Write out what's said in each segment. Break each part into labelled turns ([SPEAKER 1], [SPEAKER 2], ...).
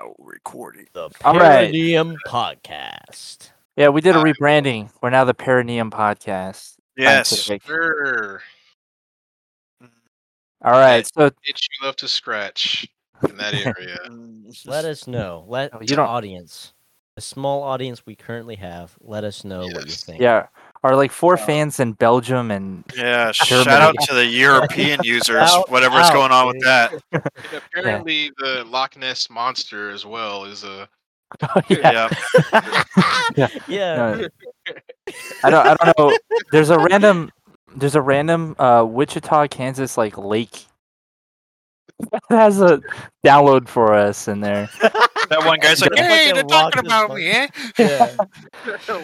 [SPEAKER 1] Now recording.
[SPEAKER 2] The
[SPEAKER 3] All right.
[SPEAKER 2] Perineum Podcast.
[SPEAKER 3] Yeah, we did a
[SPEAKER 4] Uh,
[SPEAKER 3] rebranding. We're now the Perineum Podcast.
[SPEAKER 1] Yes.
[SPEAKER 4] Sure.
[SPEAKER 3] All right. So
[SPEAKER 4] Itch you love to scratch in that area.
[SPEAKER 2] Let us know. Let
[SPEAKER 3] Oh, you
[SPEAKER 2] the
[SPEAKER 3] don't-
[SPEAKER 2] audience, the small audience we currently have, let us know what you think.
[SPEAKER 3] yeah, our like four
[SPEAKER 4] Uh,
[SPEAKER 3] fans in Belgium and
[SPEAKER 1] Yeah,
[SPEAKER 3] Germany.
[SPEAKER 1] shout out to the European users,
[SPEAKER 2] Out,
[SPEAKER 1] whatever's
[SPEAKER 2] out,
[SPEAKER 1] going on with that.
[SPEAKER 4] And apparently, the Loch Ness monster as well is a.
[SPEAKER 3] yeah.
[SPEAKER 1] Yeah.
[SPEAKER 2] yeah.
[SPEAKER 3] No. I don't. I don't know. There's a random. There's a random uh, Wichita, Kansas like lake that has a download for us in there.
[SPEAKER 1] That one guy's like, hey,
[SPEAKER 2] a
[SPEAKER 1] they're talking about
[SPEAKER 2] mon-
[SPEAKER 1] me, eh?
[SPEAKER 2] yeah.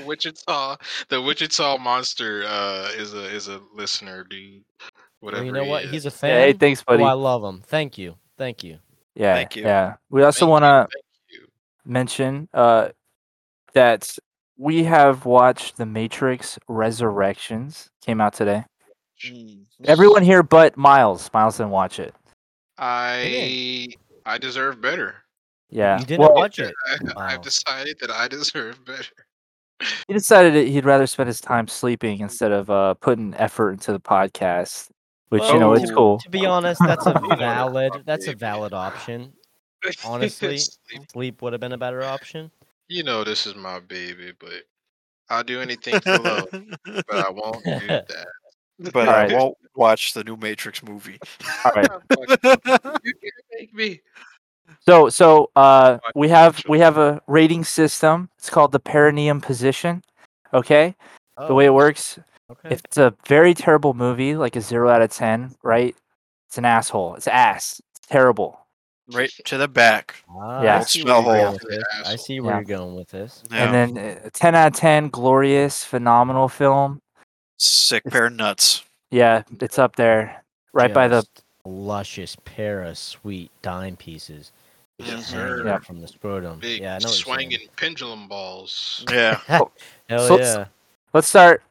[SPEAKER 4] Wichita, the Wichita monster uh, is a is a listener, dude.
[SPEAKER 2] Well,
[SPEAKER 4] Whatever.
[SPEAKER 2] you know
[SPEAKER 4] he
[SPEAKER 2] what?
[SPEAKER 4] is.
[SPEAKER 2] He's a
[SPEAKER 3] Yeah,
[SPEAKER 2] fan.
[SPEAKER 3] hey, thanks, buddy.
[SPEAKER 2] Oh, I love him. Thank you. Thank you.
[SPEAKER 3] yeah,
[SPEAKER 1] Thank you.
[SPEAKER 3] Yeah. We also want to mention uh, that we have watched The Matrix Resurrections. Came out today. Everyone here but Miles. Miles didn't watch it.
[SPEAKER 4] I I deserve better.
[SPEAKER 3] Yeah.
[SPEAKER 2] You didn't
[SPEAKER 3] well,
[SPEAKER 2] watch it.
[SPEAKER 4] I,
[SPEAKER 2] Wow.
[SPEAKER 4] I've decided that I deserve better.
[SPEAKER 3] He decided that he'd rather spend his time sleeping instead of uh, putting effort into the podcast, which you know it's
[SPEAKER 1] Oh.
[SPEAKER 3] cool.
[SPEAKER 2] To be honest, that's a valid. That's a valid option. Honestly,
[SPEAKER 4] Sleep.
[SPEAKER 2] sleep would have been a better option.
[SPEAKER 4] you know this is my baby, but I'll do anything for love, but I won't do that.
[SPEAKER 1] But
[SPEAKER 3] Alright.
[SPEAKER 1] I won't watch the new Matrix movie.
[SPEAKER 3] All right.
[SPEAKER 4] you can't make me.
[SPEAKER 3] So so uh, we have we have a rating system. It's called the perineum position. Okay. The way it works,
[SPEAKER 2] Oh, Okay.
[SPEAKER 3] if it's a very terrible movie, like a zero out of ten, right? It's an asshole. It's ass. It's terrible.
[SPEAKER 1] right to the back.
[SPEAKER 2] Ah,
[SPEAKER 3] Yeah.
[SPEAKER 2] I see where you're going with this. I see where
[SPEAKER 3] Yeah.
[SPEAKER 2] you're going with this.
[SPEAKER 1] Yeah.
[SPEAKER 3] And then uh, ten out of ten, glorious, phenomenal film.
[SPEAKER 1] Sick pair of nuts.
[SPEAKER 3] Yeah, it's up there, right by the
[SPEAKER 2] luscious pair of sweet dime pieces.
[SPEAKER 4] Yes, sir.
[SPEAKER 3] Yeah.
[SPEAKER 2] from the scrotum.
[SPEAKER 4] Big
[SPEAKER 2] yeah, I know what you're saying.
[SPEAKER 4] swinging pendulum balls.
[SPEAKER 1] Yeah.
[SPEAKER 2] Hell
[SPEAKER 3] So let's-
[SPEAKER 2] yeah.
[SPEAKER 3] Let's start.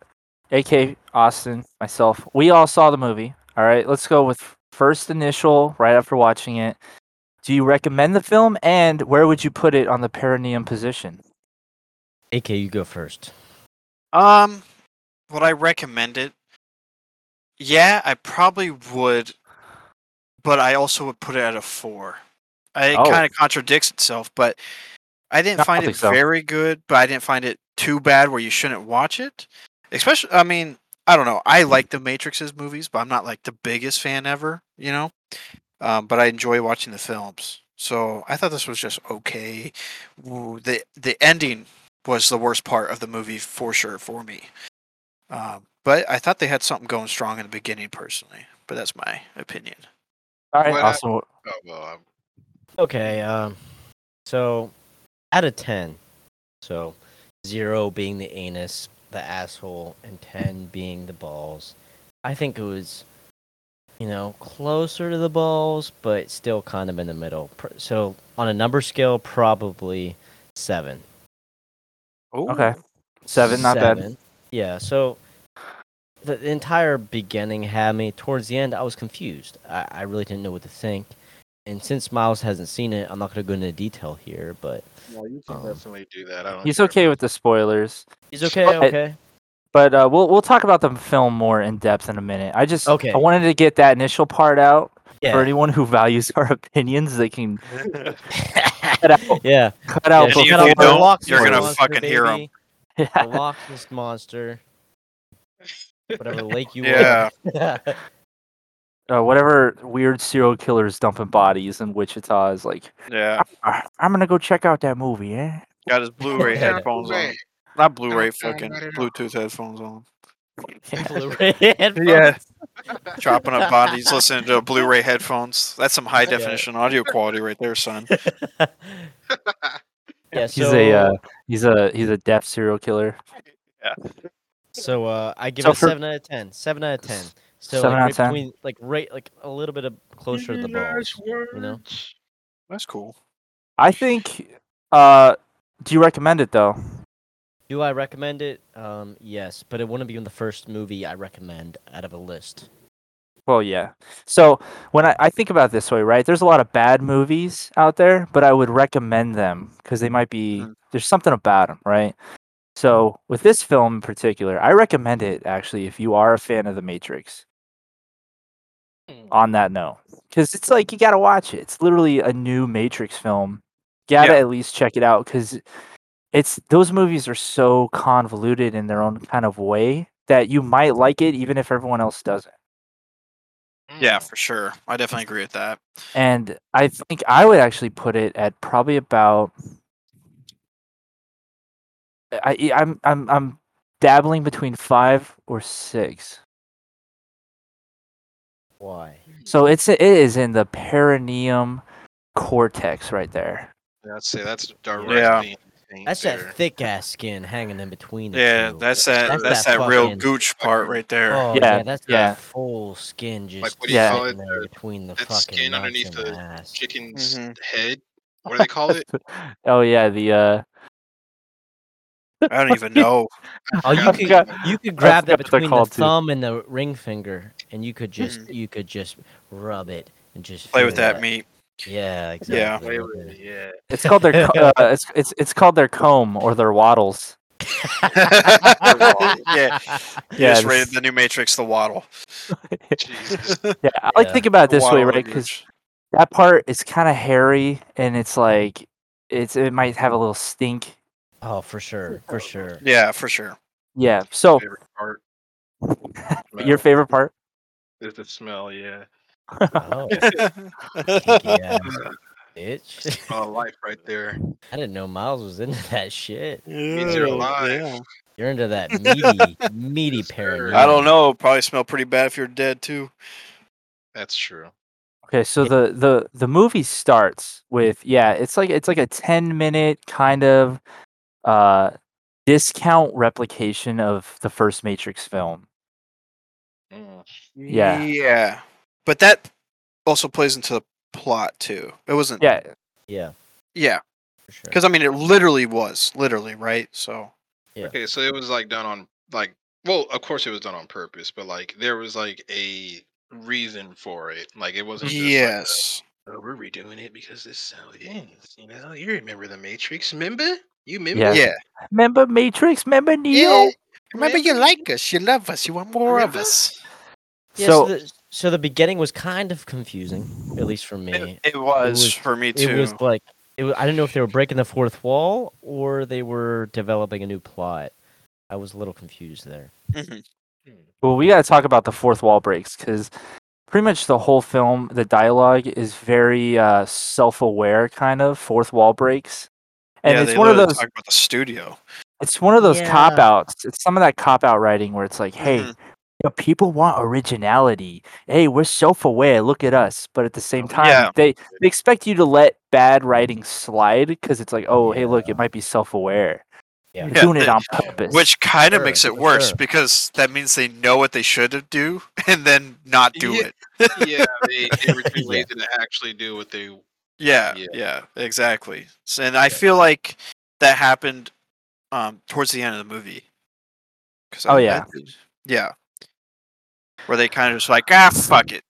[SPEAKER 3] AK Austin, myself. We all saw the movie. All right. Let's go with first initial right after watching it. Do you recommend the film and where would you put it on the perineum position?
[SPEAKER 2] AK, you go first.
[SPEAKER 1] Um, would I recommend it? Yeah, I probably would, but I also would put it at a four. I, it
[SPEAKER 3] Oh.
[SPEAKER 1] kind of contradicts itself, but I didn't
[SPEAKER 3] I
[SPEAKER 1] find
[SPEAKER 3] don't
[SPEAKER 1] it
[SPEAKER 3] so.
[SPEAKER 1] very good, but I didn't find it too bad where you shouldn't watch it. Especially, I mean, I don't know. I like the Matrix's movies, but I'm not like the biggest fan ever, you know. Um, but I enjoy watching the films, so I thought this was just okay. Ooh, the The ending was the worst part of the movie for sure for me. Um, but I thought they had something going strong in the beginning, personally. But that's my opinion.
[SPEAKER 3] All right.
[SPEAKER 4] What I- Oh, well, I'm-
[SPEAKER 2] Okay, um, so out of 10, so zero being the anus, the asshole, and 10 being the balls, I think it was, you know, closer to the balls, but still kind of in the middle. So on a number scale, probably seven.
[SPEAKER 3] Okay. Seven, not bad.
[SPEAKER 2] Yeah, so the, the entire beginning had me. Towards the end, I was confused. I, I really didn't know what to think. And since Miles hasn't seen it, I'm not going to go into detail here, but
[SPEAKER 4] well, you can
[SPEAKER 2] Um,
[SPEAKER 4] definitely do that. I don't
[SPEAKER 3] He's
[SPEAKER 4] care.
[SPEAKER 3] okay with the spoilers,
[SPEAKER 2] he's okay.
[SPEAKER 3] But-
[SPEAKER 2] Okay.
[SPEAKER 3] but uh, we'll we'll talk about the film more in depth in a minute. I just
[SPEAKER 2] Okay.
[SPEAKER 3] I wanted to get that initial part out for anyone who values our opinions. They can cut out
[SPEAKER 2] yeah.
[SPEAKER 3] cut out.
[SPEAKER 2] yeah,
[SPEAKER 1] if you
[SPEAKER 2] cut out
[SPEAKER 1] don't,
[SPEAKER 2] the Loch
[SPEAKER 1] you're gonna
[SPEAKER 2] monster,
[SPEAKER 1] fucking hear 'em.
[SPEAKER 2] baby.
[SPEAKER 3] Yeah.
[SPEAKER 2] The Loch Ness monster. Whatever lake you
[SPEAKER 1] Yeah.
[SPEAKER 2] Are.
[SPEAKER 3] uh, whatever weird serial killers dumping bodies in Wichita is like,
[SPEAKER 1] yeah,
[SPEAKER 3] "Ah, I'm gonna go check out that movie, eh?
[SPEAKER 1] got his Blu-ray headphones on. Not Blu-ray,
[SPEAKER 4] Don't
[SPEAKER 1] fucking
[SPEAKER 4] about it all.
[SPEAKER 1] Bluetooth headphones on.
[SPEAKER 2] Blu-ray headphones.
[SPEAKER 1] Yeah. Chopping up bodies, listening to Blu-ray headphones. That's some high definition audio quality right there, son.
[SPEAKER 2] yeah.
[SPEAKER 3] He's a uh, he's a he's a deaf serial killer. Yeah.
[SPEAKER 2] So uh, I give
[SPEAKER 3] So
[SPEAKER 2] it a
[SPEAKER 3] for-
[SPEAKER 2] seven out of ten. Seven out of ten. So
[SPEAKER 3] Seven
[SPEAKER 2] like,
[SPEAKER 3] out of
[SPEAKER 2] right
[SPEAKER 3] 10?
[SPEAKER 2] between, like right, like a little bit of closer to the balls. You know.
[SPEAKER 1] That's cool.
[SPEAKER 3] I think. Uh, do you recommend it though?
[SPEAKER 2] Do I recommend it? Um, yes, but it wouldn't be in the first movie I recommend out of a list.
[SPEAKER 3] Well, yeah. So when I, I think about it this way, right? There's a lot of bad movies out there, but I would recommend them because they might be
[SPEAKER 1] Mhm.
[SPEAKER 3] there's something about them, right? So with this film in particular, I recommend it actually if you are a fan of The Matrix. On that note, because it's like you got to watch it. It's literally a new Matrix film. Got to
[SPEAKER 1] Yeah.
[SPEAKER 3] at least check it out because it's those movies are so convoluted in their own kind of way that you might like it even if everyone else doesn't.
[SPEAKER 1] Yeah, for sure. I definitely agree with that.
[SPEAKER 3] And I think I would actually put it at probably about. I I'm I'm I'm dabbling between five or six.
[SPEAKER 2] Why?
[SPEAKER 3] So it's it is in the perineum cortex right there.
[SPEAKER 4] Yeah, I'd say that's directly. instinct
[SPEAKER 2] That's
[SPEAKER 4] there.
[SPEAKER 2] that thick ass skin hanging in between. The
[SPEAKER 1] Yeah,
[SPEAKER 2] two.
[SPEAKER 1] that's that.
[SPEAKER 2] That's
[SPEAKER 1] That's,
[SPEAKER 2] that
[SPEAKER 1] that, real gooch part right there.
[SPEAKER 2] Oh
[SPEAKER 3] Yeah,
[SPEAKER 2] yeah, that's
[SPEAKER 3] yeah.
[SPEAKER 2] that full skin just
[SPEAKER 4] what do you
[SPEAKER 3] Yeah.
[SPEAKER 4] call it?
[SPEAKER 2] there between the
[SPEAKER 4] that
[SPEAKER 2] fucking
[SPEAKER 4] skin underneath
[SPEAKER 2] and
[SPEAKER 4] the
[SPEAKER 2] ass.
[SPEAKER 4] chicken's
[SPEAKER 1] Mhm.
[SPEAKER 4] head. What do they call it?
[SPEAKER 3] oh yeah, the uh
[SPEAKER 1] I don't even know.
[SPEAKER 2] Oh, you could you could grab that
[SPEAKER 3] forgot what they're
[SPEAKER 2] between the
[SPEAKER 3] called, too.
[SPEAKER 2] thumb and the ring finger, and you could just
[SPEAKER 1] Mhm.
[SPEAKER 2] you could just rub it and just
[SPEAKER 1] Play with that meat.
[SPEAKER 2] Yeah, exactly.
[SPEAKER 4] Wait,
[SPEAKER 2] it.
[SPEAKER 4] yeah.
[SPEAKER 3] it's called their uh, it's it's it's called their comb or their waddles.
[SPEAKER 1] yeah,
[SPEAKER 3] Yeah,
[SPEAKER 1] yeah. Just rated the new Matrix, the waddle.
[SPEAKER 4] Jesus.
[SPEAKER 3] Yeah, I like
[SPEAKER 2] Yeah.
[SPEAKER 3] think about it
[SPEAKER 1] The
[SPEAKER 3] this way, right? Because that part is kind of hairy and it's like it's it might have a little stink.
[SPEAKER 2] Oh, for sure, for sure.
[SPEAKER 1] Yeah, for sure.
[SPEAKER 3] Yeah. So
[SPEAKER 4] favorite part.
[SPEAKER 3] your favorite part?
[SPEAKER 4] is the smell. Yeah.
[SPEAKER 2] Oh, kinky ass bitch.
[SPEAKER 4] Oh, life right there.
[SPEAKER 2] I didn't know Miles was into that shit.
[SPEAKER 4] Means you're alive.
[SPEAKER 2] You're into that meaty, meaty
[SPEAKER 4] Yes,
[SPEAKER 1] I don't know. Probably smell pretty bad if you're dead too.
[SPEAKER 4] That's true.
[SPEAKER 3] Okay, so the the the movie starts with yeah, it's like it's like a 10 minute kind of uh discount replication of the first Matrix film.
[SPEAKER 4] Mm.
[SPEAKER 3] Yeah.
[SPEAKER 1] Yeah. But that also plays into the plot too. It wasn't.
[SPEAKER 3] Yeah,
[SPEAKER 2] Yeah,
[SPEAKER 1] Yeah.
[SPEAKER 2] for sure.
[SPEAKER 1] Because I mean, it literally was literally right. So
[SPEAKER 2] Yeah.
[SPEAKER 4] Okay, so it was like done on like well, of course it was done on purpose, but like there was like a reason for it. Like it wasn't just like a,
[SPEAKER 1] yes.
[SPEAKER 4] oh, we're redoing it because this is how it is. You know, you remember the Matrix, remember? You remember?
[SPEAKER 3] Yeah.
[SPEAKER 1] Yeah.
[SPEAKER 3] remember Matrix, remember Neo?
[SPEAKER 1] Yeah. Remember, you like us. You love us. You want more of us.
[SPEAKER 2] Yeah, so,
[SPEAKER 3] So
[SPEAKER 2] the, so the beginning was kind of confusing, at least for me.
[SPEAKER 1] It, it was
[SPEAKER 2] was-
[SPEAKER 1] for me too.
[SPEAKER 2] It was like it was, I didn't know if they were breaking the fourth wall or they were developing a new plot. I was a little confused there.
[SPEAKER 1] Mhm.
[SPEAKER 3] Well, we got to talk about the fourth wall breaks because pretty much the whole film, the dialogue is very uh, self-aware, kind of fourth wall breaks, and
[SPEAKER 1] yeah,
[SPEAKER 3] it's
[SPEAKER 1] they
[SPEAKER 3] one of those.
[SPEAKER 1] talk about the studio.
[SPEAKER 3] It's one of those
[SPEAKER 2] Yeah.
[SPEAKER 3] cop outs. It's some of that cop out writing where it's like, hey,
[SPEAKER 1] Mhm.
[SPEAKER 3] you know, people want originality. Hey, we're self-aware. Look at us. But at the same time,
[SPEAKER 1] Yeah.
[SPEAKER 3] they they expect you to let bad writing slide because it's like, oh, hey, look, it might be self-aware.
[SPEAKER 2] Yeah.
[SPEAKER 3] You're
[SPEAKER 1] Yeah,
[SPEAKER 3] doing it on purpose.
[SPEAKER 1] Which kind of
[SPEAKER 2] Sure,
[SPEAKER 1] makes it worse
[SPEAKER 2] sure.
[SPEAKER 1] because that means they know what they should do and then not do
[SPEAKER 4] Yeah.
[SPEAKER 1] it.
[SPEAKER 4] yeah, they, they were too
[SPEAKER 2] Yeah.
[SPEAKER 4] lazy to actually do what they.
[SPEAKER 1] Yeah,
[SPEAKER 4] Yeah.
[SPEAKER 1] yeah, exactly. And I feel like that happened um, towards the end of the movie. 'Cause
[SPEAKER 3] Oh, yeah.
[SPEAKER 1] Yeah. Where they kind of just like ah fuck it.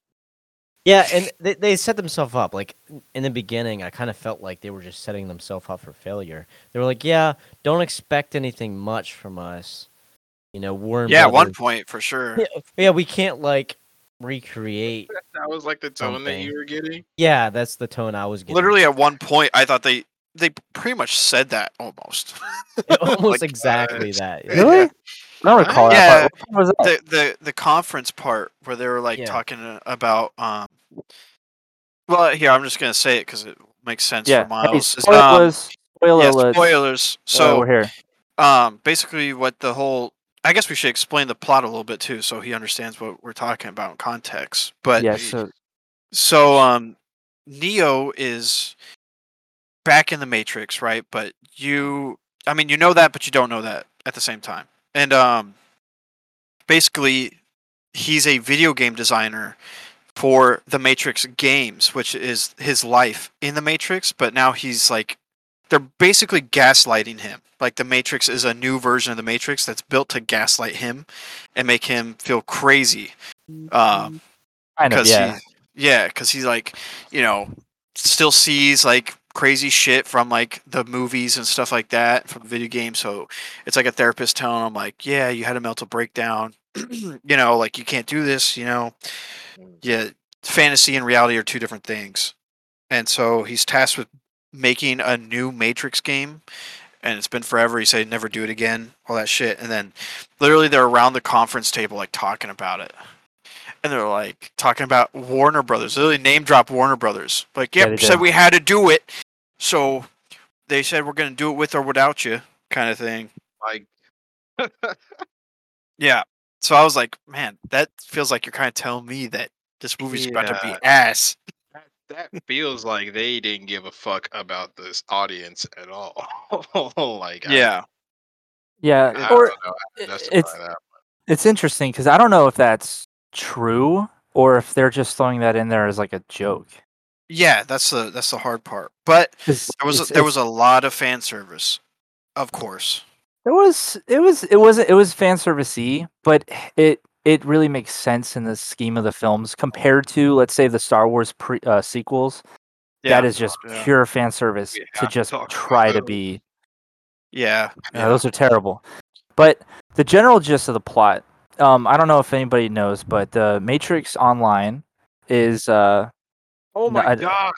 [SPEAKER 2] Yeah, and they, they set themselves up. Like in the beginning, I kind of felt like they were just setting themselves up for failure. They were like, "Yeah, don't expect anything much from us." You know, Warren.
[SPEAKER 1] Yeah, at one point for sure.
[SPEAKER 2] Yeah, yeah, we can't like recreate.
[SPEAKER 4] That was like the tone that you were getting.
[SPEAKER 2] Yeah, that's the tone I was getting.
[SPEAKER 1] Literally at one point, I thought they they pretty much said that almost.
[SPEAKER 2] almost
[SPEAKER 1] like,
[SPEAKER 2] exactly
[SPEAKER 4] uh,
[SPEAKER 2] that. yeah.
[SPEAKER 3] really? I don't recall
[SPEAKER 1] Yeah.
[SPEAKER 3] that. Part. Was that?
[SPEAKER 1] the the the conference part where they were like
[SPEAKER 2] Yeah.
[SPEAKER 1] talking uh, about um. Well, here I'm just gonna say it because it makes sense
[SPEAKER 3] Yeah.
[SPEAKER 1] for
[SPEAKER 3] Hey,
[SPEAKER 1] Miles. is, um,
[SPEAKER 3] spoilers. Spoiler
[SPEAKER 1] yeah,
[SPEAKER 3] alert.
[SPEAKER 1] spoilers.
[SPEAKER 3] So
[SPEAKER 1] So
[SPEAKER 3] we're here.
[SPEAKER 1] um basically what the whole i guess we should explain the plot a little bit too so he understands what we're talking about in context but
[SPEAKER 3] Yeah. So
[SPEAKER 1] so um neo is back in the matrix right but you i mean you know that but you don't know that at the same time and um basically he's a video game designer for the matrix games which is his life in the matrix but now he's like they're basically gaslighting him. Like the Matrix is a new version of the Matrix that's built to gaslight him and make him feel crazy. Um,
[SPEAKER 3] Kind of,
[SPEAKER 1] because
[SPEAKER 3] yeah.
[SPEAKER 1] he, yeah, because he's like, you know, still sees like crazy shit from like the movies and stuff like that from video games. So it's like a therapist telling him like, yeah, you had a mental breakdown. you know, like you can't do this. You know, yeah, fantasy and reality are two different things. And so he's tasked with making a new Matrix game. And it's been forever. He said never do it again, all that shit. And then literally they're around the conference table like talking about it and they're like talking about Warner Brothers. They literally name drop Warner Brothers. Like,
[SPEAKER 3] Yeah,
[SPEAKER 1] yep,
[SPEAKER 3] they
[SPEAKER 1] said we had to do it. So they said we're gonna do it with or without you, kind of thing.
[SPEAKER 4] Like
[SPEAKER 1] Yeah. So I was like, man, that feels like you're kind of telling me that this movie's about to be ass.
[SPEAKER 4] That, that feels like they didn't give a fuck about this audience at all. like I-
[SPEAKER 1] Yeah.
[SPEAKER 3] Yeah,
[SPEAKER 4] I,
[SPEAKER 3] or
[SPEAKER 4] don't know. how to
[SPEAKER 3] it-
[SPEAKER 4] justify
[SPEAKER 3] it's
[SPEAKER 4] that.
[SPEAKER 3] it's interesting because I don't know if that's true or if they're just throwing that in there as like a joke.
[SPEAKER 1] Yeah, that's the that's the hard part. But
[SPEAKER 3] 'Cause
[SPEAKER 1] there was a, there was a lot of fan service, of course.
[SPEAKER 3] It was it was it was it was fan servicey, but it it really makes sense in the scheme of the films compared to let's say the Star Wars pre, uh, sequels.
[SPEAKER 1] Yeah.
[SPEAKER 3] That is just
[SPEAKER 1] yeah.
[SPEAKER 3] pure fan service to just try to be.
[SPEAKER 1] Yeah.
[SPEAKER 3] Yeah, those are terrible. But the general gist of the plot, um, I don't know if anybody knows, but the Matrix Online is uh
[SPEAKER 4] Oh my
[SPEAKER 3] I-
[SPEAKER 4] god.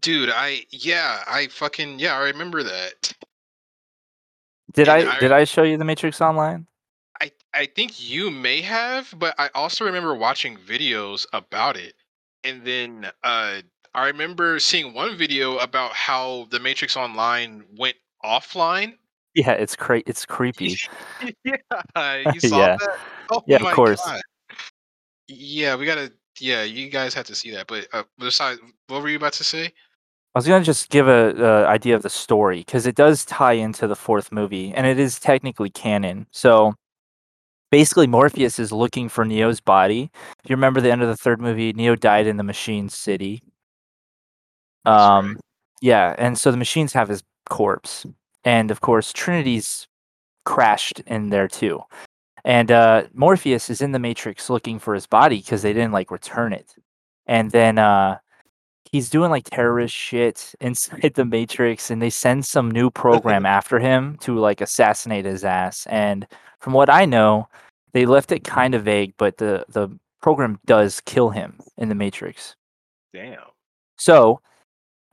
[SPEAKER 4] Dude, I yeah, I fucking yeah, I remember that.
[SPEAKER 3] did
[SPEAKER 4] And
[SPEAKER 3] I
[SPEAKER 4] I-
[SPEAKER 3] did I show you the Matrix Online?
[SPEAKER 4] I think you may have, but I also remember watching videos about it. And then uh I remember seeing one video about how the Matrix Online went offline.
[SPEAKER 3] Yeah, it's cra- it's creepy.
[SPEAKER 4] yeah, you saw
[SPEAKER 3] Yeah.
[SPEAKER 4] that? Oh
[SPEAKER 3] Yeah, of course.
[SPEAKER 4] God. Yeah, we gotta. Yeah, you guys have to see that. But uh, besides, what were you about to say?
[SPEAKER 3] I was gonna just give a, a idea of the story because it does tie into the fourth movie, and it is technically canon. So basically, Morpheus is looking for Neo's body. If you remember the end of the third movie, Neo died in the Machine City.
[SPEAKER 4] Right.
[SPEAKER 3] Um, yeah, and so the machines have his corpse, and of course Trinity's crashed in there too. And uh, Morpheus is in the Matrix looking for his body because they didn't like return it. And then uh, he's doing like terrorist shit inside the Matrix, and they send some new program after him to like assassinate his ass. And from what I know, they left it kind of vague, but the the program does kill him in the Matrix.
[SPEAKER 4] Damn.
[SPEAKER 3] So,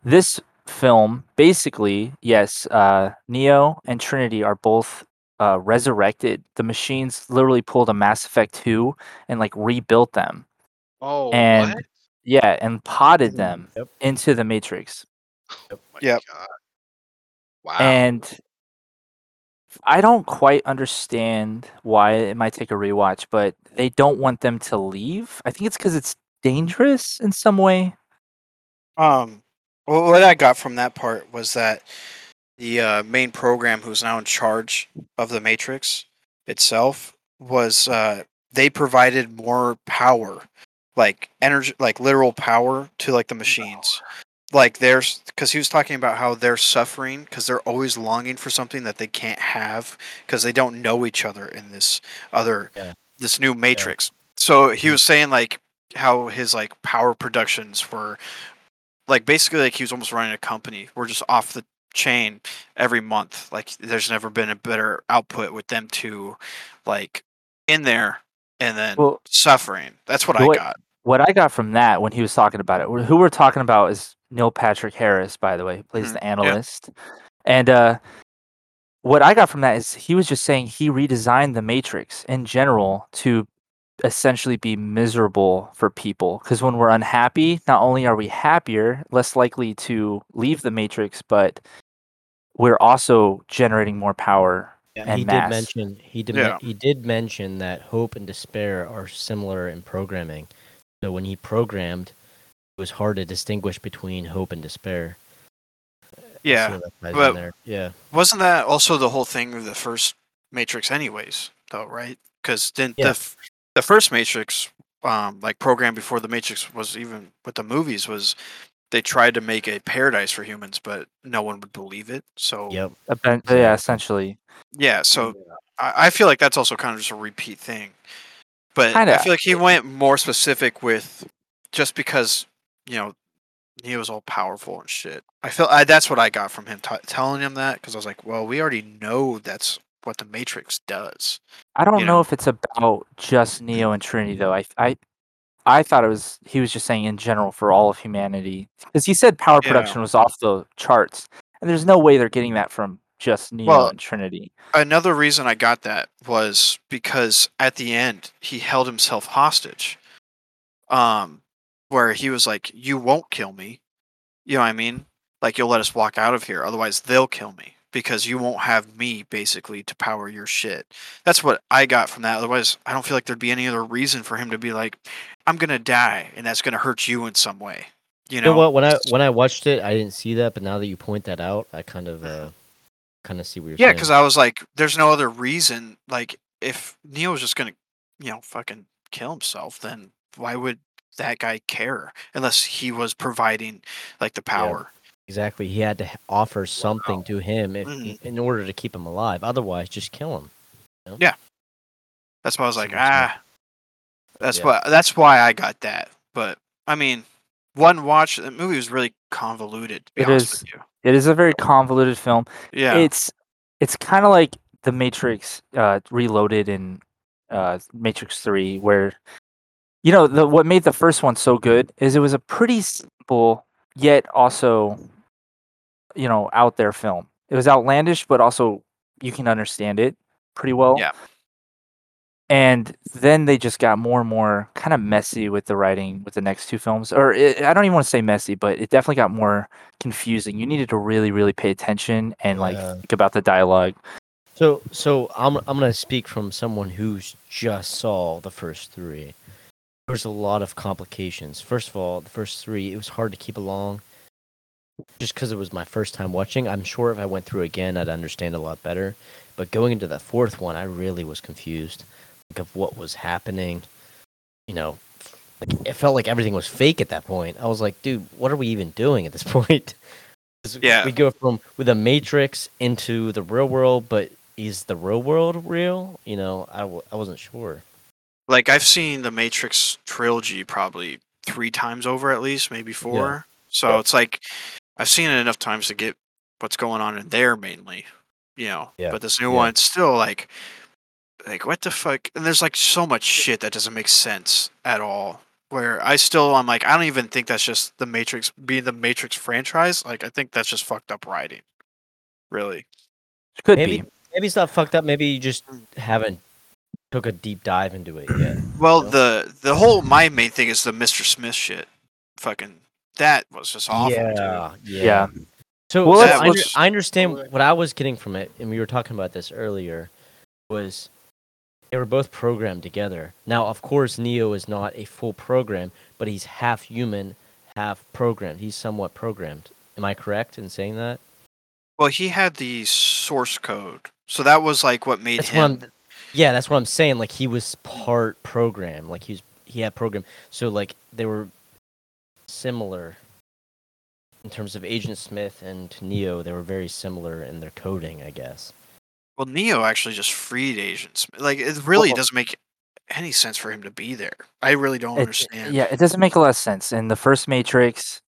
[SPEAKER 3] this film basically, yes, uh, Neo and Trinity are both uh, resurrected. The machines literally pulled a Mass Effect 2 and like rebuilt them.
[SPEAKER 4] Oh,
[SPEAKER 3] And-
[SPEAKER 4] what?
[SPEAKER 3] Yeah, and potted them
[SPEAKER 2] Yep.
[SPEAKER 3] into the Matrix.
[SPEAKER 4] Oh my
[SPEAKER 1] Yep.
[SPEAKER 4] God. Wow.
[SPEAKER 3] And I don't quite understand why it might take a rewatch, but they don't want them to leave. I think it's because it's dangerous in some way.
[SPEAKER 1] Um, well, what I got from that part was that the uh, main program, who's now in charge of the Matrix itself, was uh, they provided more power, like energy, like literal power to like the machines. Like there's because he was talking about how they're suffering because they're always longing for something that they can't have because they don't know each other in this other
[SPEAKER 2] Yeah.
[SPEAKER 1] this new Matrix. So he mm-hmm. was saying like how his like power productions were like basically like he was almost running a company. We're just off the chain every month. Like there's never been a better output with them two like in there and then
[SPEAKER 3] Well,
[SPEAKER 1] suffering. That's what
[SPEAKER 3] what-
[SPEAKER 1] I got.
[SPEAKER 3] What I got from that when he was talking about it, who we're talking about is Neil Patrick Harris, by the way, who plays
[SPEAKER 1] Mhm,
[SPEAKER 3] the
[SPEAKER 1] yeah.
[SPEAKER 3] analyst. And uh, what I got from that is he was just saying he redesigned the Matrix in general to essentially be miserable for people. Because when we're unhappy, not only are we happier, less likely to leave the Matrix, but we're also generating more power.
[SPEAKER 2] Yeah,
[SPEAKER 3] and
[SPEAKER 2] he
[SPEAKER 3] mass.
[SPEAKER 2] did mention he did
[SPEAKER 1] Yeah.
[SPEAKER 2] he did mention that hope and despair are similar in programming. So when he programmed, it was hard to distinguish between hope and despair.
[SPEAKER 1] Yeah.
[SPEAKER 2] So that ties in
[SPEAKER 1] but-
[SPEAKER 2] Yeah.
[SPEAKER 1] Wasn't that also the whole thing of the first Matrix anyways, though, right? Because didn't
[SPEAKER 2] Yeah.
[SPEAKER 1] the f- the first Matrix um like program before the Matrix was even with the movies was they tried to make a paradise for humans, but no one would believe it. So
[SPEAKER 2] Yep.
[SPEAKER 3] Yeah, essentially.
[SPEAKER 1] Yeah, so I, I feel like that's also kind of just a repeat thing. But I
[SPEAKER 3] Kinda.
[SPEAKER 1] feel like he went more specific with just because you know he was all powerful and shit. I feel I, that's what I got from him t- telling him that because I was like, well, we already know that's what the Matrix does.
[SPEAKER 3] I don't
[SPEAKER 1] you
[SPEAKER 3] know
[SPEAKER 1] know.
[SPEAKER 3] if it's about just Neo and Trinity though. I I I thought it was he was just saying in general for all of humanity because he said power
[SPEAKER 1] Yeah.
[SPEAKER 3] production was off the charts, and there's no way they're getting that from just Neo
[SPEAKER 1] Well,
[SPEAKER 3] and Trinity.
[SPEAKER 1] Another reason I got that was because at the end he held himself hostage. Um, where he was like, "You won't kill me," you know what I mean? Like you'll let us walk out of here, otherwise they'll kill me because you won't have me basically to power your shit. That's what I got from that. Otherwise, I don't feel like there'd be any other reason for him to be like, "I'm gonna die," and that's gonna hurt you in some way. You
[SPEAKER 2] You
[SPEAKER 1] know,
[SPEAKER 2] know what? When I when I watched it, I didn't see that, but now that you point that out, I kind of uh, kind of see what you're
[SPEAKER 1] Yeah, because I was like, there's no other reason. Like, if Neo was just gonna, you know, fucking kill himself, then why would that guy care? Unless he was providing like the power.
[SPEAKER 2] exactly, he had to offer something to him if,
[SPEAKER 1] Mhm.
[SPEAKER 2] in order to keep him alive. Otherwise, just kill him. Yeah.
[SPEAKER 1] That's why I was like, ah. That's
[SPEAKER 2] Yeah.
[SPEAKER 1] why. That's why I got that. But I mean, one watch. The movie was really convoluted. To be
[SPEAKER 3] It
[SPEAKER 1] honest
[SPEAKER 3] is.
[SPEAKER 1] with you.
[SPEAKER 3] It is a very convoluted film.
[SPEAKER 1] Yeah.
[SPEAKER 3] It's it's kind of like the Matrix uh, Reloaded in uh, Matrix Three, where you know the what made the first one so good is it was a pretty simple yet also you know out there film. It was outlandish, but also you can understand it pretty well.
[SPEAKER 1] Yeah.
[SPEAKER 3] And then they just got more and more kind of messy with the writing with the next two films. Or it, I don't even want to say messy, but it definitely got more confusing. You needed to really, really pay attention and like
[SPEAKER 2] Yeah.
[SPEAKER 3] think about the dialogue.
[SPEAKER 2] So, so I'm I'm gonna speak from someone who's just saw the first three. There's a lot of complications. First of all, the first three, it was hard to keep along, just because it was my first time watching. I'm sure if I went through again, I'd understand a lot better. But going into the fourth one, I really was confused, of what was happening. You know, like it felt like everything was fake at that point. I was like, dude, what are we even doing at this point?
[SPEAKER 1] Yeah.
[SPEAKER 2] we go from with a matrix into the real world, but is the real world real? You know, I, w- I wasn't sure.
[SPEAKER 1] like I've seen the Matrix trilogy probably three times over at least, maybe four. So it's like I've seen it enough times to get what's going on in there mainly, you know.
[SPEAKER 2] Yeah.
[SPEAKER 1] But this new
[SPEAKER 2] Yeah.
[SPEAKER 1] one, it's still like, like what the fuck? And there's like so much shit that doesn't make sense at all. Where I still, I'm like, I don't even think that's just the Matrix being the Matrix franchise. Like I think that's just fucked up writing. Really.
[SPEAKER 3] Could
[SPEAKER 2] Maybe
[SPEAKER 3] be.
[SPEAKER 2] maybe it's not fucked up. Maybe you just hmm. haven't took a deep dive into it yet.
[SPEAKER 1] Well,
[SPEAKER 2] Yeah.
[SPEAKER 1] the the whole my main thing is the Mr. Smith shit. Fucking that was just awful. dude.
[SPEAKER 2] yeah, yeah.
[SPEAKER 3] Yeah.
[SPEAKER 2] So,
[SPEAKER 3] Well,
[SPEAKER 2] so I, under-
[SPEAKER 1] let's-
[SPEAKER 2] I understand what I was getting from it, and we were talking about this earlier, was they were both programmed together. Now, of course, Neo is not a full program, but he's half human, half programmed. He's somewhat programmed. Am I correct in saying that?
[SPEAKER 1] Well, he had the source code, so that was like what made
[SPEAKER 2] That's
[SPEAKER 1] him.
[SPEAKER 2] what Yeah, that's what I'm saying. Like he was part program. Like he's he had program. So like they were similar in terms of Agent Smith and Neo. They were very similar in their coding, I guess.
[SPEAKER 1] Well, Neo actually just freed agents. Like it really
[SPEAKER 3] Well-
[SPEAKER 1] doesn't make any sense for him to be there. I really don't
[SPEAKER 3] It-
[SPEAKER 1] understand.
[SPEAKER 3] yeah, it doesn't make a lot of sense. In the first Matrix,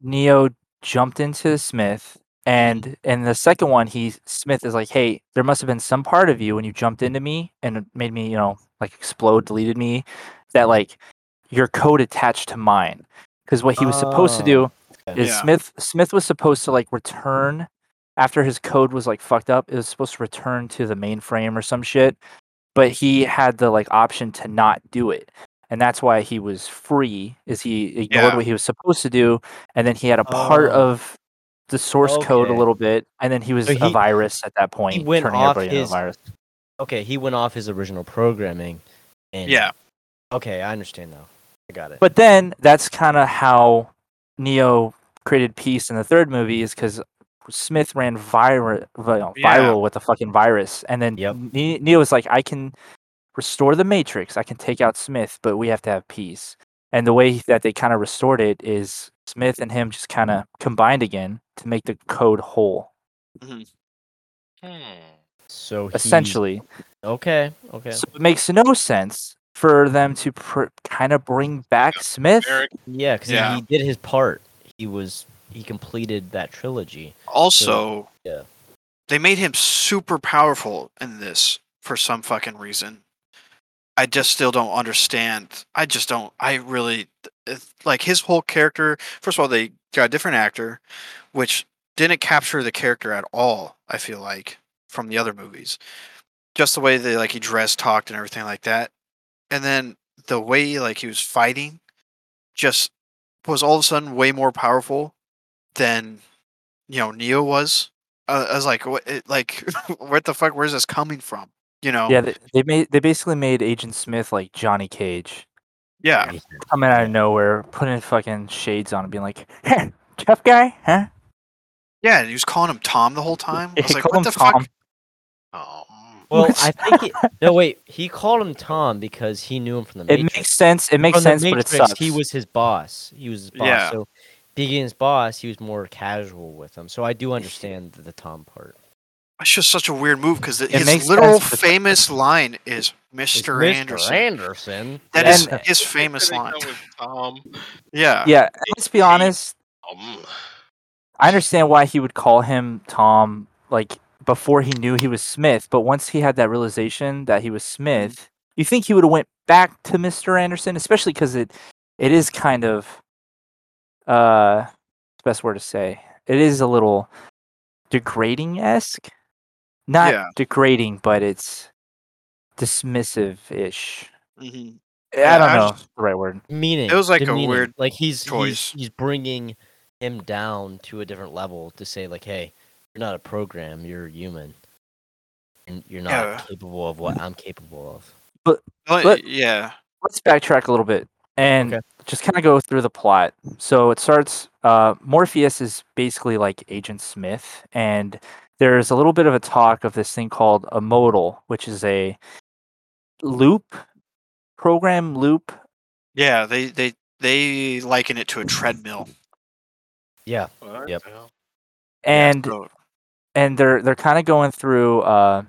[SPEAKER 3] Neo jumped into Smith, mm-hmm. and in the second one, he Smith is like, "Hey, there must have been some part of you when you jumped into me and it made me, you know, like explode, deleted me, that like your code attached to mine." Because what he was supposed to oh,
[SPEAKER 2] do
[SPEAKER 3] is
[SPEAKER 1] Yeah.
[SPEAKER 3] Smith Smith was supposed to like return after his code was like fucked up. It was supposed to return to the mainframe or some shit, but he had the like option to not do it, and that's why he was free. Is he ignored
[SPEAKER 1] Yeah.
[SPEAKER 3] what he was supposed to do, and then he had a part
[SPEAKER 2] Oh.
[SPEAKER 3] of the source code a little bit, and then he was
[SPEAKER 2] So
[SPEAKER 3] a virus at that point, he
[SPEAKER 2] went
[SPEAKER 3] turning
[SPEAKER 2] off
[SPEAKER 3] everybody into
[SPEAKER 2] his-
[SPEAKER 3] a virus.
[SPEAKER 2] Okay, he went off his original programming. And
[SPEAKER 1] Yeah.
[SPEAKER 2] Okay, I understand now. I got it.
[SPEAKER 3] But then that's kind of how Neo created peace in the third movie is because Smith ran viral, viral
[SPEAKER 1] Yeah.
[SPEAKER 3] with the fucking virus, and then
[SPEAKER 2] Yep.
[SPEAKER 3] Neo was like, "I can restore the Matrix. I can take out Smith, but we have to have peace." And the way that they kind of restored it is Smith and him just kind of combined again to make the code whole.
[SPEAKER 4] Hmm.
[SPEAKER 2] so he's-
[SPEAKER 3] Essentially,
[SPEAKER 2] Okay. Okay.
[SPEAKER 3] so it makes no sense for them to pr- kind of bring back Smith.
[SPEAKER 4] Eric,
[SPEAKER 2] Yeah, because
[SPEAKER 1] Yeah.
[SPEAKER 2] he, he did his part. He was he completed that trilogy.
[SPEAKER 1] Also,
[SPEAKER 2] yeah.
[SPEAKER 1] they made him super powerful in this for some fucking reason. I just still don't understand. I just don't. I really like his whole character. First of all, they got a different actor, which didn't capture the character at all. I feel like from the other movies, just the way they like he dressed, talked, and everything like that, and then the way like he was fighting, just was all of a sudden way more powerful than you know Neo was. Uh, I was like, what? It, like, what the fuck? Where's this coming from? You know?
[SPEAKER 3] Yeah, they, they made they basically made Agent Smith like Johnny Cage,
[SPEAKER 1] yeah.
[SPEAKER 3] coming out of nowhere, putting fucking shades on, and being like, "Huh, "Tough guy, huh?"
[SPEAKER 1] Yeah, and he was calling him Tom the whole time. I was
[SPEAKER 3] he
[SPEAKER 1] like,
[SPEAKER 3] called
[SPEAKER 1] what
[SPEAKER 3] him
[SPEAKER 1] the
[SPEAKER 3] Tom.
[SPEAKER 1] fuck?
[SPEAKER 4] oh,
[SPEAKER 2] Well, I think he, no wait. He called him Tom because he knew him from the
[SPEAKER 3] It makes sense. It makes
[SPEAKER 2] From the
[SPEAKER 3] sense, but it sucks.
[SPEAKER 2] He was his boss. He was his boss.
[SPEAKER 1] Yeah.
[SPEAKER 2] So being his boss, he was more casual with him. So I do understand the, the Tom part.
[SPEAKER 1] That's just such a weird move because his
[SPEAKER 3] makes
[SPEAKER 1] literal
[SPEAKER 3] sense, but-
[SPEAKER 1] famous line is
[SPEAKER 2] It's
[SPEAKER 1] Mr. Anderson.
[SPEAKER 2] Anderson.
[SPEAKER 1] That
[SPEAKER 3] Yeah.
[SPEAKER 1] is
[SPEAKER 3] And-
[SPEAKER 1] his famous line.
[SPEAKER 4] gone Tom.
[SPEAKER 1] Yeah.
[SPEAKER 3] yeah. and Let's be honest.
[SPEAKER 4] Um,
[SPEAKER 3] I understand why he would call him Tom, like before he knew he was Smith. But once he had that realization that he was Smith, you think he would have went back to Mister Anderson, especially because it it is kind of uh, best word to say. It is a little degrading esque, not
[SPEAKER 1] Yeah.
[SPEAKER 3] degrading, but it's dismissive ish.
[SPEAKER 1] Mhm.
[SPEAKER 3] I don't
[SPEAKER 1] I
[SPEAKER 3] know
[SPEAKER 1] just-
[SPEAKER 3] the right word.
[SPEAKER 2] Meaning.
[SPEAKER 1] It was like a
[SPEAKER 2] demeaning.
[SPEAKER 1] weird
[SPEAKER 2] like he's
[SPEAKER 1] choice.
[SPEAKER 2] He's, he's bringing him down to a different level to say like, hey, you're not a program. You're human. And you're not
[SPEAKER 1] Yeah.
[SPEAKER 2] capable of what I'm capable of.
[SPEAKER 1] Well,
[SPEAKER 3] But-
[SPEAKER 1] yeah.
[SPEAKER 3] let's backtrack a little bit and
[SPEAKER 2] Okay.
[SPEAKER 3] Just kind of go through the plot. So it starts. Uh, Morpheus is basically like Agent Smith, and there's a little bit of a talk of this thing called a modal, which is a loop program loop.
[SPEAKER 1] Yeah. They they they liken it to a treadmill.
[SPEAKER 2] Yeah.
[SPEAKER 4] what
[SPEAKER 2] Yep.
[SPEAKER 3] And
[SPEAKER 1] So-
[SPEAKER 3] and they're they're kind of going through uh,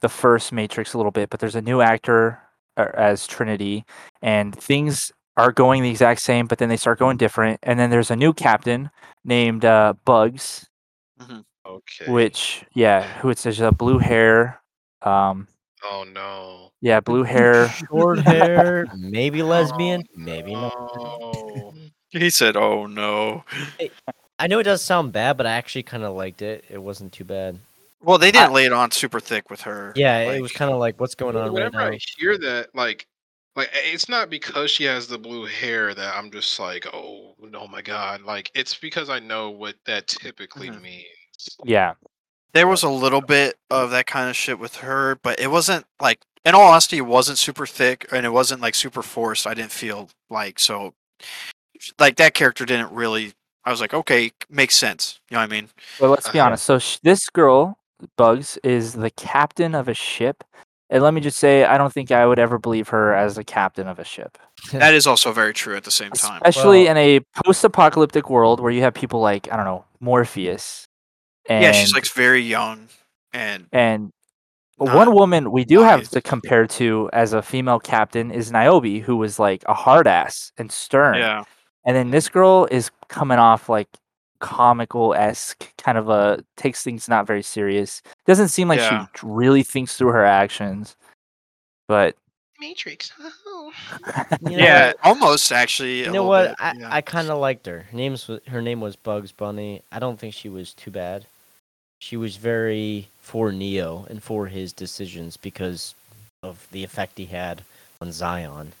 [SPEAKER 3] the first Matrix a little bit, but there's a new actor uh, as Trinity, and things are going the exact same, but then they start going different. And then there's a new captain named uh, Bugs,
[SPEAKER 4] Okay.
[SPEAKER 3] which yeah, who it's there's a blue hair, um,
[SPEAKER 4] Oh no.
[SPEAKER 3] yeah, blue hair.
[SPEAKER 2] Short hair, maybe lesbian, maybe not.
[SPEAKER 4] Oh.
[SPEAKER 1] he said, "Oh no."
[SPEAKER 2] I know it does sound bad, but I actually kind of liked it. It wasn't too bad.
[SPEAKER 1] Well, they didn't lay it on super thick with her.
[SPEAKER 2] Yeah, it was kind of like, what's going on right
[SPEAKER 4] Whenever
[SPEAKER 2] now?
[SPEAKER 4] I hear that, like, like it's not because she has the blue hair that I'm just like, oh, oh my god. Like, it's because I know what that typically
[SPEAKER 1] Mhm.
[SPEAKER 4] means.
[SPEAKER 3] Yeah,
[SPEAKER 1] There was a little bit of that kind of shit with her, but it wasn't like, in all honesty, it wasn't super thick and it wasn't like super forced. I didn't feel like so, like that character didn't really. I was like, okay, makes sense. You know what I mean?
[SPEAKER 3] but let's be
[SPEAKER 4] Uh-huh.
[SPEAKER 3] honest. So sh- this girl, Bugs, is the captain of a ship. And let me just say, I don't think I would ever believe her as a captain of a ship.
[SPEAKER 1] That is also very true at the same time.
[SPEAKER 3] especially
[SPEAKER 2] Well-
[SPEAKER 3] in a post-apocalyptic world where you have people like I don't know Morpheus. And,
[SPEAKER 1] yeah, she's like very young and
[SPEAKER 3] and one woman we do have to compare to as a female captain is Niobe, who was like a hard ass and stern.
[SPEAKER 1] yeah,
[SPEAKER 3] And then this girl is coming off like comical esque, kind of a takes things not very serious. Doesn't seem like
[SPEAKER 1] Yeah.
[SPEAKER 3] she really thinks through her actions. But
[SPEAKER 4] Matrix. Oh.
[SPEAKER 2] You know
[SPEAKER 1] yeah,
[SPEAKER 2] what?
[SPEAKER 1] almost actually.
[SPEAKER 2] You know what?
[SPEAKER 1] bit,
[SPEAKER 2] I,
[SPEAKER 1] yeah.
[SPEAKER 2] I kind of liked her. Her name's her name was Bugs Bunny. I don't think she was too bad. She was very for Neo and for his decisions because of the effect he had on Zion.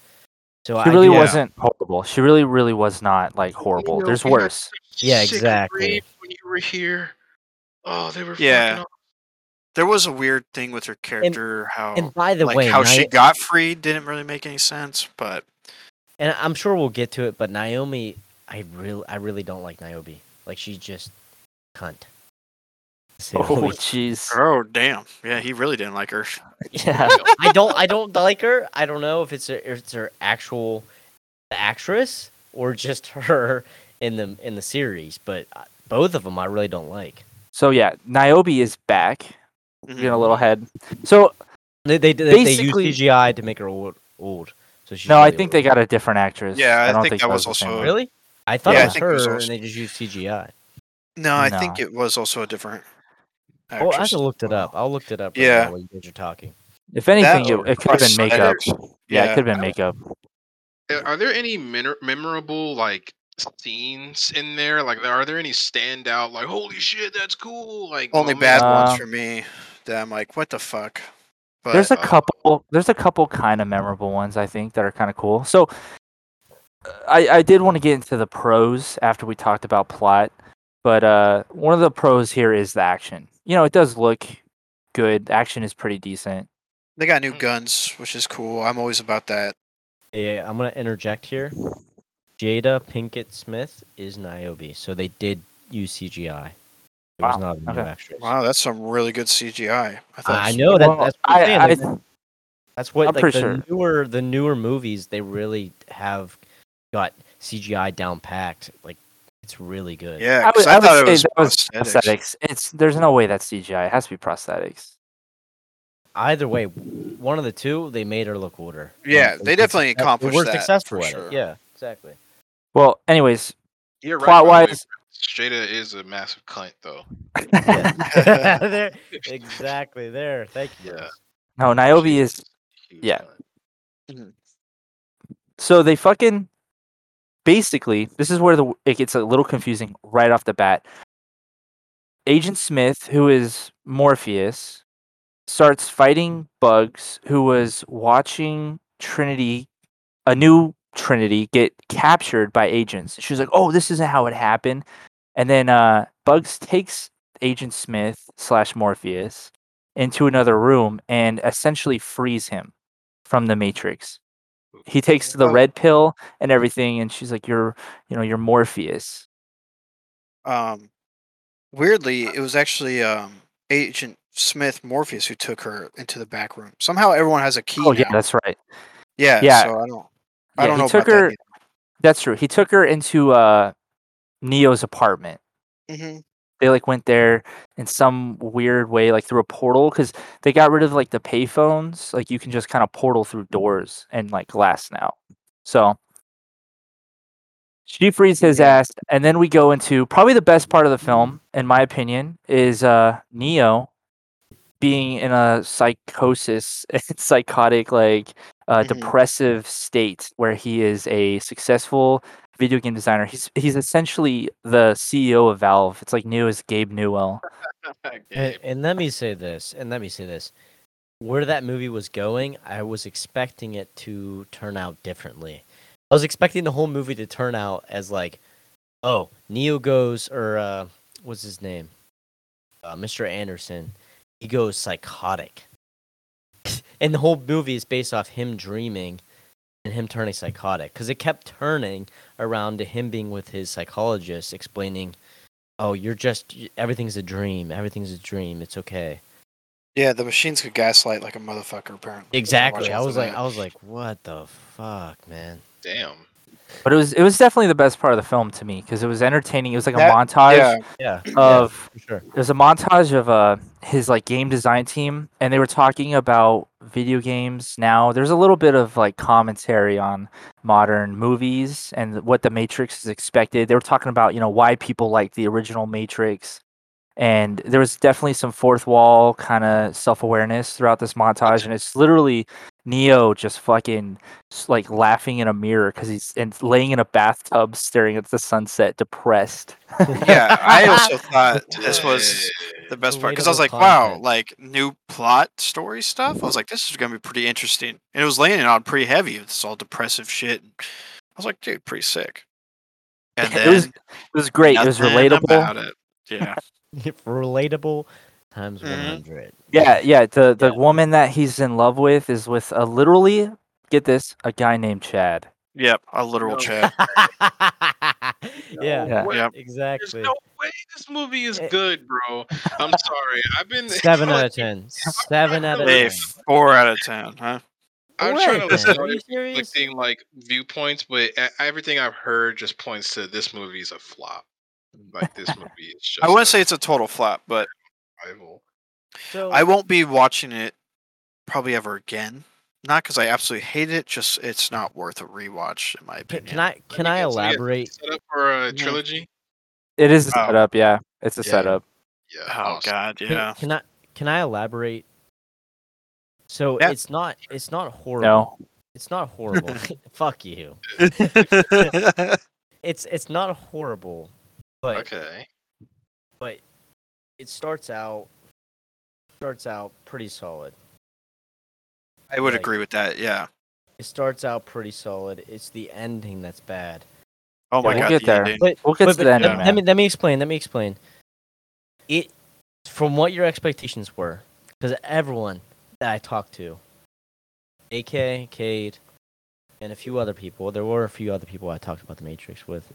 [SPEAKER 2] So
[SPEAKER 3] she really
[SPEAKER 2] do-
[SPEAKER 1] Yeah.
[SPEAKER 3] wasn't horrible. She really, really was not like horrible.
[SPEAKER 4] know,
[SPEAKER 3] There's worse.
[SPEAKER 2] Yeah, exactly.
[SPEAKER 4] When you were here, oh, they were
[SPEAKER 1] Yeah. there was a weird thing with her character. how
[SPEAKER 2] And by the
[SPEAKER 1] like
[SPEAKER 2] way,
[SPEAKER 1] how she got freed didn't really make any sense. But
[SPEAKER 2] and I'm sure we'll get to it, but Naomi, I really, I really don't like Naomi. Like she's just cunt. To say the
[SPEAKER 3] Oh jeez.
[SPEAKER 1] oh damn, yeah, he really didn't like her.
[SPEAKER 3] Yeah.
[SPEAKER 2] I don't I don't like her. I don't know if it's her, if it's her actual actress or just her in the in the series, but uh, both of them I really don't like.
[SPEAKER 3] So yeah, Niobe is back.
[SPEAKER 1] Mhm.
[SPEAKER 3] Getting a little head. So
[SPEAKER 2] They they they, they use CGI to make her old. old. So she's
[SPEAKER 3] No, I
[SPEAKER 2] really
[SPEAKER 3] think they got a different actress.
[SPEAKER 1] Yeah, I
[SPEAKER 3] don't
[SPEAKER 1] think that was
[SPEAKER 3] the same
[SPEAKER 1] also-
[SPEAKER 2] Really? I thought
[SPEAKER 1] Yeah,
[SPEAKER 2] it was
[SPEAKER 1] think it was also-
[SPEAKER 2] and they just used CGI.
[SPEAKER 1] No, I think it was also a different.
[SPEAKER 2] Oh, I have
[SPEAKER 1] actress
[SPEAKER 2] to
[SPEAKER 1] as
[SPEAKER 2] looked it up. I'll look it up.
[SPEAKER 1] Yeah.
[SPEAKER 2] Right now while you guys are talking.
[SPEAKER 3] If anything,
[SPEAKER 1] That
[SPEAKER 3] it, it could have been makeup.
[SPEAKER 1] prosthetics.
[SPEAKER 3] Yeah, it could have been makeup.
[SPEAKER 4] Are there any men- memorable like scenes in there? Like, are there any standout? Like, holy shit, that's cool. Like,
[SPEAKER 1] Only
[SPEAKER 4] moments?
[SPEAKER 1] bad
[SPEAKER 3] Uh,
[SPEAKER 1] ones for me. That I'm like, what the fuck? But
[SPEAKER 3] there's a
[SPEAKER 4] uh,
[SPEAKER 3] couple. There's a couple kind of memorable ones I think that are kind of cool. So, I I did want to get into the pros after we talked about plot, but uh, one of the pros here is the action. You know, it does look good. Action is pretty decent.
[SPEAKER 1] they got new
[SPEAKER 4] Mm.
[SPEAKER 1] guns, which is cool. I'm always about that.
[SPEAKER 2] Yeah, I'm gonna interject here. Jada Pinkett Smith is Niobe, so they did use CGI. It was
[SPEAKER 3] Wow,
[SPEAKER 2] not a new
[SPEAKER 3] okay.
[SPEAKER 2] actress.
[SPEAKER 1] Wow, that's some really good CGI. I thought.
[SPEAKER 2] I know that.
[SPEAKER 3] Well,
[SPEAKER 2] That's what I'm
[SPEAKER 3] I-
[SPEAKER 2] saying,
[SPEAKER 3] I
[SPEAKER 2] That's what
[SPEAKER 3] I'm
[SPEAKER 2] like
[SPEAKER 3] pretty
[SPEAKER 2] the
[SPEAKER 3] sure.
[SPEAKER 2] newer the newer movies they really have got CGI down packed. Like it's really good.
[SPEAKER 1] Yeah,
[SPEAKER 3] I
[SPEAKER 1] 'cause
[SPEAKER 3] would,
[SPEAKER 1] I,
[SPEAKER 3] I
[SPEAKER 1] thought
[SPEAKER 3] say
[SPEAKER 1] it was
[SPEAKER 3] that was
[SPEAKER 1] prosthetics.
[SPEAKER 3] prosthetics. It's there's no way that's CGI. It has to be prosthetics.
[SPEAKER 2] Either way, one of the two they made her look older.
[SPEAKER 1] Yeah,
[SPEAKER 2] And
[SPEAKER 1] they
[SPEAKER 2] it's-
[SPEAKER 1] definitely
[SPEAKER 2] it's-
[SPEAKER 1] accomplished
[SPEAKER 2] They were
[SPEAKER 1] that,
[SPEAKER 2] successful
[SPEAKER 1] for
[SPEAKER 2] at
[SPEAKER 1] sure.
[SPEAKER 2] it. Yeah, exactly.
[SPEAKER 3] Well, anyways,
[SPEAKER 4] You're right.
[SPEAKER 3] plot
[SPEAKER 4] right,
[SPEAKER 3] wise,
[SPEAKER 4] Jada is a massive cunt, though.
[SPEAKER 2] Yeah. there, exactly there. Thank you.
[SPEAKER 4] Yeah.
[SPEAKER 3] No, Niobe is
[SPEAKER 4] huge
[SPEAKER 3] yeah.
[SPEAKER 4] cunt. Mm-hmm.
[SPEAKER 3] so they fucking basically this is where the it gets a little confusing right off the bat. Agent smith who is morpheus starts fighting bugs who was watching trinity a new trinity get captured by agents. She's like oh this isn't how it happened. And then uh bugs takes agent smith slash morpheus into another room and essentially frees him from the matrix he takes the red pill and everything and she's like you're you know you're morpheus
[SPEAKER 1] Um, weirdly, it was actually um Agent Smith Morpheus who took her into the back room. Somehow, everyone has a key.
[SPEAKER 3] oh yeah that's right
[SPEAKER 1] yeah,
[SPEAKER 3] yeah.
[SPEAKER 1] So I don't. I
[SPEAKER 3] Yeah,
[SPEAKER 1] don't
[SPEAKER 3] he
[SPEAKER 1] know
[SPEAKER 3] took
[SPEAKER 1] about
[SPEAKER 3] her that's true he took her into uh neo's apartment
[SPEAKER 1] that.
[SPEAKER 3] They like went there in some weird way like through a portal because they got rid of like the payphones like you can just kind of portal through doors and like glass now. So she frees his ass and then we go into probably the best part of the film in my opinion is uh neo being in a psychosis psychotic like uh,
[SPEAKER 1] Mhm.
[SPEAKER 3] depressive state where he is a successful video game designer he's he's essentially the ceo of valve it's like neo as gabe newell
[SPEAKER 2] And, and let me say this, and let me say this. Where that movie was going, I was expecting it to turn out differently. I was expecting the whole movie to turn out as like, oh, Neo goes, or uh, what's his name? Uh, Mr. Anderson. He goes psychotic. and the whole movie is based off him dreaming and him turning psychotic. Because it kept turning around to him being with his psychologist, explaining oh you're just everything's a dream everything's a dream it's okay
[SPEAKER 1] Yeah, the machines could gaslight like a motherfucker. Apparently.
[SPEAKER 2] exactly i was like
[SPEAKER 1] that.
[SPEAKER 2] i was like what the fuck man
[SPEAKER 4] Damn.
[SPEAKER 3] but it was it was definitely the best part of the film to me because it was entertaining it was like a
[SPEAKER 1] That-
[SPEAKER 3] montage
[SPEAKER 1] yeah,
[SPEAKER 2] yeah
[SPEAKER 3] of
[SPEAKER 2] for sure
[SPEAKER 3] there's a montage of uh his like game design team and they were talking about video games now. There's a little bit of like commentary on modern movies and what the matrix is expected. They were talking about you know why people like the original matrix. And there was definitely some fourth wall kind of self-awareness throughout this montage and it's literally neo just fucking like laughing in a mirror because he's and laying in a bathtub staring at the sunset depressed
[SPEAKER 1] yeah. I also thought this was the best part because I was like, wow, like new plot story stuff. I was like, this is gonna be pretty interesting, and it was laying on pretty heavy. It's all depressive shit. I was like, dude, pretty sick. And
[SPEAKER 3] it
[SPEAKER 1] then
[SPEAKER 3] was it was great it was relatable
[SPEAKER 1] About it. Yeah.
[SPEAKER 2] relatable times
[SPEAKER 1] Mhm.
[SPEAKER 2] 100
[SPEAKER 3] Yeah, yeah. The the
[SPEAKER 2] Yeah.
[SPEAKER 3] woman that he's in love with is with a literally get this a guy named Chad.
[SPEAKER 1] Yep. A literal
[SPEAKER 4] No.
[SPEAKER 1] Chad.
[SPEAKER 2] yeah,
[SPEAKER 3] Yeah.
[SPEAKER 4] way.
[SPEAKER 1] Yep.
[SPEAKER 4] There's
[SPEAKER 2] exactly
[SPEAKER 4] no way this movie is
[SPEAKER 2] Eh.
[SPEAKER 4] good, bro. I'm sorry. I've been
[SPEAKER 2] seven out of ten seven out of
[SPEAKER 1] Hey, Four out of ten, huh?
[SPEAKER 4] I'm
[SPEAKER 2] What,
[SPEAKER 4] trying to
[SPEAKER 2] man?
[SPEAKER 4] start
[SPEAKER 2] Are you serious?
[SPEAKER 4] conflicting like viewpoints, but everything I've heard just points to this movie is a flop. Like this movie is just.
[SPEAKER 1] I wouldn't
[SPEAKER 4] a
[SPEAKER 1] say it's a total flop, but
[SPEAKER 4] rival.
[SPEAKER 2] So,
[SPEAKER 1] I won't be watching it probably ever again. not because I absolutely hate it. Just it's not worth a rewatch in my opinion.
[SPEAKER 2] can I can I
[SPEAKER 4] think it's- yeah,
[SPEAKER 2] elaborate?
[SPEAKER 4] Set up for a trilogy.
[SPEAKER 3] It is a
[SPEAKER 1] Oh.
[SPEAKER 3] setup, yeah. It's a
[SPEAKER 4] Yeah.
[SPEAKER 3] setup.
[SPEAKER 4] Yeah.
[SPEAKER 1] Oh
[SPEAKER 4] awesome.
[SPEAKER 1] God,
[SPEAKER 2] Can,
[SPEAKER 1] yeah.
[SPEAKER 2] can I can I elaborate? So
[SPEAKER 1] Yeah.
[SPEAKER 2] it's not it's not horrible.
[SPEAKER 3] No.
[SPEAKER 2] It's not horrible. Fuck you. It's it's not horrible, but
[SPEAKER 4] Okay.
[SPEAKER 2] but it starts out starts out pretty solid.
[SPEAKER 1] I would
[SPEAKER 2] Like-
[SPEAKER 1] agree with that. Yeah.
[SPEAKER 2] It starts out pretty solid. It's the ending that's bad.
[SPEAKER 1] Oh my
[SPEAKER 3] we'll
[SPEAKER 1] God,
[SPEAKER 3] get
[SPEAKER 1] the
[SPEAKER 3] there.
[SPEAKER 1] ending.
[SPEAKER 2] But
[SPEAKER 3] We'll get
[SPEAKER 2] but,
[SPEAKER 3] to
[SPEAKER 2] but
[SPEAKER 3] the ending,
[SPEAKER 2] let, let me let me explain. Let me explain. It from what your expectations were, because everyone that I talked to, AK, Cade, and a few other people, there were a few other people I talked about the Matrix with.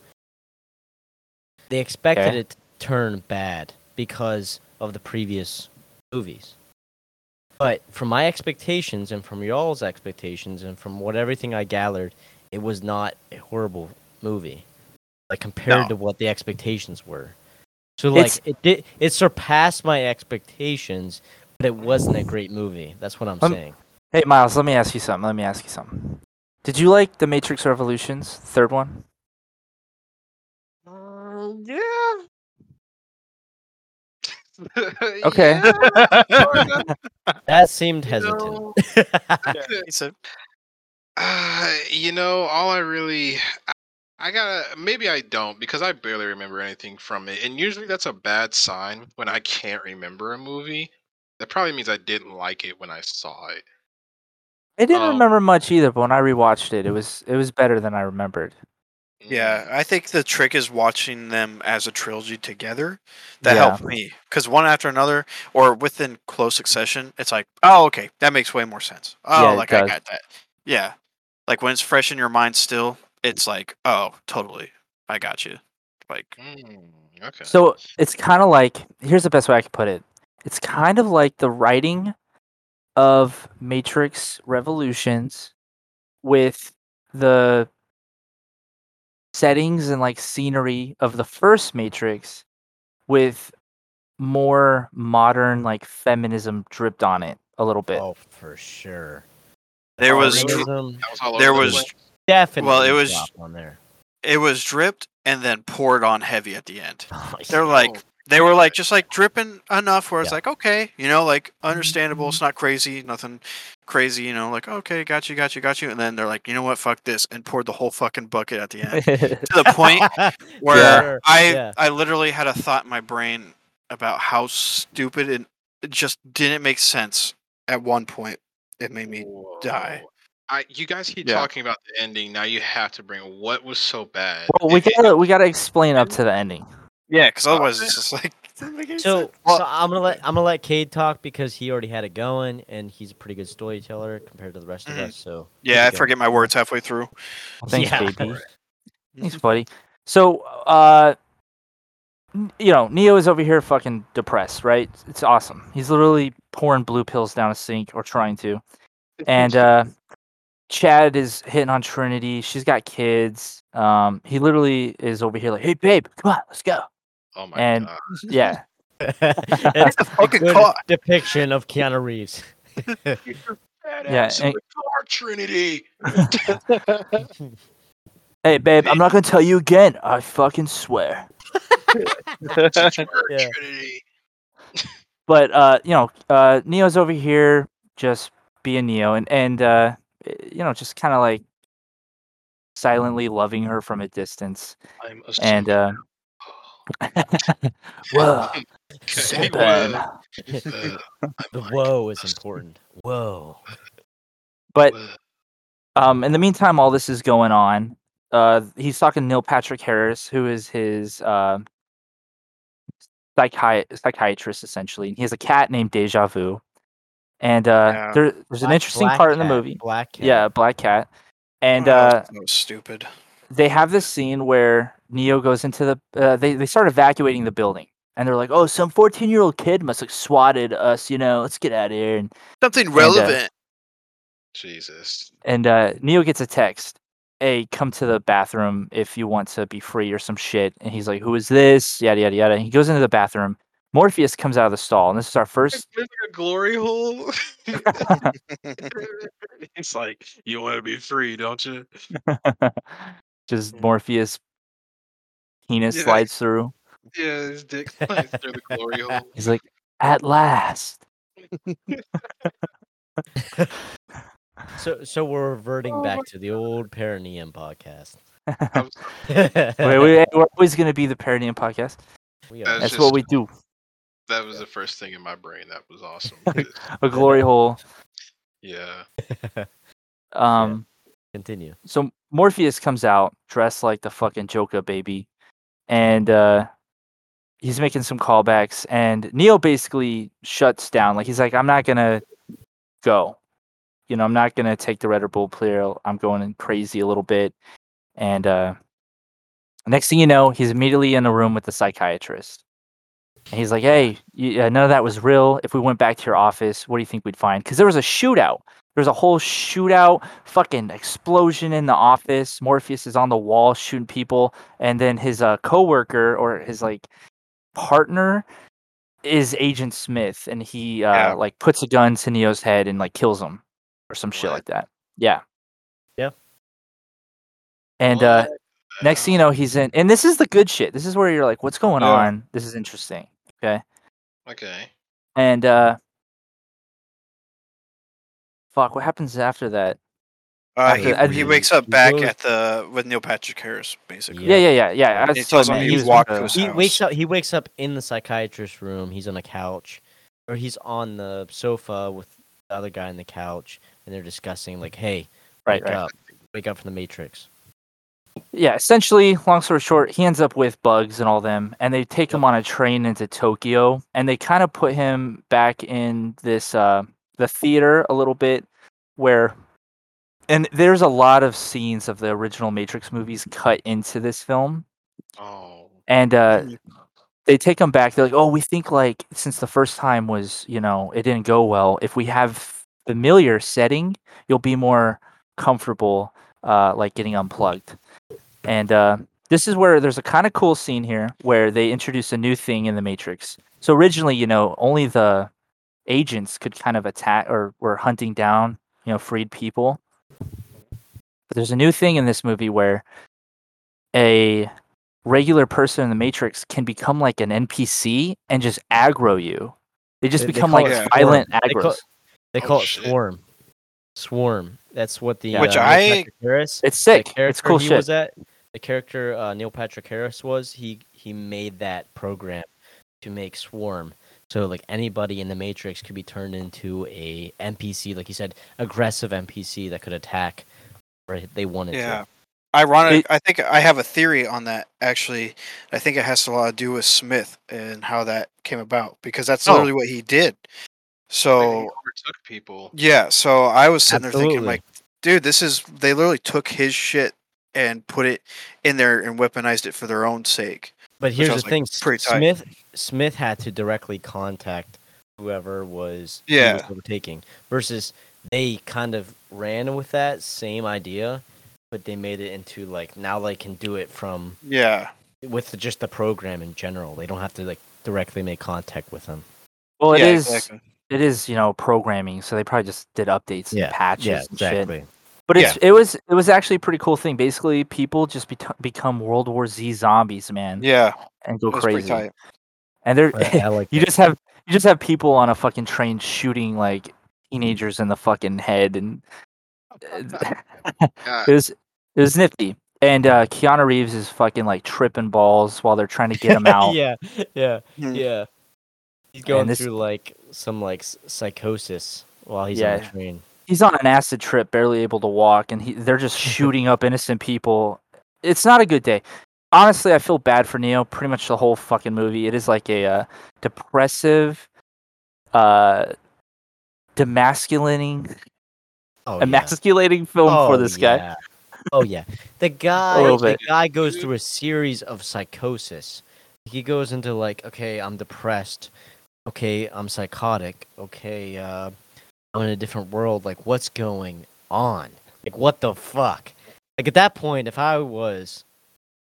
[SPEAKER 2] They expected
[SPEAKER 3] Okay.
[SPEAKER 2] it to turn bad because of the previous movies. But from my expectations and from y'all's expectations and from what everything I gathered, it was not a horrible movie. Like compared
[SPEAKER 1] No.
[SPEAKER 2] to what the expectations were. So like
[SPEAKER 3] It's-
[SPEAKER 2] it did it surpassed my expectations, but it wasn't a great movie. That's what I'm
[SPEAKER 3] Um,
[SPEAKER 2] saying.
[SPEAKER 3] Hey Miles, let me ask you something. Let me ask you something. Did you like the Matrix Revolutions, third one?
[SPEAKER 4] yeah.
[SPEAKER 3] Okay.
[SPEAKER 2] That seemed
[SPEAKER 4] You
[SPEAKER 2] hesitant.
[SPEAKER 4] know,
[SPEAKER 1] He said,
[SPEAKER 4] Uh, you know, all I really, I, I gotta, maybe I don't because I barely remember anything from it. And usually that's a bad sign when I can't remember a movie. That probably means I didn't like it when I saw it.
[SPEAKER 3] I didn't
[SPEAKER 4] Um,
[SPEAKER 3] remember much either, but when I rewatched it, it was it was better than I remembered.
[SPEAKER 1] Yeah,
[SPEAKER 4] Mm,
[SPEAKER 1] I think the trick is watching them as a trilogy together. That
[SPEAKER 3] Yeah.
[SPEAKER 1] helped me because one after another, or within close succession, it's like, oh, okay, that makes way more sense. Oh,
[SPEAKER 3] Yeah,
[SPEAKER 1] like I got that. Yeah, like when it's fresh in your mind still, it's like, oh, totally, I got you. Like,
[SPEAKER 4] mm, okay.
[SPEAKER 3] So it's kind of like here's the best way I could put it. It's kind of like the writing of Matrix Revolutions with the settings and like scenery of the first Matrix with more modern like feminism dripped on it a little bit.
[SPEAKER 2] Oh, for sure.
[SPEAKER 1] there was,
[SPEAKER 4] really?
[SPEAKER 1] dri-
[SPEAKER 4] was
[SPEAKER 1] there
[SPEAKER 4] over the
[SPEAKER 1] was-
[SPEAKER 4] place.
[SPEAKER 2] definitely
[SPEAKER 1] it was-
[SPEAKER 2] on there.
[SPEAKER 1] it was dripped and then poured on heavy at the end.
[SPEAKER 2] Oh,
[SPEAKER 1] They're
[SPEAKER 2] yeah.
[SPEAKER 1] like, they were like just like dripping enough where it's
[SPEAKER 2] Yeah.
[SPEAKER 1] like okay you know like understandable mm-hmm. it's not crazy nothing crazy you know like okay got you got you got you and then they're like you know what fuck this and poured the whole fucking bucket at the end to the point where
[SPEAKER 2] Sure,
[SPEAKER 1] i
[SPEAKER 2] yeah.
[SPEAKER 1] i literally had a thought in my brain about how stupid and it just didn't make sense at one point it made me die.
[SPEAKER 4] I, you guys keep
[SPEAKER 1] Yeah.
[SPEAKER 4] talking about the ending. Now you have to bring what was so bad.
[SPEAKER 3] well, we
[SPEAKER 4] it-
[SPEAKER 3] gotta we gotta explain up to the ending.
[SPEAKER 1] Yeah because otherwise it's just like it doesn't make any
[SPEAKER 2] So.
[SPEAKER 1] Well,
[SPEAKER 2] so I'm gonna let I'm gonna let Cade talk because he already had it going and he's a pretty good storyteller compared to the rest of us. So
[SPEAKER 1] yeah i
[SPEAKER 2] go.
[SPEAKER 1] forget my words halfway through
[SPEAKER 3] Thanks,
[SPEAKER 2] Yeah.
[SPEAKER 3] baby. Thanks, buddy. So, uh, you know, Neo is over here fucking depressed, right? It's awesome. He's literally pouring blue pills down a sink or trying to. And uh, Chad is hitting on Trinity. She's got kids. Um, he literally is over here like, "Hey, babe, come on, let's go."
[SPEAKER 4] Oh my
[SPEAKER 3] and-
[SPEAKER 4] god.
[SPEAKER 3] Yeah,
[SPEAKER 2] it's a
[SPEAKER 1] fucking
[SPEAKER 2] good
[SPEAKER 1] car.
[SPEAKER 2] depiction of Keanu Reeves.
[SPEAKER 3] Yeah,
[SPEAKER 4] Badass in
[SPEAKER 3] and-
[SPEAKER 4] car, Trinity.
[SPEAKER 3] hey, babe, I'm not gonna tell you again. I fucking swear.
[SPEAKER 2] Yeah.
[SPEAKER 3] But uh, you know, uh, Neo's over here just being Neo, and and uh, you know, just kind of like silently loving her from a distance.
[SPEAKER 4] I'm
[SPEAKER 3] And uh, whoa,
[SPEAKER 4] Okay,
[SPEAKER 3] bad.
[SPEAKER 4] well, uh,
[SPEAKER 2] The whoa is important. Whoa.
[SPEAKER 3] But um, in the meantime, all this is going on. Uh, he's talking to Neil Patrick Harris, who is his uh, psychi- psychiatrist essentially. and He has a cat named Deja Vu, and uh,
[SPEAKER 1] Yeah.
[SPEAKER 3] there, there's an interesting
[SPEAKER 2] black
[SPEAKER 3] part in the movie.
[SPEAKER 2] Black cat.
[SPEAKER 3] Yeah, black cat, and
[SPEAKER 1] Oh,
[SPEAKER 3] uh,
[SPEAKER 1] that was stupid
[SPEAKER 3] they have this scene where Neo goes into the uh, they they start evacuating the building and they're like, "Oh, some 14-year-old kid must have swatted us, you know. Let's get out of here." And
[SPEAKER 1] something
[SPEAKER 3] uh,
[SPEAKER 1] relevant
[SPEAKER 4] Jesus.
[SPEAKER 3] and uh, Neo gets a text, "Hey, come to the bathroom if you want to be free or some shit." And he's like, "Who is this?" Yada yada yada. And he goes into the bathroom. Morpheus comes out of the stall, and this is our first.
[SPEAKER 4] Like a glory hole. it's like you want to be free, don't you?
[SPEAKER 3] Just Morpheus penis
[SPEAKER 4] Yeah.
[SPEAKER 3] slides through.
[SPEAKER 4] Yeah, his dick slides through the glory hole.
[SPEAKER 3] He's like, at last.
[SPEAKER 2] So so we're reverting back to the old Perineum podcast.
[SPEAKER 3] Wait, wait, we're always gonna be the Perineum podcast.
[SPEAKER 2] we
[SPEAKER 4] That's
[SPEAKER 2] are.
[SPEAKER 3] That's
[SPEAKER 4] just-
[SPEAKER 3] what we do.
[SPEAKER 4] that was the first thing in my brain. That was awesome.
[SPEAKER 3] A glory hole.
[SPEAKER 4] yeah.
[SPEAKER 3] Um.
[SPEAKER 2] Continue.
[SPEAKER 3] so Morpheus comes out dressed like the fucking Joker baby, and uh, he's making some callbacks, and Neo basically shuts down. Like he's like, I'm not gonna go. You know, I'm not gonna take the Red Bull pill. I'm going crazy a little bit, and uh, next thing you know, he's immediately in a room with the psychiatrist. And he's like, "Hey, you, uh, none of that was real. If we went back to your office, what do you think we'd find? Because there was a shootout. There was a whole shootout, fucking explosion in the office. Morpheus is on the wall shooting people, and then his uh, coworker or his like partner is Agent Smith, and he uh,
[SPEAKER 1] Yeah.
[SPEAKER 3] like puts a gun to Neo's head and like kills him or some shit like that. Yeah.
[SPEAKER 2] Yeah.
[SPEAKER 3] And uh, next thing you know, he's in, and this is the good shit. This is where you're like, what's going
[SPEAKER 1] Yeah.
[SPEAKER 3] on? This is interesting. Okay.
[SPEAKER 4] Okay.
[SPEAKER 3] And uh, fuck, what happens after that?
[SPEAKER 1] Uh, he,
[SPEAKER 3] After-
[SPEAKER 1] he wakes up back
[SPEAKER 2] goes-
[SPEAKER 1] at the with Neil Patrick Harris, basically.
[SPEAKER 3] Yeah, yeah, yeah, yeah. I
[SPEAKER 1] He tells him
[SPEAKER 3] that.
[SPEAKER 1] he walked to his
[SPEAKER 2] He
[SPEAKER 1] house.
[SPEAKER 2] wakes up. He wakes up in the psychiatrist's room. He's on a couch, or he's on the sofa with the other guy on the couch, and they're discussing like, "Hey,
[SPEAKER 3] Right,
[SPEAKER 2] wake
[SPEAKER 3] right.
[SPEAKER 2] up, wake up from the Matrix."
[SPEAKER 3] yeah, essentially, long story short, he ends up with Bugs and all them, and they take him on a train into Tokyo, and they kind of put him back in this uh, the theater a little bit, where, and there's a lot of scenes of the original Matrix movies cut into this film,
[SPEAKER 4] Oh.
[SPEAKER 3] and uh,
[SPEAKER 1] Mhm.
[SPEAKER 3] they take them back. They're like, "Oh, we think like since the first time was, you know, it didn't go well. If we have familiar setting, you'll be more comfortable, uh, like getting unplugged." And uh, this is where there's a kind of cool scene here where they introduce a new thing in the Matrix. So originally, you know, only the agents could kind of attack or were hunting down, you know, freed people. But there's a new thing in this movie where a regular person in the Matrix can become like an NPC and just aggro you. They just
[SPEAKER 2] They- they
[SPEAKER 3] become
[SPEAKER 2] call
[SPEAKER 3] like
[SPEAKER 1] it
[SPEAKER 3] violent
[SPEAKER 2] They call-
[SPEAKER 3] aggros.
[SPEAKER 2] They
[SPEAKER 4] Oh,
[SPEAKER 2] call it
[SPEAKER 4] shit.
[SPEAKER 2] swarm. Swarm. That's what the
[SPEAKER 1] Which
[SPEAKER 2] uh,
[SPEAKER 1] I-
[SPEAKER 2] Patrick Harris,
[SPEAKER 3] It's sick. It's cool
[SPEAKER 2] he
[SPEAKER 3] shit.
[SPEAKER 2] was at. The character uh, Neil Patrick Harris was. He he made that program to make swarm. So like anybody in the Matrix could be turned into a NPC, like you said, aggressive NPC that could attack where they wanted
[SPEAKER 1] Yeah.
[SPEAKER 2] to.
[SPEAKER 1] Ironic.
[SPEAKER 3] It-
[SPEAKER 1] I think I have a theory on that. Actually, I think it has a lot to do with Smith and how that came about because that's
[SPEAKER 3] Oh.
[SPEAKER 1] literally what he did.
[SPEAKER 4] Maybe he
[SPEAKER 1] So
[SPEAKER 4] overtook people.
[SPEAKER 1] yeah, so I was sitting there thinking like, dude, this is they literally took his shit and put it in there and weaponized it for their own sake.
[SPEAKER 2] But here's the
[SPEAKER 1] like,
[SPEAKER 2] thing:
[SPEAKER 1] pretty tight.
[SPEAKER 2] Smith Smith had to directly contact whoever was he
[SPEAKER 1] Yeah.
[SPEAKER 2] was overtaking. Versus they kind of ran with that same idea, but they made it into like now they can do it from
[SPEAKER 1] Yeah,
[SPEAKER 2] with the, just the program in general. They don't have to like directly make contact with them.
[SPEAKER 3] Well, it
[SPEAKER 1] yeah,
[SPEAKER 3] is.
[SPEAKER 1] exactly.
[SPEAKER 3] It is, you know, programming. So they probably just did updates and patches
[SPEAKER 2] yeah,
[SPEAKER 3] and shit.
[SPEAKER 2] Exactly.
[SPEAKER 3] But it's it was it was actually a pretty cool thing. Basically, people just bec- become World War Z zombies, man,
[SPEAKER 1] Yeah,
[SPEAKER 3] and go
[SPEAKER 1] it was pretty
[SPEAKER 3] crazy.
[SPEAKER 1] tight.
[SPEAKER 3] And they're
[SPEAKER 2] I, I like
[SPEAKER 3] you
[SPEAKER 2] that.
[SPEAKER 3] just have you just have people on a fucking train shooting like teenagers in the fucking head, and
[SPEAKER 4] God,
[SPEAKER 3] it was it was nifty. And uh, Keanu Reeves is fucking like tripping balls while they're trying to get him out.
[SPEAKER 2] yeah, yeah,
[SPEAKER 1] Hmm.
[SPEAKER 2] yeah. He's going
[SPEAKER 3] this-
[SPEAKER 2] through like some like psychosis while he's on the train.
[SPEAKER 3] He's on an acid trip, barely able to walk, and he, they're just shooting up innocent people. It's not a good day. Honestly, I feel bad for Neo. Pretty much the whole fucking movie. It is like a uh, depressive, uh, demasculating,
[SPEAKER 2] Oh, yeah.
[SPEAKER 3] emasculating film for this guy.
[SPEAKER 2] Oh yeah, the guy. The guy goes through a series of psychosis. He goes into like, okay, I'm depressed. Okay, I'm psychotic. Okay, uh, I'm in a different world. Like, what's going on? Like, what the fuck? Like at that point, if I was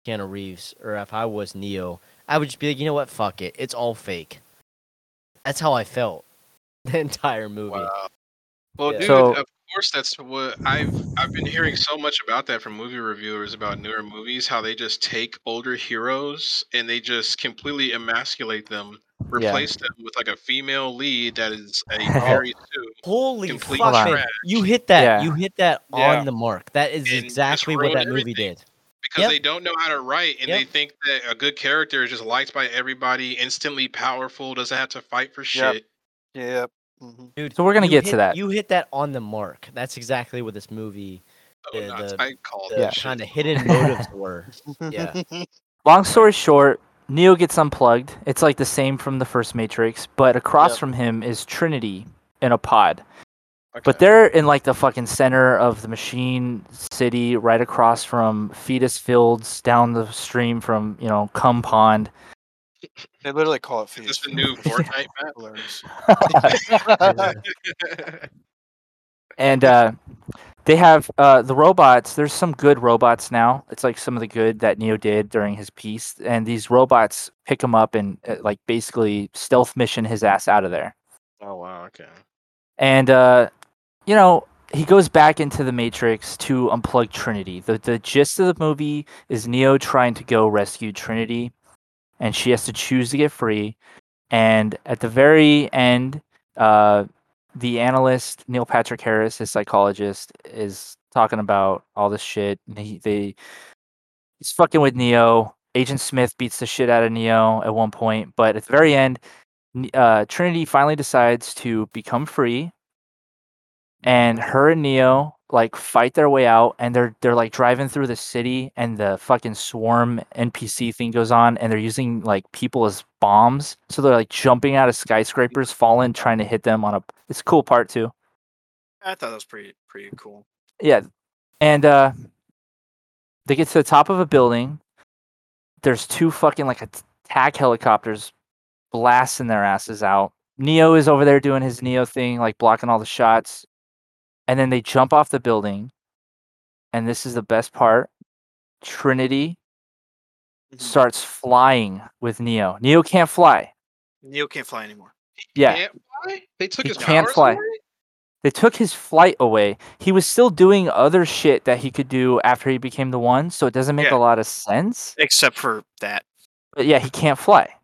[SPEAKER 2] Keanu Reeves or if I was Neo, I would just be like, you know what? Fuck it. It's all fake. That's how I felt the entire movie.
[SPEAKER 4] Wow. Well,
[SPEAKER 2] Yeah.
[SPEAKER 4] dude,
[SPEAKER 3] So-
[SPEAKER 4] of course that's what I've I've been hearing so much about that from movie reviewers about newer movies, how they just take older heroes and they just completely emasculate them,
[SPEAKER 3] Yeah.
[SPEAKER 4] replace them with like a female lead that is a. Mary
[SPEAKER 2] Holy
[SPEAKER 4] Complete
[SPEAKER 2] fuck,
[SPEAKER 4] trash.
[SPEAKER 2] You hit that.
[SPEAKER 3] Yeah.
[SPEAKER 2] You hit that
[SPEAKER 1] Yeah.
[SPEAKER 2] on the mark. That is
[SPEAKER 4] And
[SPEAKER 2] exactly what that movie did.
[SPEAKER 4] Because
[SPEAKER 2] Yep.
[SPEAKER 4] they don't know how to write and
[SPEAKER 2] Yep.
[SPEAKER 4] they think that a good character is just liked by everybody, instantly powerful, doesn't have to fight for shit.
[SPEAKER 1] Yep. hmm
[SPEAKER 2] Dude,
[SPEAKER 3] So we're gonna
[SPEAKER 2] you
[SPEAKER 3] get to that.
[SPEAKER 2] You hit that on the mark. That's exactly what this movie,
[SPEAKER 4] Oh,
[SPEAKER 2] Yeah,
[SPEAKER 4] nuts.
[SPEAKER 2] the-
[SPEAKER 4] I called
[SPEAKER 2] the
[SPEAKER 4] that shit.
[SPEAKER 2] kind of hidden motives were. Yeah.
[SPEAKER 3] Long story short, Neo gets unplugged. It's like the same from the first Matrix, but across
[SPEAKER 1] Yep.
[SPEAKER 3] from him is Trinity in a pod. But they're in like the fucking center of the machine city, right across from fetus fields, down the stream from you know Cum Pond.
[SPEAKER 1] They literally call it fetus.
[SPEAKER 4] this the new Fortnite map?
[SPEAKER 1] Hilarious.
[SPEAKER 3] and uh, they have uh, the robots. There's some good robots now. It's like some of the good that Neo did during his piece, and these robots pick him up and uh, like basically stealth mission his ass out of there.
[SPEAKER 4] oh wow, okay.
[SPEAKER 3] And uh, you know, he goes back into the Matrix to unplug Trinity. The the gist of the movie is Neo trying to go rescue Trinity, and she has to choose to get free. And at the very end, uh, the analyst Neil Patrick Harris, his psychologist, is talking about all this shit. And he they he's fucking with Neo. Agent Smith beats the shit out of Neo at one point, but at the very end, uh, Trinity finally decides to become free, and her and Neo like fight their way out, and they're they're like driving through the city, and the fucking swarm NPC thing goes on, and they're using like people as bombs, so they're like jumping out of skyscrapers, falling, trying to hit them on a. It's a cool part too.
[SPEAKER 1] I thought that was pretty pretty cool.
[SPEAKER 3] Yeah, and uh, they get to the top of a building. There's two fucking like attack helicopters blasting their asses out. Neo is over there doing his Neo thing, like blocking all the shots. And then they jump off the building. And this is the best part. Trinity
[SPEAKER 1] Mhm.
[SPEAKER 3] starts flying with Neo. Neo can't fly.
[SPEAKER 1] Neo can't fly anymore.
[SPEAKER 3] Yeah.
[SPEAKER 4] Can't fly? They took
[SPEAKER 3] He
[SPEAKER 4] his
[SPEAKER 3] can't fly.
[SPEAKER 4] away?
[SPEAKER 3] They took his flight away. He was still doing other shit that he could do after he became the one, so it doesn't make
[SPEAKER 1] Yeah.
[SPEAKER 3] a lot of sense.
[SPEAKER 1] Except for that.
[SPEAKER 3] But yeah, he can't fly.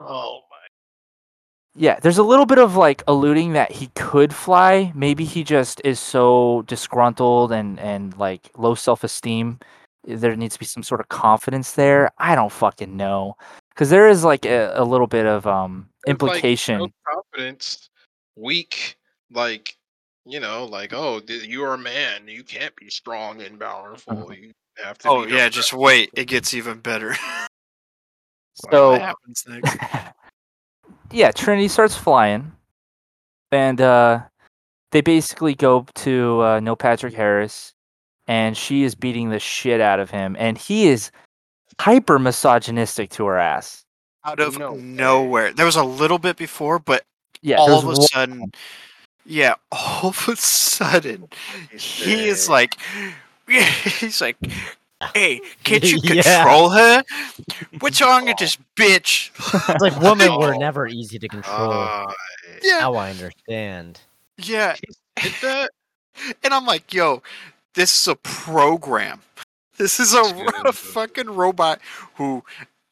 [SPEAKER 1] Oh my.
[SPEAKER 3] Yeah, there's a little bit of like alluding that he could fly. Maybe he just is so disgruntled and and like low self-esteem. There needs to be some sort of confidence there. I don't fucking know. Cuz there is like a, a little bit of um
[SPEAKER 4] There's, like,
[SPEAKER 3] implication.
[SPEAKER 4] no confidence, weak, like you know, like oh, th- you are a man. You can't be strong and powerful.
[SPEAKER 3] Uh-huh.
[SPEAKER 4] You have to.
[SPEAKER 1] Oh
[SPEAKER 4] be
[SPEAKER 1] yeah, just wait. It gets even better.
[SPEAKER 3] So-
[SPEAKER 1] what happens next?
[SPEAKER 3] yeah, Trinity starts flying, and uh, they basically go to uh, Neil Patrick Harris, and she is beating the shit out of him, and he is hyper misogynistic to her ass.
[SPEAKER 1] Out of
[SPEAKER 4] No
[SPEAKER 1] nowhere. There was a little bit before, but
[SPEAKER 3] Yeah,
[SPEAKER 1] all of a
[SPEAKER 3] one-
[SPEAKER 1] sudden, yeah, all of a sudden, he is like, he's like, hey, can't you
[SPEAKER 2] Yeah.
[SPEAKER 1] control her? What's wrong with this bitch?
[SPEAKER 2] It's like women were never easy to control.
[SPEAKER 4] God.
[SPEAKER 1] yeah,
[SPEAKER 2] now I understand.
[SPEAKER 1] yeah. And I'm like, yo, this is a program. This is a, a fucking robot who,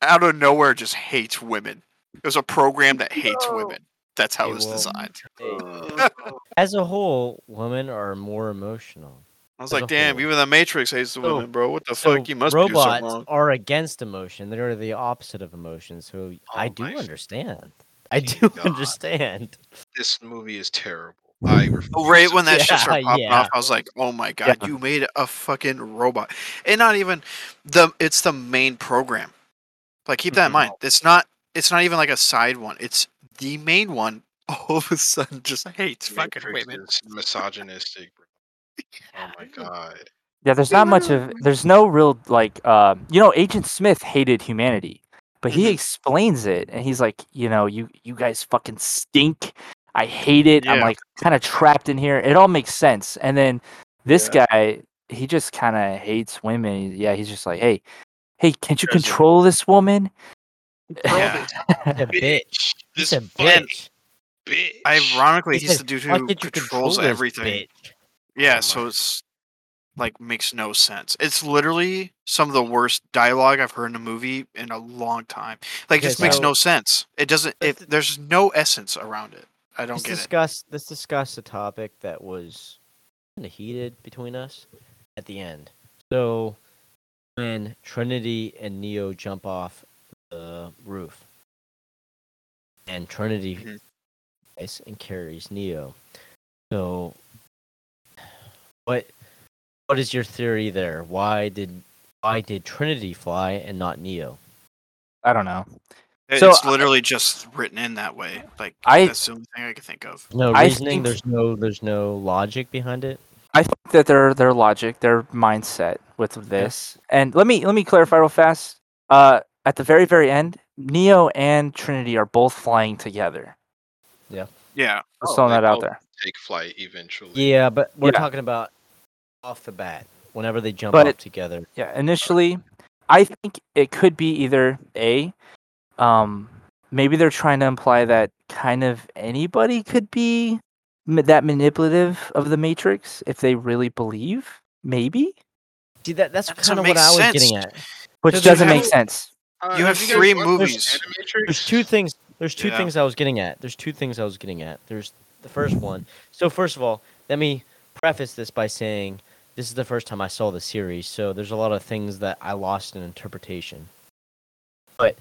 [SPEAKER 1] out of nowhere, just hates women. It was a program that hates women. That's how
[SPEAKER 2] Hey,
[SPEAKER 1] it was
[SPEAKER 2] well,
[SPEAKER 1] designed.
[SPEAKER 2] As a whole, women are more emotional.
[SPEAKER 1] I was like, damn,
[SPEAKER 2] whole.
[SPEAKER 1] even the Matrix hates the
[SPEAKER 2] So-
[SPEAKER 1] women, bro. What the
[SPEAKER 2] So
[SPEAKER 1] fuck? You must be doing
[SPEAKER 2] robots
[SPEAKER 1] something wrong.
[SPEAKER 2] are against emotion. They're the opposite of emotion. So I
[SPEAKER 4] Oh
[SPEAKER 2] do
[SPEAKER 4] my f-
[SPEAKER 2] understand. I do
[SPEAKER 4] God.
[SPEAKER 2] understand.
[SPEAKER 4] this movie is terrible. I
[SPEAKER 1] Oh, right when that
[SPEAKER 2] Yeah,
[SPEAKER 1] shit started popping
[SPEAKER 2] yeah.
[SPEAKER 1] off, I was like, "Oh my god,
[SPEAKER 3] Yeah.
[SPEAKER 1] you made a fucking robot!" And not even the it's the main program. Like, keep that in
[SPEAKER 3] Mhm.
[SPEAKER 1] mind. It's not. It's not even like a side one. It's the main one. All of a sudden, just hates fucking women.
[SPEAKER 4] is misogynistic. Bro. Oh my god.
[SPEAKER 3] Yeah, there's not much of there's no real like uh you know Agent Smith hated humanity, but he
[SPEAKER 1] Mhm.
[SPEAKER 3] explains it and he's like, you know, you you guys fucking stink. I hate it. I'm like kind of trapped in here. It all makes sense. And then this guy, he just kind of hates women. Yeah, he's just like, "Hey, hey, can't you control this woman?"
[SPEAKER 1] Yeah.
[SPEAKER 2] A bitch.
[SPEAKER 4] Bitch. This
[SPEAKER 2] a bitch.
[SPEAKER 4] bitch.
[SPEAKER 1] Ironically,
[SPEAKER 2] He
[SPEAKER 1] he's the dude who controls
[SPEAKER 2] control
[SPEAKER 1] everything.
[SPEAKER 2] bitch?"
[SPEAKER 1] Yeah, so it's like makes no sense. It's literally some of the worst dialogue I've heard in a movie in a long time. Like, it
[SPEAKER 2] Okay,
[SPEAKER 1] just makes no sense. It doesn't. It,
[SPEAKER 2] th-
[SPEAKER 1] there's no essence around it. I don't
[SPEAKER 2] let's
[SPEAKER 1] get it.
[SPEAKER 2] discuss let's discuss a topic that was kind of heated between us at the end. So when Trinity and Neo jump off the roof, and Trinity
[SPEAKER 1] Mhm.
[SPEAKER 2] and carries Neo. So what what is your theory there? Why did why did Trinity fly and not Neo?
[SPEAKER 3] I don't know.
[SPEAKER 1] It-
[SPEAKER 3] So
[SPEAKER 1] it's
[SPEAKER 3] I-
[SPEAKER 1] literally just written in that way. Like
[SPEAKER 3] I-
[SPEAKER 1] that's the only thing I can think of.
[SPEAKER 2] No reasoning.
[SPEAKER 3] think-
[SPEAKER 2] There's no there's no logic behind it.
[SPEAKER 3] I think that their their logic, their mindset with this, and let me let me clarify real fast. Uh, at the very very end, Neo and Trinity are both flying together.
[SPEAKER 1] Yeah. Yeah.
[SPEAKER 3] Just
[SPEAKER 4] Oh,
[SPEAKER 3] throwing
[SPEAKER 4] they
[SPEAKER 3] that out there.
[SPEAKER 4] Take flight eventually.
[SPEAKER 2] Yeah, but we're
[SPEAKER 3] Yeah.
[SPEAKER 2] talking about off the bat. Whenever they jump
[SPEAKER 3] But-
[SPEAKER 2] off together.
[SPEAKER 3] Yeah, initially, I think it could be either a, um, maybe they're trying to imply that kind of anybody could be ma- that manipulative of the Matrix if they really believe. Maybe,
[SPEAKER 2] See that that's
[SPEAKER 1] That
[SPEAKER 2] kind of what I was
[SPEAKER 1] sense.
[SPEAKER 2] getting at.
[SPEAKER 3] which
[SPEAKER 2] So
[SPEAKER 3] doesn't make sense.
[SPEAKER 4] Uh,
[SPEAKER 1] You have
[SPEAKER 4] guys
[SPEAKER 1] three
[SPEAKER 4] watched
[SPEAKER 1] movies.
[SPEAKER 4] Animatrix?
[SPEAKER 2] There's two things. There's two
[SPEAKER 1] Yeah.
[SPEAKER 2] things I was getting at. There's two things I was getting at. There's the first one. So first of all, let me preface this by saying this is the first time I saw the series, so there's a lot of things that I lost in interpretation. But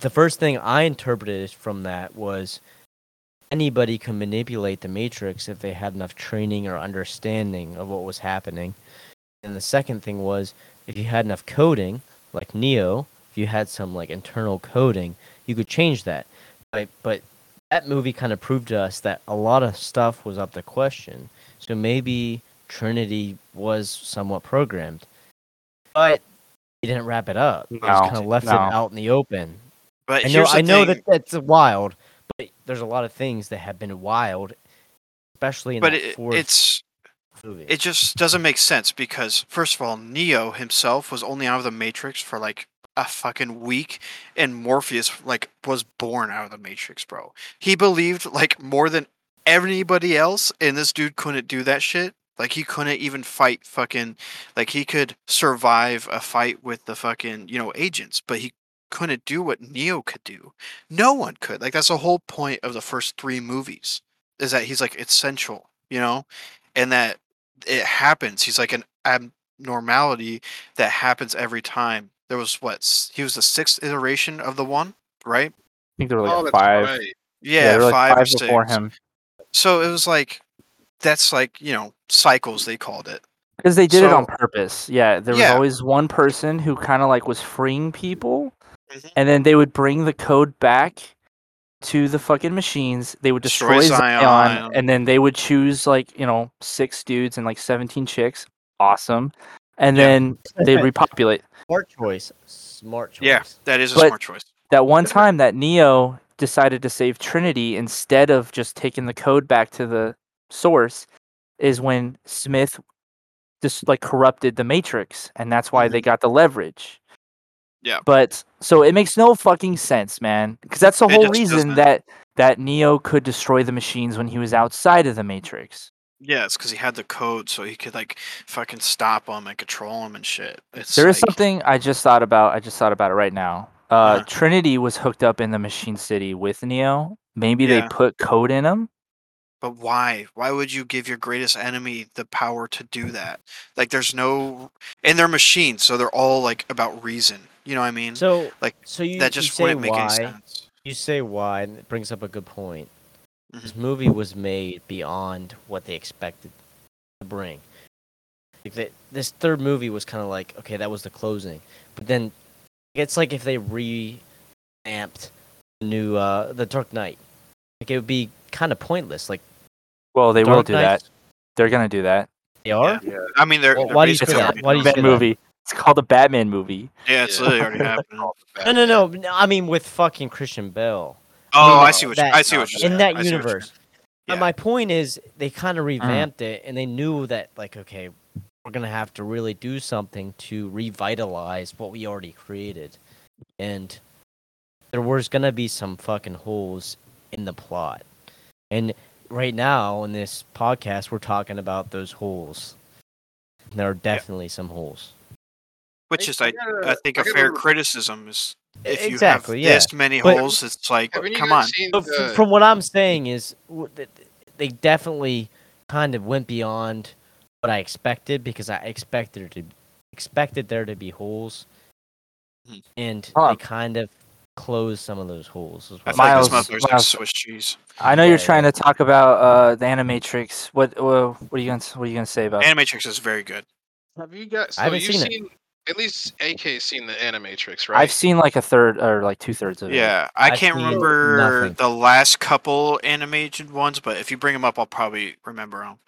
[SPEAKER 2] the first thing I interpreted from that was anybody can manipulate the Matrix if they had enough training or understanding of what was happening. And the second thing was if you had enough coding, like Neo, if you had some like internal coding, you could change that. But but that movie kind of proved to us that a lot of stuff was up to question. So maybe Trinity was somewhat programmed, but he didn't wrap it up. He just
[SPEAKER 3] No,
[SPEAKER 2] kind of left
[SPEAKER 3] no.
[SPEAKER 2] it out in the open.
[SPEAKER 1] But
[SPEAKER 2] I know
[SPEAKER 1] here's the
[SPEAKER 2] I know that that's wild, but there's a lot of things that have been wild, especially in
[SPEAKER 1] but
[SPEAKER 2] that
[SPEAKER 1] it,
[SPEAKER 2] fourth
[SPEAKER 1] it's
[SPEAKER 2] movie.
[SPEAKER 1] it just doesn't make sense because first of all, Neo himself was only out of the Matrix for like a fucking week, and Morpheus like was born out of the Matrix, bro. He believed like more than anybody else, and this dude couldn't do that shit. Like he couldn't even fight fucking like he could survive a fight with the fucking you know agents, but he couldn't do what Neo could do. No one could. Like that's the whole point of the first three movies is that he's like essential, you know, and that it happens. He's like an abnormality that happens every time. There was what he was the sixth iteration of the one, right?
[SPEAKER 3] I think there were
[SPEAKER 4] Oh,
[SPEAKER 3] like
[SPEAKER 4] that's
[SPEAKER 3] five.
[SPEAKER 4] right.
[SPEAKER 1] Yeah,
[SPEAKER 3] there were like
[SPEAKER 1] five, or
[SPEAKER 3] five
[SPEAKER 1] six.
[SPEAKER 3] before him
[SPEAKER 1] So it was like that's like you know cycles they called it.
[SPEAKER 3] because they did it on purpose. Yeah, there was
[SPEAKER 1] Yeah.
[SPEAKER 3] always one person who kind of like was freeing people,
[SPEAKER 1] Mhm.
[SPEAKER 3] and then they would bring the code back to the fucking machines. They would
[SPEAKER 1] Destroy
[SPEAKER 3] destroy, Zion,
[SPEAKER 1] Zion.
[SPEAKER 3] and then they would choose like you know six dudes and like seventeen chicks. Awesome, and
[SPEAKER 1] Yeah.
[SPEAKER 3] then they repopulate.
[SPEAKER 2] Smart choice. Smart choice.
[SPEAKER 1] Yeah, that is a
[SPEAKER 3] But-
[SPEAKER 1] smart choice.
[SPEAKER 3] That one time that Neo decided to save Trinity instead of just taking the code back to the source is when Smith just like corrupted the Matrix, and that's why they got the leverage.
[SPEAKER 1] Mm-hmm. Yeah.
[SPEAKER 3] But so it makes no fucking sense, man. Because that's the
[SPEAKER 1] It
[SPEAKER 3] whole reason
[SPEAKER 1] doesn't.
[SPEAKER 3] that that Neo could destroy the machines when he was outside of the Matrix.
[SPEAKER 1] Yeah, it's because he had the code, so he could like fucking stop them and control them and shit. It's
[SPEAKER 3] There is
[SPEAKER 1] like,
[SPEAKER 3] something I just thought about. I just thought about it right now. Uh,
[SPEAKER 1] Uh-huh.
[SPEAKER 3] Trinity was hooked up in the Machine City with Neo. Maybe
[SPEAKER 1] Yeah.
[SPEAKER 3] they put code in him.
[SPEAKER 1] But why? Why would you give your greatest enemy the power to do that? Like, there's no, and they're machines, so they're all like about reason. You know what I mean?
[SPEAKER 2] So
[SPEAKER 1] Like,
[SPEAKER 2] so you,
[SPEAKER 1] that just
[SPEAKER 2] say
[SPEAKER 1] wouldn't make
[SPEAKER 2] why?
[SPEAKER 1] any sense.
[SPEAKER 2] You say why, and it brings up a good point.
[SPEAKER 1] Mm-hmm.
[SPEAKER 2] This movie was made beyond what they expected to bring. Like they, this third movie was kind of like, okay, that was the closing, but then it's like if they revamped the new uh, the Dark Knight, like it would be kind of pointless. Like
[SPEAKER 3] Well, they will do
[SPEAKER 2] Knight-
[SPEAKER 3] that. They're gonna do that.
[SPEAKER 2] They are.
[SPEAKER 1] Yeah. I mean, they're.
[SPEAKER 2] Well,
[SPEAKER 1] they're
[SPEAKER 2] why do you say that?
[SPEAKER 1] already
[SPEAKER 2] Why do you say
[SPEAKER 1] it.
[SPEAKER 3] Batman
[SPEAKER 2] that?
[SPEAKER 3] movie. It's called the Batman movie.
[SPEAKER 1] Yeah, it's literally already happening.
[SPEAKER 2] No, no, no. no, I mean with fucking Christian Bale.
[SPEAKER 1] Oh, I
[SPEAKER 2] no,
[SPEAKER 1] see what you,
[SPEAKER 2] that-
[SPEAKER 1] I see what you're saying.
[SPEAKER 2] in that
[SPEAKER 1] I see what you're
[SPEAKER 2] universe.
[SPEAKER 1] Yeah.
[SPEAKER 2] my point is, they kind of mm. revamped it, and they knew that, like, okay, we're gonna have to really do something to revitalize what we already created, and there was gonna be some fucking holes in the plot. And right now in this podcast, we're talking about those holes. There are definitely some holes.
[SPEAKER 1] Which is,
[SPEAKER 4] I
[SPEAKER 1] I, think,
[SPEAKER 4] I
[SPEAKER 1] a
[SPEAKER 4] gotta
[SPEAKER 1] fair criticism is if you have
[SPEAKER 2] yeah.
[SPEAKER 1] this many
[SPEAKER 2] But-
[SPEAKER 1] holes, it's like, come on.
[SPEAKER 4] seen
[SPEAKER 2] But f-
[SPEAKER 4] the-
[SPEAKER 2] from what I'm saying is, w- th- th- they definitely kind of went beyond what I expected because I expected there to expected there to be holes,
[SPEAKER 1] Hmm.
[SPEAKER 2] and
[SPEAKER 3] Huh.
[SPEAKER 2] they kind of closed some of those holes. Is
[SPEAKER 1] I
[SPEAKER 2] what
[SPEAKER 1] like
[SPEAKER 3] Miles-
[SPEAKER 1] this motherfucker's like
[SPEAKER 3] Miles-
[SPEAKER 1] Swiss cheese.
[SPEAKER 3] I know you're
[SPEAKER 2] Yeah,
[SPEAKER 3] trying to talk about uh, the Animatrix. What uh, what are you gonna what are you gonna say about? it?
[SPEAKER 1] Animatrix is very good.
[SPEAKER 4] Have you guys? So
[SPEAKER 2] I haven't
[SPEAKER 4] you've
[SPEAKER 2] seen it.
[SPEAKER 4] seen at least AK seen the Animatrix, right?
[SPEAKER 3] I've seen like a third or like two thirds of it.
[SPEAKER 1] Yeah, I
[SPEAKER 2] I've
[SPEAKER 1] can't
[SPEAKER 2] seen
[SPEAKER 1] remember
[SPEAKER 2] nothing.
[SPEAKER 1] the last couple animated ones, but if you bring them up, I'll probably remember them.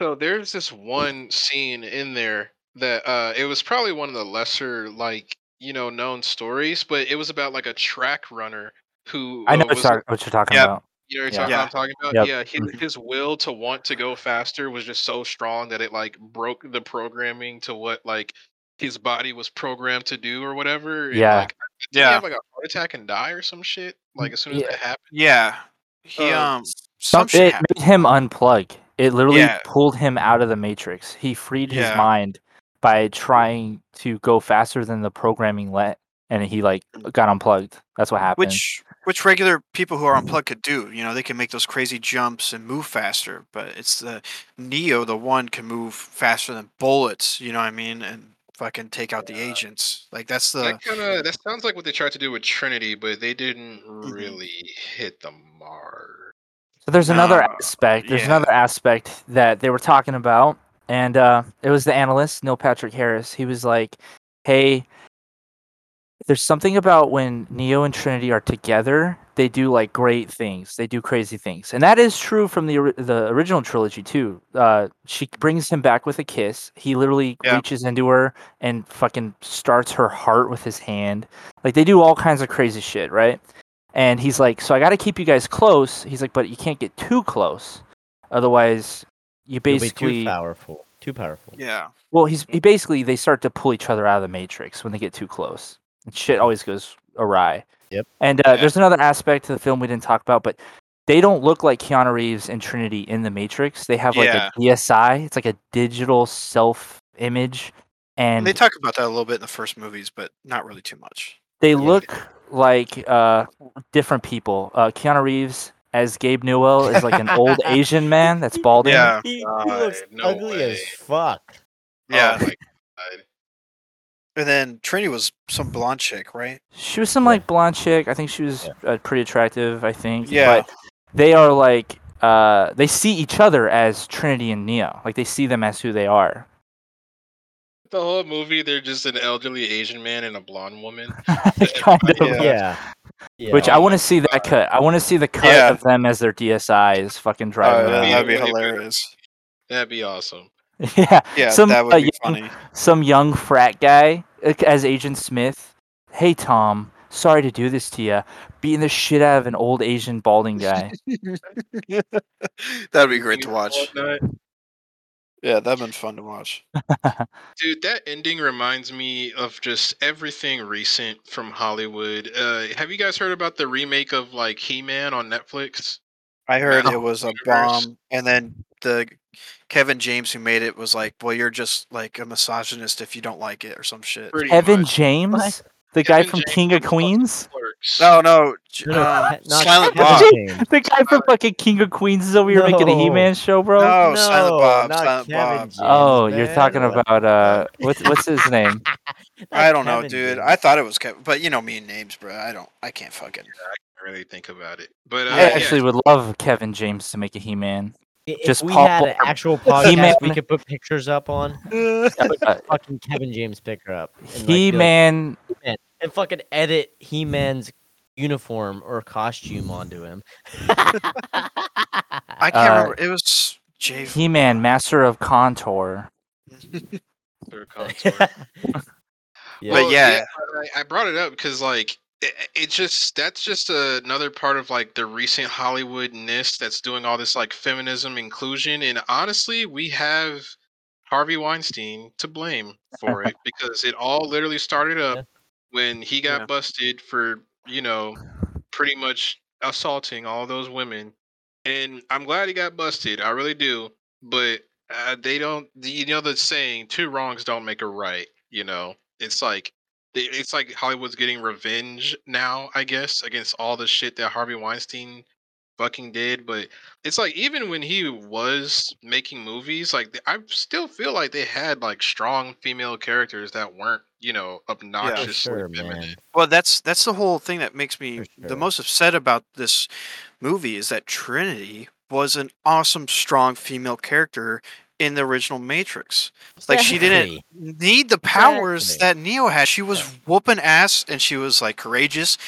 [SPEAKER 4] So there's this one scene in there that uh it was probably one of the lesser like you know known stories, but it was about like a track runner who
[SPEAKER 3] I know
[SPEAKER 4] uh,
[SPEAKER 3] what
[SPEAKER 4] was
[SPEAKER 3] you're, what you're talking
[SPEAKER 1] Yep.
[SPEAKER 3] about.
[SPEAKER 4] you know what
[SPEAKER 3] Yeah.
[SPEAKER 1] Yeah.
[SPEAKER 4] I'm talking about.
[SPEAKER 3] Yep.
[SPEAKER 4] Yeah, his,
[SPEAKER 3] Mhm.
[SPEAKER 4] his will to want to go faster was just so strong that it like broke the programming to what like his body was programmed to do or whatever. and,
[SPEAKER 3] Yeah.
[SPEAKER 4] like, did he
[SPEAKER 1] Yeah.
[SPEAKER 4] have like a heart attack and die or some shit? Like as soon as
[SPEAKER 3] Yeah.
[SPEAKER 4] that happened.
[SPEAKER 1] Yeah, he
[SPEAKER 4] Uh,
[SPEAKER 1] um
[SPEAKER 3] Some,
[SPEAKER 1] some shit
[SPEAKER 3] it
[SPEAKER 1] happened.
[SPEAKER 3] made him unplug. It literally
[SPEAKER 1] Yeah.
[SPEAKER 3] pulled him out of the matrix. He freed his mind by trying to go faster than the programming let, and he like got unplugged. That's what happened.
[SPEAKER 1] which which regular people who are unplugged could do. You know, they can make those crazy jumps and move faster. But it's the Neo, the one can move faster than bullets. You know what I mean? And fucking take out the agents. Like that's the
[SPEAKER 4] That kind of that sounds like what they tried to do with Trinity, but they didn't
[SPEAKER 1] Mm-hmm.
[SPEAKER 4] really hit the mark.
[SPEAKER 3] So there's another
[SPEAKER 1] No,
[SPEAKER 3] aspect. There's
[SPEAKER 1] yeah.
[SPEAKER 3] another aspect that they were talking about, and uh, it was the analyst Neil Patrick Harris. He was like, "Hey, there's something about when Neo and Trinity are together, they do like great things. They do crazy things, and that is true from the the original trilogy too. Uh, she brings him back with a kiss. He literally
[SPEAKER 1] Yeah.
[SPEAKER 3] reaches into her and fucking starts her heart with his hand. Like they do all kinds of crazy shit, right? And he's like, so I got to keep you guys close. He's like, but you can't get too close, otherwise, you
[SPEAKER 2] You'll be
[SPEAKER 3] basically.
[SPEAKER 2] too powerful. Too powerful.
[SPEAKER 1] yeah.
[SPEAKER 3] Well, he's he basically they start to pull each other out of the matrix when they get too close. And shit always goes awry.
[SPEAKER 2] Yep.
[SPEAKER 3] And uh,
[SPEAKER 4] Yeah.
[SPEAKER 3] there's another aspect to the film we didn't talk about, but they don't look like Keanu Reeves and Trinity in the Matrix. They have like
[SPEAKER 1] Yeah.
[SPEAKER 3] a DSI. It's like a digital self image, and
[SPEAKER 1] And they talk about that a little bit in the first movies, but not really too much.
[SPEAKER 3] they look like uh, different people. Uh, Keanu Reeves as Gabe Newell is like an old Asian man that's balding.
[SPEAKER 1] Yeah.
[SPEAKER 2] He, he
[SPEAKER 4] God,
[SPEAKER 2] looks
[SPEAKER 4] no
[SPEAKER 2] ugly as fuck.
[SPEAKER 1] Yeah.
[SPEAKER 4] Oh my.
[SPEAKER 1] And then Trinity was some blonde chick, right?
[SPEAKER 3] She was some like blonde chick. I think she was uh, pretty attractive. I think.
[SPEAKER 1] Yeah.
[SPEAKER 3] But they are like uh, they see each other as Trinity and Neo. Like they see them as who they are.
[SPEAKER 4] The whole movie, they're just an elderly Asian man and a blonde woman.
[SPEAKER 3] kind of.
[SPEAKER 1] Yeah.
[SPEAKER 2] Yeah. Yeah.
[SPEAKER 3] Which I want to see that cut. I want to see the cut
[SPEAKER 1] Yeah.
[SPEAKER 3] of them as their DSIs fucking
[SPEAKER 1] Oh,
[SPEAKER 3] driving
[SPEAKER 1] yeah,
[SPEAKER 3] around.
[SPEAKER 1] that'd be hilarious.
[SPEAKER 4] That'd be awesome.
[SPEAKER 3] yeah.
[SPEAKER 1] Yeah,
[SPEAKER 3] Some,
[SPEAKER 1] that would
[SPEAKER 3] uh,
[SPEAKER 1] be
[SPEAKER 3] young-
[SPEAKER 1] funny.
[SPEAKER 3] some young frat guy uh, as Agent Smith. Hey Tom, sorry to do this to you. Beating the shit out of an old Asian balding guy.
[SPEAKER 1] that'd be great to watch.
[SPEAKER 4] Whatnot.
[SPEAKER 1] Yeah, that'd been fun to watch.
[SPEAKER 4] Dude, that ending reminds me of just everything recent from Hollywood. Uh, have you guys heard about the remake of like He-Man on Netflix?
[SPEAKER 1] I heard it was a bomb, and then the Kevin James who made it was like, "Well, you're just like a misogynist if you don't like it, or some shit."
[SPEAKER 4] Pretty
[SPEAKER 3] Evan
[SPEAKER 4] much.
[SPEAKER 3] James,
[SPEAKER 2] What?
[SPEAKER 3] the guy from
[SPEAKER 4] James
[SPEAKER 3] King of
[SPEAKER 4] from
[SPEAKER 3] Queens.
[SPEAKER 4] Clerks.
[SPEAKER 1] No, no,
[SPEAKER 2] No, no, not
[SPEAKER 1] Silent Bob.
[SPEAKER 3] The guy from fucking King of Queens is over here making a He-Man show, bro.
[SPEAKER 1] No, Silent Bob,
[SPEAKER 2] not
[SPEAKER 1] Silent Bob.
[SPEAKER 2] James,
[SPEAKER 3] Oh, you're talking about uh, what's what's his name?
[SPEAKER 1] I don't know, dude.
[SPEAKER 2] James.
[SPEAKER 1] I thought it was Kevin, but you know me and names, bro. I don't. I can't fucking.
[SPEAKER 4] I really think about it. But uh,
[SPEAKER 3] I
[SPEAKER 1] Yeah,
[SPEAKER 3] actually would love Kevin James to make a He-Man.
[SPEAKER 2] If
[SPEAKER 3] just
[SPEAKER 2] we
[SPEAKER 3] Paul
[SPEAKER 2] had an actual podcast,
[SPEAKER 3] He-Man.
[SPEAKER 2] we could put pictures up on.
[SPEAKER 3] Uh,
[SPEAKER 2] fucking Kevin James picture up. and, like, be like,
[SPEAKER 3] He-Man,
[SPEAKER 2] and fucking edit He Man's uniform or costume onto him.
[SPEAKER 1] I can't
[SPEAKER 3] Uh,
[SPEAKER 1] remember. It was Jay.
[SPEAKER 3] He-Man, Master of Contour.
[SPEAKER 4] They're contour.
[SPEAKER 2] Yeah.
[SPEAKER 1] But yeah.
[SPEAKER 4] I, I brought it up because like it, it just that's just another part of like the recent Hollywoodness that's doing all this like feminism inclusion, and honestly, we have Harvey Weinstein to blame for it because it all literally started up
[SPEAKER 2] Yeah.
[SPEAKER 4] When he got
[SPEAKER 1] Yeah.
[SPEAKER 4] busted for you know pretty much assaulting all those women, and I'm glad he got busted. I really do. But uh, they don't. You know the saying, two wrongs don't make a right. You know, it's like it's like Hollywood's getting revenge now, I guess, against all the shit that Harvey Weinstein fucking did. But it's like even when he was making movies, like I still feel like they had like strong female characters that weren't, you know,
[SPEAKER 2] For
[SPEAKER 4] obnoxiously
[SPEAKER 2] sure,
[SPEAKER 4] feminine.
[SPEAKER 2] man.
[SPEAKER 1] Well, that's that's the whole thing that makes me
[SPEAKER 2] For
[SPEAKER 1] the most upset about this movie is that Trinity was an awesome, strong female character in the original Matrix. Like she didn't need the powers that Neo had. She was whooping ass and she was like courageous.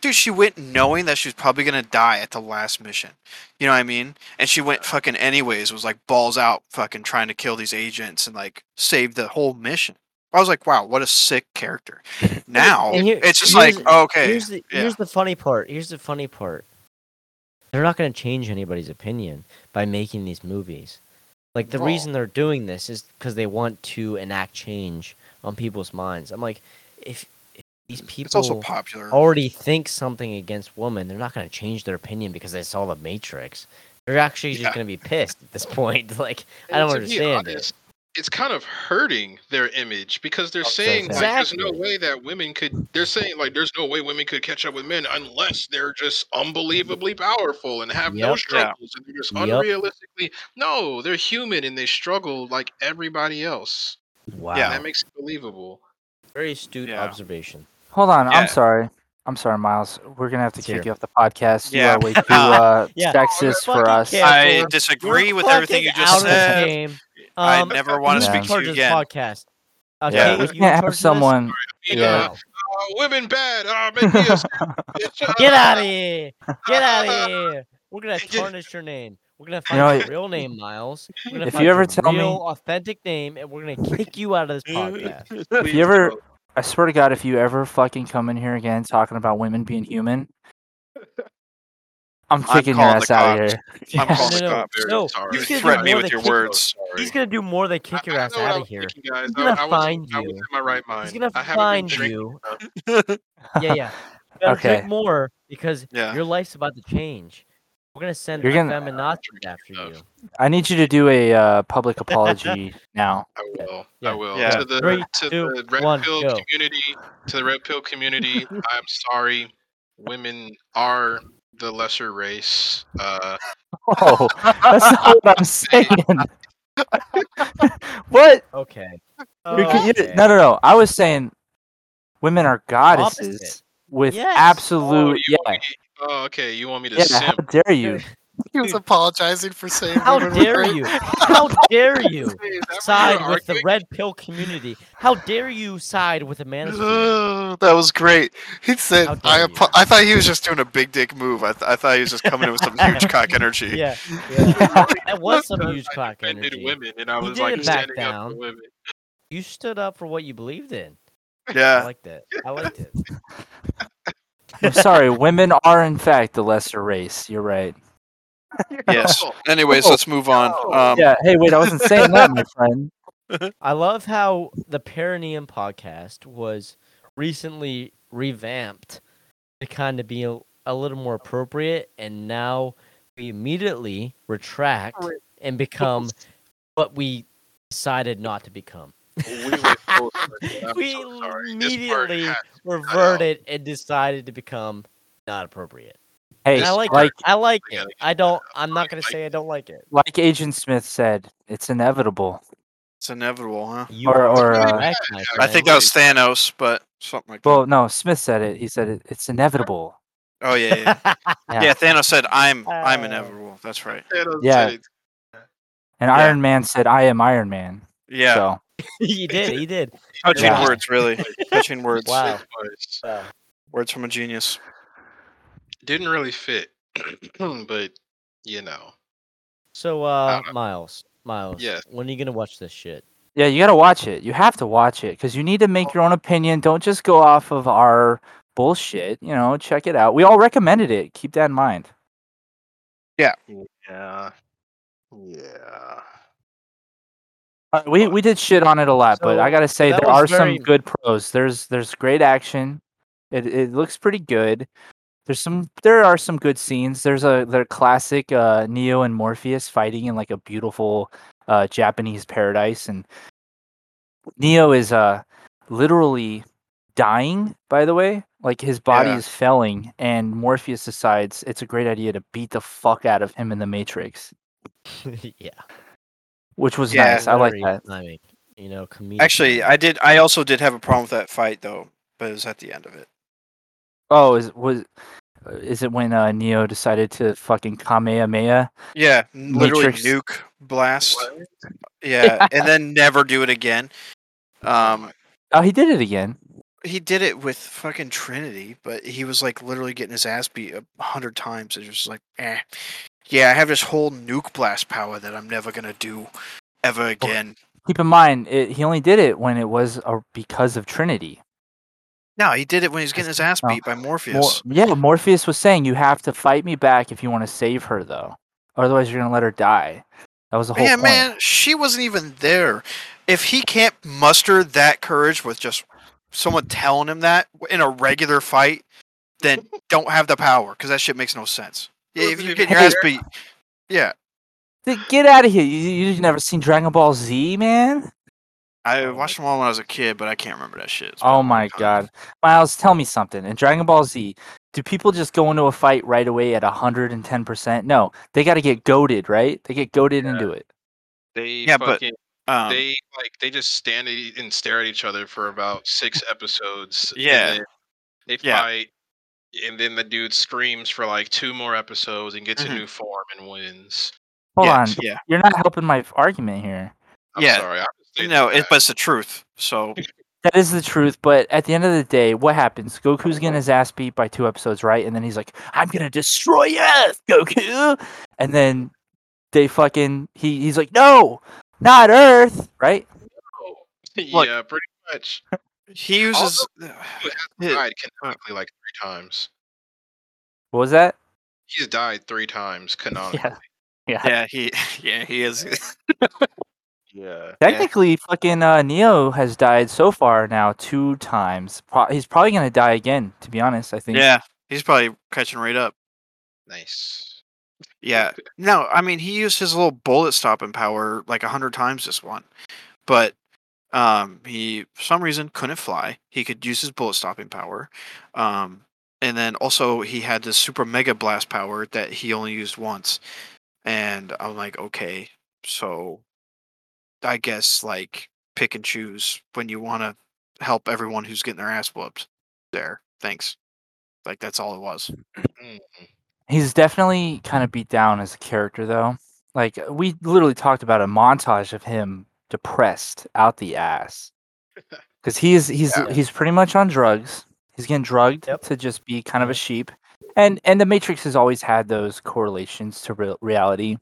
[SPEAKER 1] Dude, she went knowing that she was probably gonna die at the last mission. You know what I mean? And she went fucking anyways, was like balls out fucking trying to kill these agents and like save the whole mission. I was like, wow, what a sick character. Now
[SPEAKER 2] And here-
[SPEAKER 1] it's just like, oh, okay.
[SPEAKER 2] Here's the,
[SPEAKER 1] yeah.
[SPEAKER 2] here's the funny part. Here's the funny part. They're not going to change anybody's opinion by making these movies. Like the
[SPEAKER 1] Well-
[SPEAKER 2] reason they're doing this is because they want to enact change on people's minds. I'm like, if, if these people
[SPEAKER 1] It's also popular.
[SPEAKER 2] already think something against women, they're not going to change their opinion because they saw the Matrix. They're actually just
[SPEAKER 1] Yeah.
[SPEAKER 2] going to be pissed at this point. Like, I don't understand it.
[SPEAKER 4] Honest, It's kind of hurting their image because they're
[SPEAKER 3] Also
[SPEAKER 4] saying like there's no way that women could. They're saying like there's no way women could catch up with men unless they're just unbelievably powerful and have no
[SPEAKER 2] Yep.
[SPEAKER 4] struggles and they're just
[SPEAKER 2] Yep.
[SPEAKER 4] unrealistically. No, they're human and they struggle like everybody else.
[SPEAKER 2] Wow.
[SPEAKER 1] Yeah.
[SPEAKER 4] That makes it believable.
[SPEAKER 2] Very astute
[SPEAKER 1] Yeah.
[SPEAKER 2] observation.
[SPEAKER 3] Hold on,
[SPEAKER 1] Yeah.
[SPEAKER 3] I'm sorry. I'm sorry, Miles. We're gonna have to
[SPEAKER 2] Here.
[SPEAKER 3] kick you off the podcast. You
[SPEAKER 1] Yeah.
[SPEAKER 3] are way too uh,
[SPEAKER 2] Yeah.
[SPEAKER 3] sexist for us.
[SPEAKER 1] I
[SPEAKER 2] You're
[SPEAKER 1] disagree
[SPEAKER 2] You're
[SPEAKER 1] with everything you just
[SPEAKER 2] out of the
[SPEAKER 1] said.
[SPEAKER 2] Game.
[SPEAKER 1] I
[SPEAKER 2] Um,
[SPEAKER 1] never want to speak
[SPEAKER 2] in
[SPEAKER 1] to
[SPEAKER 2] charge
[SPEAKER 1] you
[SPEAKER 2] of this
[SPEAKER 1] again.
[SPEAKER 2] podcast. Okay,
[SPEAKER 1] Yeah.
[SPEAKER 3] we
[SPEAKER 2] you
[SPEAKER 3] can't have
[SPEAKER 2] of this?
[SPEAKER 3] someone. Yeah.
[SPEAKER 4] uh, women bad. Uh, make me a bitch.
[SPEAKER 2] Get
[SPEAKER 4] uh,
[SPEAKER 2] out of here! Get out of here! We're gonna tarnish your name. We're gonna find
[SPEAKER 3] know,
[SPEAKER 2] your real name, Miles. We're gonna
[SPEAKER 3] if
[SPEAKER 2] find
[SPEAKER 3] you ever
[SPEAKER 2] your
[SPEAKER 3] tell me-
[SPEAKER 2] real, authentic name, and we're gonna kick you out of this podcast.
[SPEAKER 3] If you ever, I swear to God, if you ever fucking come in here again talking about women being human, I'm
[SPEAKER 1] I'm
[SPEAKER 3] kicking your ass out of
[SPEAKER 1] cops.
[SPEAKER 3] here.
[SPEAKER 1] I'm calling
[SPEAKER 2] No,
[SPEAKER 1] the
[SPEAKER 2] no,
[SPEAKER 1] cops.
[SPEAKER 4] Very
[SPEAKER 2] no.
[SPEAKER 4] sorry.
[SPEAKER 1] You
[SPEAKER 2] He's gonna
[SPEAKER 1] threaten me with your
[SPEAKER 2] kick-
[SPEAKER 1] words.
[SPEAKER 2] He's gonna do more than kick your
[SPEAKER 4] I- I
[SPEAKER 2] ass
[SPEAKER 4] I
[SPEAKER 2] out of here.
[SPEAKER 4] thinking, guys.
[SPEAKER 2] He's gonna
[SPEAKER 4] I wasn't-
[SPEAKER 2] find
[SPEAKER 4] I was
[SPEAKER 2] you.
[SPEAKER 4] in my right mind.
[SPEAKER 2] He's gonna
[SPEAKER 4] I haven't been
[SPEAKER 2] find you.
[SPEAKER 4] enough.
[SPEAKER 2] Yeah, yeah. You gotta
[SPEAKER 3] Okay.
[SPEAKER 2] drink more because
[SPEAKER 1] Yeah.
[SPEAKER 2] your life's about to change. We're gonna send
[SPEAKER 3] You're gonna-
[SPEAKER 2] feminazis
[SPEAKER 4] drinking
[SPEAKER 2] after you.
[SPEAKER 3] I need you to do a uh, public apology now.
[SPEAKER 4] I will.
[SPEAKER 2] Yeah.
[SPEAKER 4] I will.
[SPEAKER 1] Yeah.
[SPEAKER 4] To the
[SPEAKER 2] Three,
[SPEAKER 4] to
[SPEAKER 2] two,
[SPEAKER 4] the red
[SPEAKER 2] one,
[SPEAKER 4] pill
[SPEAKER 2] go.
[SPEAKER 4] community, to the red pill community, I'm sorry. Women are the lesser race. Uh,
[SPEAKER 3] Oh, that's not what I'm saying. what?
[SPEAKER 2] Okay.
[SPEAKER 3] You're co- you-
[SPEAKER 2] Okay.
[SPEAKER 3] No, no, no. I was saying women are goddesses
[SPEAKER 2] Opposite.
[SPEAKER 3] with
[SPEAKER 2] Yes.
[SPEAKER 4] oh,
[SPEAKER 3] absolute.
[SPEAKER 4] you
[SPEAKER 3] yeah.
[SPEAKER 4] want me, oh, okay. You want me to
[SPEAKER 3] Yeah. How dare you?
[SPEAKER 1] He was apologizing for saying
[SPEAKER 2] How dare you? How dare you
[SPEAKER 4] Is that what you're
[SPEAKER 2] side with the red pill community? How dare you side with a manosphere?
[SPEAKER 1] Oh, that was great. He said, I, apo- I thought he was just doing a big dick move. I, th- I thought he was just coming in with some huge cock energy.
[SPEAKER 2] Yeah, yeah. That was some huge
[SPEAKER 4] I
[SPEAKER 2] cock energy.
[SPEAKER 4] women, and I
[SPEAKER 2] You
[SPEAKER 4] was like
[SPEAKER 2] didn't back
[SPEAKER 4] standing up
[SPEAKER 2] down.
[SPEAKER 4] for women.
[SPEAKER 2] You stood up for what you believed in.
[SPEAKER 1] Yeah, I
[SPEAKER 2] liked it. I liked it.
[SPEAKER 3] I'm sorry. Women are in fact the lesser race. You're right.
[SPEAKER 1] Yes. Anyways,
[SPEAKER 3] Oh,
[SPEAKER 1] let's move on. Um,
[SPEAKER 3] yeah. Hey, wait. I wasn't saying that, my friend.
[SPEAKER 2] I love how the Perineum podcast was recently revamped to kind of be a, a little more appropriate, and now we immediately retract and become what we decided not to become.
[SPEAKER 4] we went full
[SPEAKER 2] We
[SPEAKER 4] so sorry. This part
[SPEAKER 2] immediately Reverted and decided to become not appropriate.
[SPEAKER 3] Hey,
[SPEAKER 2] I like,
[SPEAKER 3] like
[SPEAKER 2] it. I like it. I don't. I'm not gonna say I don't like it.
[SPEAKER 3] like Agent Smith said, it's inevitable.
[SPEAKER 1] It's inevitable, huh?
[SPEAKER 2] You
[SPEAKER 3] Or- or, uh,
[SPEAKER 1] I think that was Thanos, but something like that.
[SPEAKER 3] Well, no, Smith said it. He said it, it's inevitable.
[SPEAKER 1] oh yeah, yeah.
[SPEAKER 3] Yeah.
[SPEAKER 1] yeah. Thanos said, "I'm, I'm
[SPEAKER 2] Uh,
[SPEAKER 1] inevitable." That's right.
[SPEAKER 4] Thanos
[SPEAKER 3] Yeah.
[SPEAKER 4] said.
[SPEAKER 3] And
[SPEAKER 1] Yeah.
[SPEAKER 3] Iron Man said, "I am Iron Man."
[SPEAKER 1] Yeah.
[SPEAKER 3] So
[SPEAKER 2] he did. He did.
[SPEAKER 1] Touching
[SPEAKER 3] Yeah.
[SPEAKER 1] words, really. Touching words.
[SPEAKER 2] Wow. Wow.
[SPEAKER 1] Words from a genius.
[SPEAKER 4] Didn't really fit, but you know.
[SPEAKER 2] So, uh,
[SPEAKER 4] don't.
[SPEAKER 2] Miles, Miles,
[SPEAKER 4] Yes.
[SPEAKER 2] when are you gonna watch this shit?
[SPEAKER 3] yeah, you gotta watch it. You have to watch it because you need to make your own opinion. Don't just go off of our bullshit. You know, check it out. We all recommended it. Keep that in mind.
[SPEAKER 4] Yeah. Yeah.
[SPEAKER 3] Uh, we we did shit on it a lot, but I gotta say there are
[SPEAKER 2] very-
[SPEAKER 3] some good pros. There's there's great action. It it looks pretty good. There's some there are some good scenes. There's a their classic uh Neo and Morpheus fighting in like a beautiful uh Japanese paradise and Neo is uh literally dying by the way. Like his body
[SPEAKER 1] Yeah.
[SPEAKER 3] is failing and Morpheus decides it's a great idea to beat the fuck out of him in the Matrix,
[SPEAKER 2] yeah.
[SPEAKER 3] which was
[SPEAKER 1] Yeah,
[SPEAKER 3] nice. I like
[SPEAKER 2] very
[SPEAKER 3] that.
[SPEAKER 2] timing, you know, comedic.
[SPEAKER 1] Actually. I did. I also did have a problem with that fight though, but it was at the end of it.
[SPEAKER 3] Oh, is was uh, is it when uh, Neo decided to fucking Kamehameha?
[SPEAKER 1] Yeah, n- literally
[SPEAKER 3] Matrix.
[SPEAKER 1] nuke blast. Yeah, and then never do it again. Um,
[SPEAKER 3] Oh, he did it again.
[SPEAKER 1] he did it with fucking Trinity, but he was like literally getting his ass beat a hundred times. It's just like, eh. Yeah, I have this whole nuke blast power that I'm never gonna do ever again.
[SPEAKER 3] Keep in mind, it, he only did it when it was uh, because of Trinity.
[SPEAKER 1] No, he did it when he was getting his ass
[SPEAKER 3] No.
[SPEAKER 1] beat by
[SPEAKER 3] Mor-
[SPEAKER 1] Morpheus.
[SPEAKER 3] yeah, Morpheus was saying you have to fight me back if you want to save her, though. Otherwise, you're gonna let her die. That was the whole
[SPEAKER 1] yeah,
[SPEAKER 3] point.
[SPEAKER 1] man, she wasn't even there. If he can't muster that courage with just someone telling him that in a regular fight, then don't have the power because that shit makes no sense. Yeah, if
[SPEAKER 4] you
[SPEAKER 1] get your ass beat, yeah.
[SPEAKER 3] Get out of here! You, you you've never seen Dragon Ball Z, man?
[SPEAKER 1] I
[SPEAKER 2] Oh
[SPEAKER 1] watched them all when I was a kid, but I can't remember that shit. It's been a
[SPEAKER 3] Oh my god, Miles, tell me something. In Dragon Ball Z, do people just go into a fight right away at hundred and ten percent? No, they got to get goaded, right? They get goaded into it.
[SPEAKER 4] They
[SPEAKER 1] Yeah, but, Um,
[SPEAKER 4] they like they just stand e- and stare at each other for about six episodes.
[SPEAKER 1] Yeah.
[SPEAKER 4] then they
[SPEAKER 1] Yeah.
[SPEAKER 4] fight, and then the dude screams for like two more episodes and gets
[SPEAKER 1] Mhm.
[SPEAKER 4] a new form and wins.
[SPEAKER 3] Hold
[SPEAKER 1] yeah,
[SPEAKER 3] on,
[SPEAKER 1] yeah,
[SPEAKER 3] you're not helping my argument here.
[SPEAKER 4] I'm
[SPEAKER 1] Yeah.
[SPEAKER 4] sorry. I'm just stating
[SPEAKER 1] no,
[SPEAKER 4] the
[SPEAKER 1] it, but it's the truth. So
[SPEAKER 3] That is the truth, but at the end of the day, what happens? Goku's getting uh-huh. his ass beat by two episodes, right? And then he's like, "I'm gonna destroy Earth, Goku," and then they fucking he he's like, "No, not Earth," right?
[SPEAKER 1] Look.
[SPEAKER 4] yeah, pretty much.
[SPEAKER 1] he uses.
[SPEAKER 4] He died canonically uh like three times.
[SPEAKER 3] What was that?
[SPEAKER 4] He's died three times canonically.
[SPEAKER 3] Yeah,
[SPEAKER 1] yeah, he, yeah, he is.
[SPEAKER 4] Yeah.
[SPEAKER 3] Technically, fucking uh, Neo has died so far now two times. Pro- he's probably gonna die again. To be honest, I think.
[SPEAKER 1] Yeah, he's probably catching right up.
[SPEAKER 4] Nice.
[SPEAKER 1] Yeah. No, I mean he used his little bullet stopping power like a hundred times this one, but um, he for some reason couldn't fly. He could use his bullet stopping power, um, and then also he had this super mega blast power that he only used once. And I'm like, okay, so I guess like pick and choose when you want to help everyone who's getting their ass whooped. There, thanks. Like that's all it was.
[SPEAKER 4] Mm.
[SPEAKER 3] He's definitely kind of beat down as a character, though. Like we literally talked about a montage of him depressed out the ass because he's he's
[SPEAKER 4] Yeah.
[SPEAKER 3] he's pretty much on drugs. He's getting drugged
[SPEAKER 2] Yep.
[SPEAKER 3] to just be kind of a sheep, and and the Matrix has always had those correlations to real reality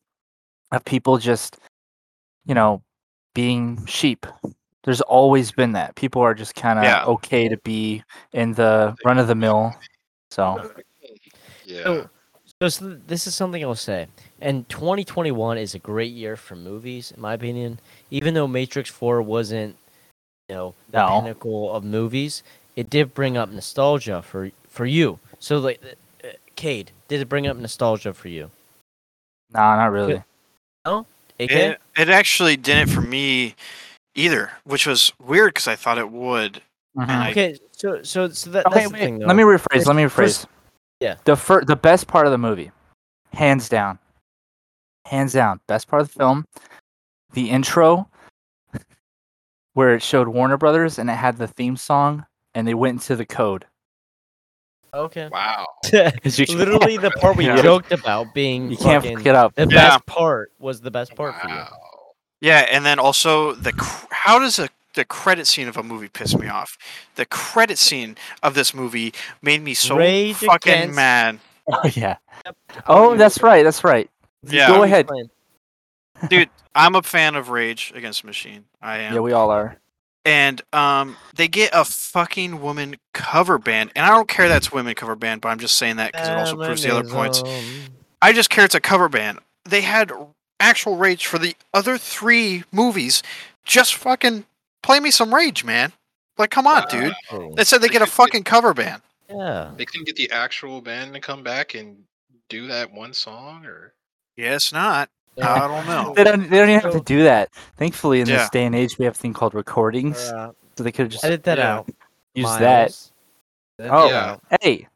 [SPEAKER 3] of people just, you know, being sheep. There's always been that people are just kind of
[SPEAKER 1] Yeah.
[SPEAKER 3] okay to be in the run of the mill. So
[SPEAKER 4] Yeah.
[SPEAKER 2] So, so this is something I'll say. And 2021 is a great year for movies, in my opinion. Even though Matrix 4 wasn't, you know, the
[SPEAKER 3] No.
[SPEAKER 2] pinnacle of movies, it did bring up nostalgia for for you. So, like, uh, Cade, did it bring up nostalgia for you?
[SPEAKER 3] nah, not really.
[SPEAKER 2] AK?
[SPEAKER 1] It, it actually didn't for me either, which was weird because I thought it would.
[SPEAKER 3] Mhm.
[SPEAKER 1] I-
[SPEAKER 2] okay, so so so that,
[SPEAKER 3] Okay,
[SPEAKER 2] that's the
[SPEAKER 3] wait,
[SPEAKER 2] thing.
[SPEAKER 3] Let me rephrase. Let me rephrase.
[SPEAKER 2] first- yeah.
[SPEAKER 3] The fir- the best part of the movie, hands down, hands down, best part of the film, the intro, where it showed Warner Brothers and it had the theme song, and they went into the code.
[SPEAKER 2] Okay.
[SPEAKER 4] Wow.
[SPEAKER 2] Literally, the part we
[SPEAKER 3] Yeah.
[SPEAKER 2] joked about being
[SPEAKER 3] you can't get it up.
[SPEAKER 2] the
[SPEAKER 1] Yeah.
[SPEAKER 2] best part was the best part for you.
[SPEAKER 1] Yeah, and then also the cr- how does a the credit scene of a movie piss me off? The credit scene of this movie made me so
[SPEAKER 2] Rage
[SPEAKER 1] fucking
[SPEAKER 2] Against-
[SPEAKER 1] mad.
[SPEAKER 3] Oh yeah.
[SPEAKER 2] Yep.
[SPEAKER 3] Oh, that's right. That's right.
[SPEAKER 1] Yeah.
[SPEAKER 3] Go ahead.
[SPEAKER 1] Dude, I'm a fan of Rage Against the Machine. I am.
[SPEAKER 3] Yeah, we all are.
[SPEAKER 1] And um, they get a fucking woman cover band, and I don't care that's women cover band, but I'm just saying that because it also proves the other points. I just care it's a cover band. They had actual Rage for the other three movies. Just fucking play me some Rage, man. Like, come on, dude. They said they get a fucking cover band.
[SPEAKER 2] Yeah.
[SPEAKER 4] They couldn't get the actual band to come back and do that one song, or
[SPEAKER 1] Guess not.
[SPEAKER 2] Yeah.
[SPEAKER 1] I don't know.
[SPEAKER 3] They don't. They don't even have to do that. Thankfully, in
[SPEAKER 1] Yeah.
[SPEAKER 3] this day and age, we have a thing called recordings,
[SPEAKER 2] Uh,
[SPEAKER 3] so they could have just
[SPEAKER 2] edit that
[SPEAKER 1] yeah.
[SPEAKER 2] out.
[SPEAKER 3] used that.
[SPEAKER 2] Miles. Edit
[SPEAKER 3] Oh,
[SPEAKER 4] Yeah.
[SPEAKER 3] Hey,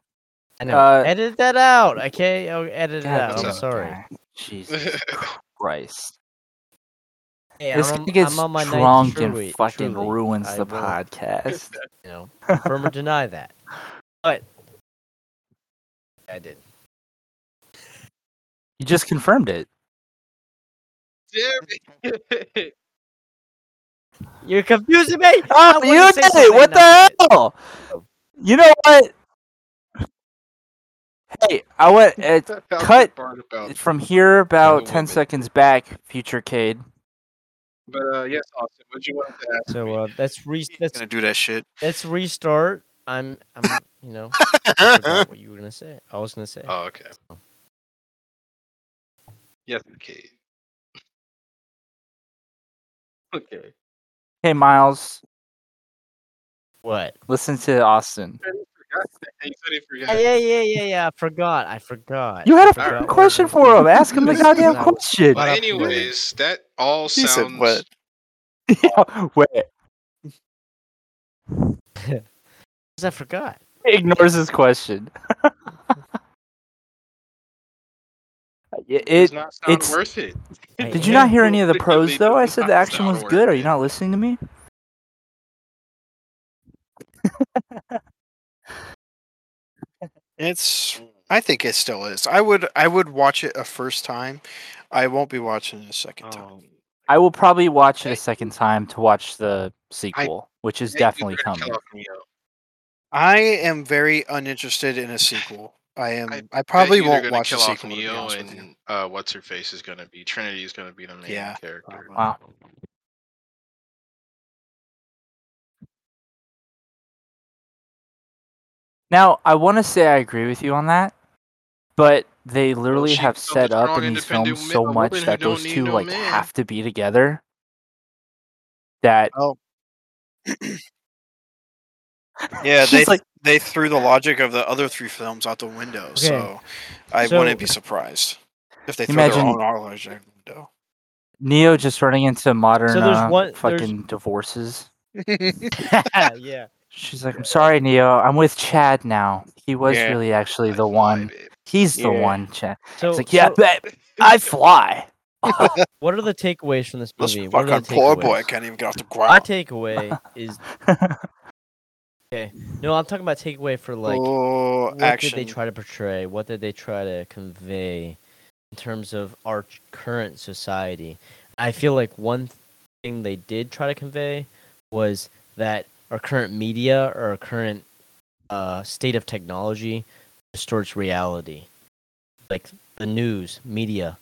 [SPEAKER 2] I know.
[SPEAKER 3] Uh,
[SPEAKER 2] edit that out. Okay, oh, edit it
[SPEAKER 3] God
[SPEAKER 2] out. I'm
[SPEAKER 3] damn,
[SPEAKER 2] sorry.
[SPEAKER 3] guy. Jesus Christ.
[SPEAKER 2] Hey,
[SPEAKER 3] This
[SPEAKER 2] I'm,
[SPEAKER 3] guy gets
[SPEAKER 2] I'm on my ninth
[SPEAKER 3] drunk and
[SPEAKER 2] truly-
[SPEAKER 3] fucking
[SPEAKER 2] truly.
[SPEAKER 3] ruins
[SPEAKER 2] I
[SPEAKER 3] the
[SPEAKER 2] will,
[SPEAKER 3] podcast.
[SPEAKER 2] You know, confirm or deny that. But I did.
[SPEAKER 3] You just confirmed it.
[SPEAKER 4] Damn.
[SPEAKER 2] You're confusing me.
[SPEAKER 3] Oh, you did it! What the hell? You know what? Hey, I went uh, cut from here about ten
[SPEAKER 4] women.
[SPEAKER 3] seconds back. Future Cade.
[SPEAKER 4] But uh, yes, Austin, what you want to ask?
[SPEAKER 2] So
[SPEAKER 4] me?
[SPEAKER 2] uh, let's re
[SPEAKER 1] He's gonna do that shit.
[SPEAKER 2] let's restart. I'm I'm you know what you were gonna say. I was gonna say.
[SPEAKER 4] Oh, okay. Yes, Kate. Okay.
[SPEAKER 3] Hey, Miles,
[SPEAKER 2] What?
[SPEAKER 3] listen to Austin.
[SPEAKER 4] He said he
[SPEAKER 2] Yeah,
[SPEAKER 4] forgot.
[SPEAKER 2] yeah, yeah, yeah, yeah. I forgot. I forgot.
[SPEAKER 3] You had a
[SPEAKER 2] forgot
[SPEAKER 3] fucking
[SPEAKER 2] what
[SPEAKER 3] question for him. Ask him the goddamn question.
[SPEAKER 4] But anyways, that all
[SPEAKER 1] He
[SPEAKER 4] sounds.
[SPEAKER 1] said what?
[SPEAKER 3] Yeah, Wait,
[SPEAKER 2] Because I forgot.
[SPEAKER 3] he ignores his question. It,
[SPEAKER 4] It does not sound
[SPEAKER 3] it's-
[SPEAKER 4] worth it.
[SPEAKER 3] Did you not hear any of the pros though? I said the action was good. Are you not listening to me?
[SPEAKER 1] It's. I think it still is. I would. I would watch it a first time. I won't be watching it a second time.
[SPEAKER 4] Um,
[SPEAKER 3] I will probably watch it a second time to watch the sequel, which is
[SPEAKER 4] I
[SPEAKER 3] definitely coming.
[SPEAKER 4] kill off Neo.
[SPEAKER 1] I am very uninterested in a sequel. I am. I,
[SPEAKER 4] bet
[SPEAKER 1] probably won't
[SPEAKER 4] gonna
[SPEAKER 1] watch the
[SPEAKER 4] kill off
[SPEAKER 1] sequel. To
[SPEAKER 4] Neo
[SPEAKER 1] honest you.
[SPEAKER 4] and uh, what's her face is gonna be Trinity is gonna be the main
[SPEAKER 1] Yeah,
[SPEAKER 4] character.
[SPEAKER 1] probably.
[SPEAKER 3] Wow. Now, I want to say I agree with you on that, but they literally
[SPEAKER 4] she
[SPEAKER 3] have set up in these films so much that those two
[SPEAKER 4] no
[SPEAKER 3] like
[SPEAKER 4] man.
[SPEAKER 3] have to be together. That
[SPEAKER 1] Oh. Yeah, they
[SPEAKER 3] like-
[SPEAKER 1] they threw the logic of the other three films out the window. So I
[SPEAKER 2] So-
[SPEAKER 1] wouldn't be surprised if they throw
[SPEAKER 3] Imagine-
[SPEAKER 1] their own logic out the window.
[SPEAKER 3] Neo just running into modern
[SPEAKER 2] So there's
[SPEAKER 3] uh,
[SPEAKER 2] one- there's-
[SPEAKER 3] fucking divorces.
[SPEAKER 2] yeah.
[SPEAKER 3] She's like, "I'm sorry, Neo. I'm with Chad now. He was
[SPEAKER 1] Yeah.
[SPEAKER 3] really actually
[SPEAKER 4] I
[SPEAKER 3] the
[SPEAKER 4] fly,
[SPEAKER 3] one.
[SPEAKER 4] babe.
[SPEAKER 3] He's the
[SPEAKER 1] Yeah.
[SPEAKER 3] one." Chad.
[SPEAKER 2] So,
[SPEAKER 3] It's like, "Yeah,
[SPEAKER 2] so
[SPEAKER 3] babe, I fly."
[SPEAKER 2] what are the takeaways from this
[SPEAKER 1] this
[SPEAKER 2] movie? What are
[SPEAKER 1] fucking poor boy can't even get off the ground.
[SPEAKER 2] My
[SPEAKER 1] ground.
[SPEAKER 2] takeaway is okay. No, I'm talking about takeaway for like
[SPEAKER 1] oh,
[SPEAKER 2] what
[SPEAKER 1] action.
[SPEAKER 2] did they try to portray? What did they try to convey in terms of our current society? I feel like one thing they did try to convey was that our current media or our current uh, state of technology distorts reality. Like the news, media,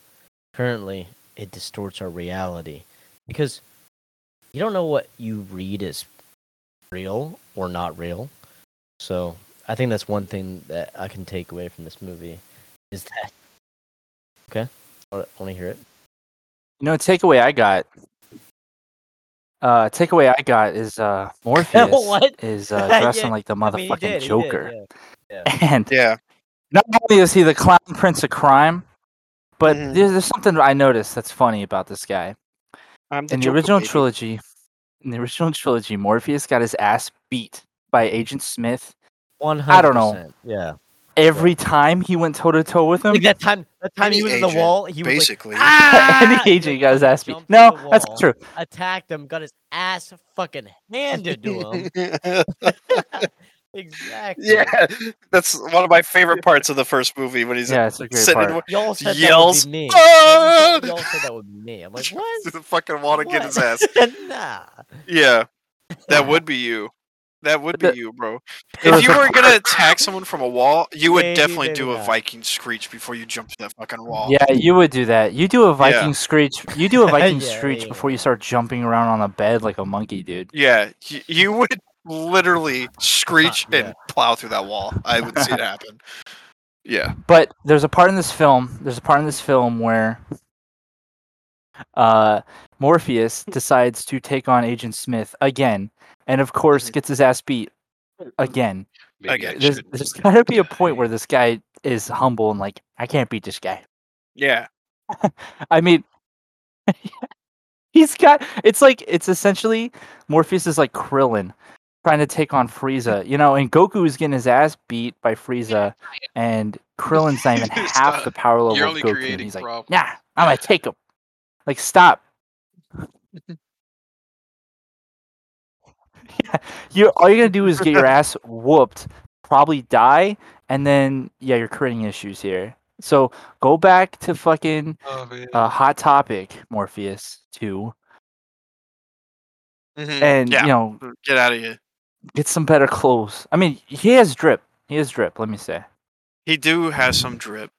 [SPEAKER 2] currently it distorts our reality because you don't know what you read is real or not real. So I think that's one thing that I can take away from this movie is that. Okay, I want to hear it.
[SPEAKER 3] You know, takeaway I got. Uh, takeaway I got is uh Morpheus
[SPEAKER 2] What?
[SPEAKER 3] is uh,
[SPEAKER 2] Yeah,
[SPEAKER 3] dressing like the
[SPEAKER 2] I mean,
[SPEAKER 3] motherfucking
[SPEAKER 2] did, he did,
[SPEAKER 3] Joker,
[SPEAKER 2] yeah.
[SPEAKER 3] and
[SPEAKER 1] Yeah,
[SPEAKER 3] not only is he the clown prince of crime, but
[SPEAKER 1] Mhm.
[SPEAKER 3] there's, there's something I noticed that's funny about this guy.
[SPEAKER 1] I'm
[SPEAKER 3] In the
[SPEAKER 1] Joker,
[SPEAKER 3] original
[SPEAKER 1] baby.
[SPEAKER 3] trilogy, in the original trilogy, Morpheus got his ass beat by Agent Smith
[SPEAKER 2] One
[SPEAKER 3] I don't know.
[SPEAKER 2] hundred percent. Yeah.
[SPEAKER 3] every time he went toe to toe with him.
[SPEAKER 2] Like that time, that time
[SPEAKER 1] Any
[SPEAKER 2] he was in the wall, he was like,
[SPEAKER 1] basically.
[SPEAKER 2] ah!
[SPEAKER 3] Any agent got his ass beat. No,
[SPEAKER 2] through the
[SPEAKER 3] that's true.
[SPEAKER 2] Attacked him, got his ass fucking handed to him. exactly.
[SPEAKER 1] yeah, that's one of my favorite parts of the first movie when he's
[SPEAKER 3] Yeah, it's a great
[SPEAKER 1] sitting
[SPEAKER 3] part.
[SPEAKER 2] Y'all said
[SPEAKER 1] Yells,
[SPEAKER 2] that would be me.
[SPEAKER 1] "Ah!"
[SPEAKER 2] Y'all said that would be me. I'm like,
[SPEAKER 1] through
[SPEAKER 2] what?
[SPEAKER 1] the fucking want to get his ass.
[SPEAKER 2] nah.
[SPEAKER 1] Yeah, that would be you. That would be you, bro. If you were gonna attack someone from a wall, you would
[SPEAKER 2] Maybe,
[SPEAKER 1] definitely
[SPEAKER 2] maybe
[SPEAKER 1] do a
[SPEAKER 2] not.
[SPEAKER 1] Viking screech before you jump to that fucking wall.
[SPEAKER 3] Yeah, you would do that. You do a Viking screech. You do a Viking
[SPEAKER 2] Yeah,
[SPEAKER 3] screech
[SPEAKER 2] yeah.
[SPEAKER 3] before you start jumping around on a bed like a monkey, dude.
[SPEAKER 1] Yeah, y- you would literally screech
[SPEAKER 2] Yeah.
[SPEAKER 1] and plow through that wall. I would see it happen. Yeah.
[SPEAKER 3] But there's a part in this film. There's a part in this film where uh, Morpheus decides to take on Agent Smith again, and of course
[SPEAKER 1] Mhm.
[SPEAKER 3] gets his ass beat again.
[SPEAKER 1] Again,
[SPEAKER 3] There's, there's got to be a point where this guy is humble and like, I can't beat this guy.
[SPEAKER 1] Yeah.
[SPEAKER 3] I mean, he's got. It's like it's essentially Morpheus is like Krillin trying to take on Frieza, you know, and Goku is getting his ass beat by Frieza, and Krillin's not even half
[SPEAKER 4] Stop.
[SPEAKER 3] the power level
[SPEAKER 4] You're
[SPEAKER 3] of
[SPEAKER 4] only
[SPEAKER 3] Goku. and he's like,
[SPEAKER 4] problems.
[SPEAKER 3] nah, I'm gonna take him. Like, stop. yeah, you all you're gonna do is get your ass whooped, probably die, and then yeah, you're creating issues here. So go back to fucking
[SPEAKER 4] Oh,
[SPEAKER 3] uh, hot topic Morpheus two,
[SPEAKER 1] Mhm.
[SPEAKER 3] and
[SPEAKER 1] yeah.
[SPEAKER 3] you know
[SPEAKER 1] Get out of here.
[SPEAKER 3] Get some better clothes. I mean, he has drip. He has drip. Let me say.
[SPEAKER 1] He do has some drip.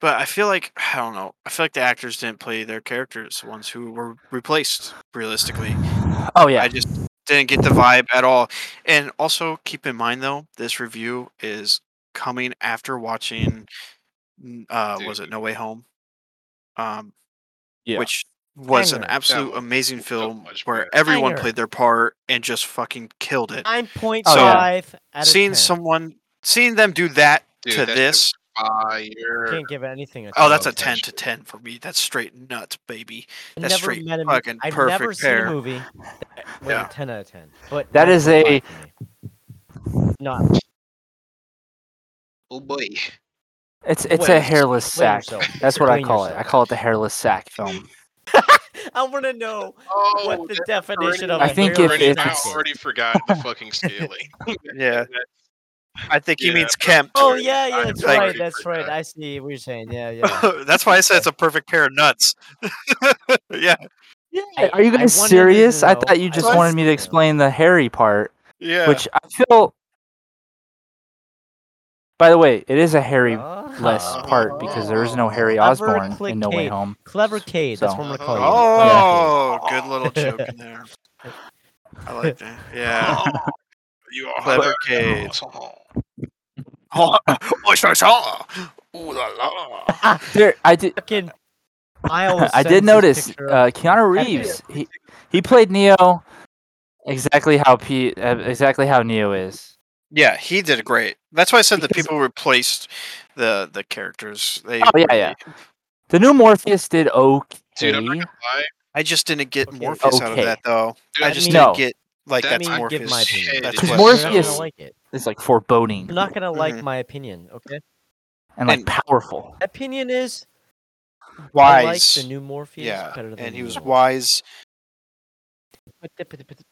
[SPEAKER 1] But I feel like I don't know. I feel like the actors didn't play their characters, the ones who were replaced realistically.
[SPEAKER 3] Oh yeah,
[SPEAKER 1] I just didn't get the vibe at all. And also keep in mind though, this review is coming after watching n- uh was it No Way Home? Um
[SPEAKER 3] Yeah.
[SPEAKER 1] which was an absolute
[SPEAKER 4] That
[SPEAKER 1] amazing film
[SPEAKER 4] much
[SPEAKER 1] where everyone
[SPEAKER 2] Banger.
[SPEAKER 1] played their part and just fucking killed it.
[SPEAKER 2] Nine point
[SPEAKER 3] yeah.
[SPEAKER 2] five out of
[SPEAKER 1] Seeing
[SPEAKER 2] 10.
[SPEAKER 1] someone seeing them do that
[SPEAKER 4] Dude,
[SPEAKER 1] to this
[SPEAKER 4] Fire.
[SPEAKER 2] Can't give anything. A
[SPEAKER 1] Oh, that's a 10 to 10 for me. That's straight nuts, baby. That's
[SPEAKER 2] never
[SPEAKER 1] straight
[SPEAKER 2] met a,
[SPEAKER 1] fucking
[SPEAKER 2] I've never
[SPEAKER 1] perfect
[SPEAKER 2] seen
[SPEAKER 1] pair.
[SPEAKER 2] a movie
[SPEAKER 1] Yeah.
[SPEAKER 2] a ten out of ten. But
[SPEAKER 3] That is
[SPEAKER 2] 9.5 for not
[SPEAKER 4] Oh boy.
[SPEAKER 3] it's it's
[SPEAKER 2] Wait,
[SPEAKER 3] a hairless sack. That's what I
[SPEAKER 2] Explain
[SPEAKER 3] call it. I call it the hairless sack film.
[SPEAKER 2] I want to know
[SPEAKER 4] Oh,
[SPEAKER 2] what the definition
[SPEAKER 4] already-
[SPEAKER 2] of
[SPEAKER 3] I think
[SPEAKER 2] a
[SPEAKER 3] if
[SPEAKER 4] already,
[SPEAKER 3] it's-
[SPEAKER 4] I
[SPEAKER 2] hairless sack is.
[SPEAKER 4] already forgot the fucking scaling.
[SPEAKER 1] Yeah. I think he
[SPEAKER 4] Yeah,
[SPEAKER 1] means Kemp.
[SPEAKER 2] Oh yeah, yeah, that's
[SPEAKER 1] like-
[SPEAKER 2] right. That's right. I see what you're saying. Yeah, yeah.
[SPEAKER 1] That's why I said it's a perfect pair of nuts. yeah.
[SPEAKER 2] I-
[SPEAKER 3] Are you guys
[SPEAKER 2] wanted
[SPEAKER 3] serious? I thought you just wanted me to explain the hairy part,
[SPEAKER 1] Yeah.
[SPEAKER 3] which I feel. By the way, it is a hairy less
[SPEAKER 2] Ah.
[SPEAKER 3] part because there is no Harry
[SPEAKER 2] Clever
[SPEAKER 3] Osborn in No Way. Home.
[SPEAKER 2] Clever Cade. That's what I'm gonna call you.
[SPEAKER 1] oh, good little joke in there. I like that. Yeah.
[SPEAKER 4] You are
[SPEAKER 1] Clever
[SPEAKER 4] hilarious.
[SPEAKER 1] Cade. Oh, oh, sure, sure. Ooh la la.
[SPEAKER 3] There, I did.
[SPEAKER 2] Fucking Miles
[SPEAKER 3] I did notice uh, Keanu Reeves. He he played Neo exactly how P uh, exactly how Neo is.
[SPEAKER 1] Yeah, he did great. That's why I said the people replaced the the characters. They
[SPEAKER 3] Oh, yeah,
[SPEAKER 1] really-
[SPEAKER 3] yeah. The new Morpheus did okay.
[SPEAKER 4] Dude, I'm not gonna lie.
[SPEAKER 1] I just didn't get
[SPEAKER 2] Okay.
[SPEAKER 1] Morpheus out of that though.
[SPEAKER 4] Dude,
[SPEAKER 1] I just
[SPEAKER 2] me-
[SPEAKER 1] didn't
[SPEAKER 3] No.
[SPEAKER 1] get like
[SPEAKER 4] That
[SPEAKER 1] that's
[SPEAKER 2] Let me
[SPEAKER 1] Morpheus.
[SPEAKER 2] give my opinion.
[SPEAKER 1] That's
[SPEAKER 4] is
[SPEAKER 1] what-
[SPEAKER 2] You're not
[SPEAKER 3] Morpheus-
[SPEAKER 2] gonna like it.
[SPEAKER 3] It's like foreboding
[SPEAKER 2] You're not gonna like
[SPEAKER 1] Mhm.
[SPEAKER 2] my opinion. Okay.
[SPEAKER 3] and like
[SPEAKER 1] And-
[SPEAKER 3] powerful.
[SPEAKER 2] My opinion is I like
[SPEAKER 1] wise.
[SPEAKER 2] the new Morpheus
[SPEAKER 1] yeah,
[SPEAKER 2] better than
[SPEAKER 1] and he was
[SPEAKER 2] old.
[SPEAKER 1] wise.
[SPEAKER 2] But but but the-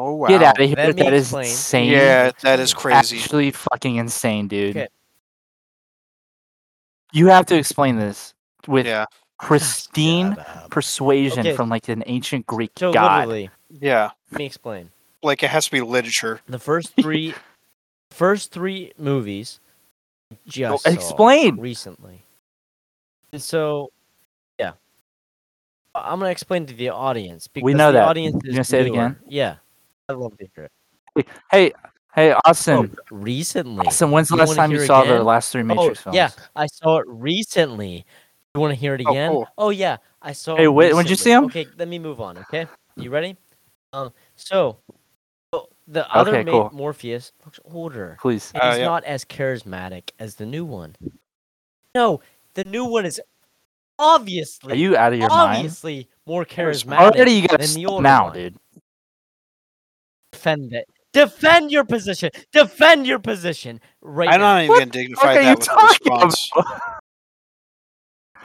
[SPEAKER 1] Oh wow.
[SPEAKER 3] Get out of here!
[SPEAKER 2] Let me
[SPEAKER 3] That is
[SPEAKER 2] explain.
[SPEAKER 3] insane.
[SPEAKER 1] Yeah, that is crazy.
[SPEAKER 3] Actually, fucking insane, dude.
[SPEAKER 2] Okay.
[SPEAKER 3] You have to explain this with
[SPEAKER 1] Yeah,
[SPEAKER 3] pristine persuasion
[SPEAKER 2] Okay.
[SPEAKER 3] from like an ancient Greek
[SPEAKER 2] So
[SPEAKER 3] god.
[SPEAKER 2] literally,
[SPEAKER 1] yeah.
[SPEAKER 2] let me explain.
[SPEAKER 1] Like it has to be literature.
[SPEAKER 2] The first three, first three movies, just
[SPEAKER 3] Well,
[SPEAKER 2] saw
[SPEAKER 3] explain.
[SPEAKER 2] recently. And so, yeah, I- I'm gonna explain to the audience because
[SPEAKER 3] We know
[SPEAKER 2] the
[SPEAKER 3] that.
[SPEAKER 2] audience
[SPEAKER 3] You
[SPEAKER 2] is
[SPEAKER 3] gonna say it
[SPEAKER 2] newer.
[SPEAKER 3] again?
[SPEAKER 2] Yeah, I love to hear it.
[SPEAKER 3] Hey, hey, Austin.
[SPEAKER 2] Oh, recently.
[SPEAKER 3] Austin, when's the last time you
[SPEAKER 2] hear
[SPEAKER 3] saw the last three Matrix
[SPEAKER 2] oh,
[SPEAKER 3] films?
[SPEAKER 2] yeah, I saw it recently. You want to hear it again?
[SPEAKER 1] Oh,
[SPEAKER 2] again?
[SPEAKER 1] cool.
[SPEAKER 2] Oh, yeah, I saw.
[SPEAKER 3] Hey,
[SPEAKER 2] it
[SPEAKER 3] wait, when'd you see
[SPEAKER 2] recently.
[SPEAKER 3] 'em?
[SPEAKER 2] Okay, let me move on. Okay, you ready? Um, so, so the other
[SPEAKER 3] Okay,
[SPEAKER 2] Ma-
[SPEAKER 3] cool.
[SPEAKER 2] Morpheus looks older.
[SPEAKER 3] Please.
[SPEAKER 2] and
[SPEAKER 1] Uh,
[SPEAKER 2] he's
[SPEAKER 1] yeah.
[SPEAKER 2] not as charismatic as the new one. No, the new one is obviously
[SPEAKER 3] Are you out of your mind?
[SPEAKER 2] obviously more
[SPEAKER 1] Charismatic.
[SPEAKER 2] charismatic
[SPEAKER 3] Already, you gotta
[SPEAKER 2] than the
[SPEAKER 3] stop
[SPEAKER 2] older
[SPEAKER 3] now,
[SPEAKER 2] one.
[SPEAKER 3] dude.
[SPEAKER 2] Defend it. Defend your position. Defend your position right
[SPEAKER 1] I'm
[SPEAKER 2] now.
[SPEAKER 1] not even
[SPEAKER 3] What
[SPEAKER 1] gonna dignify that with a response.
[SPEAKER 3] about?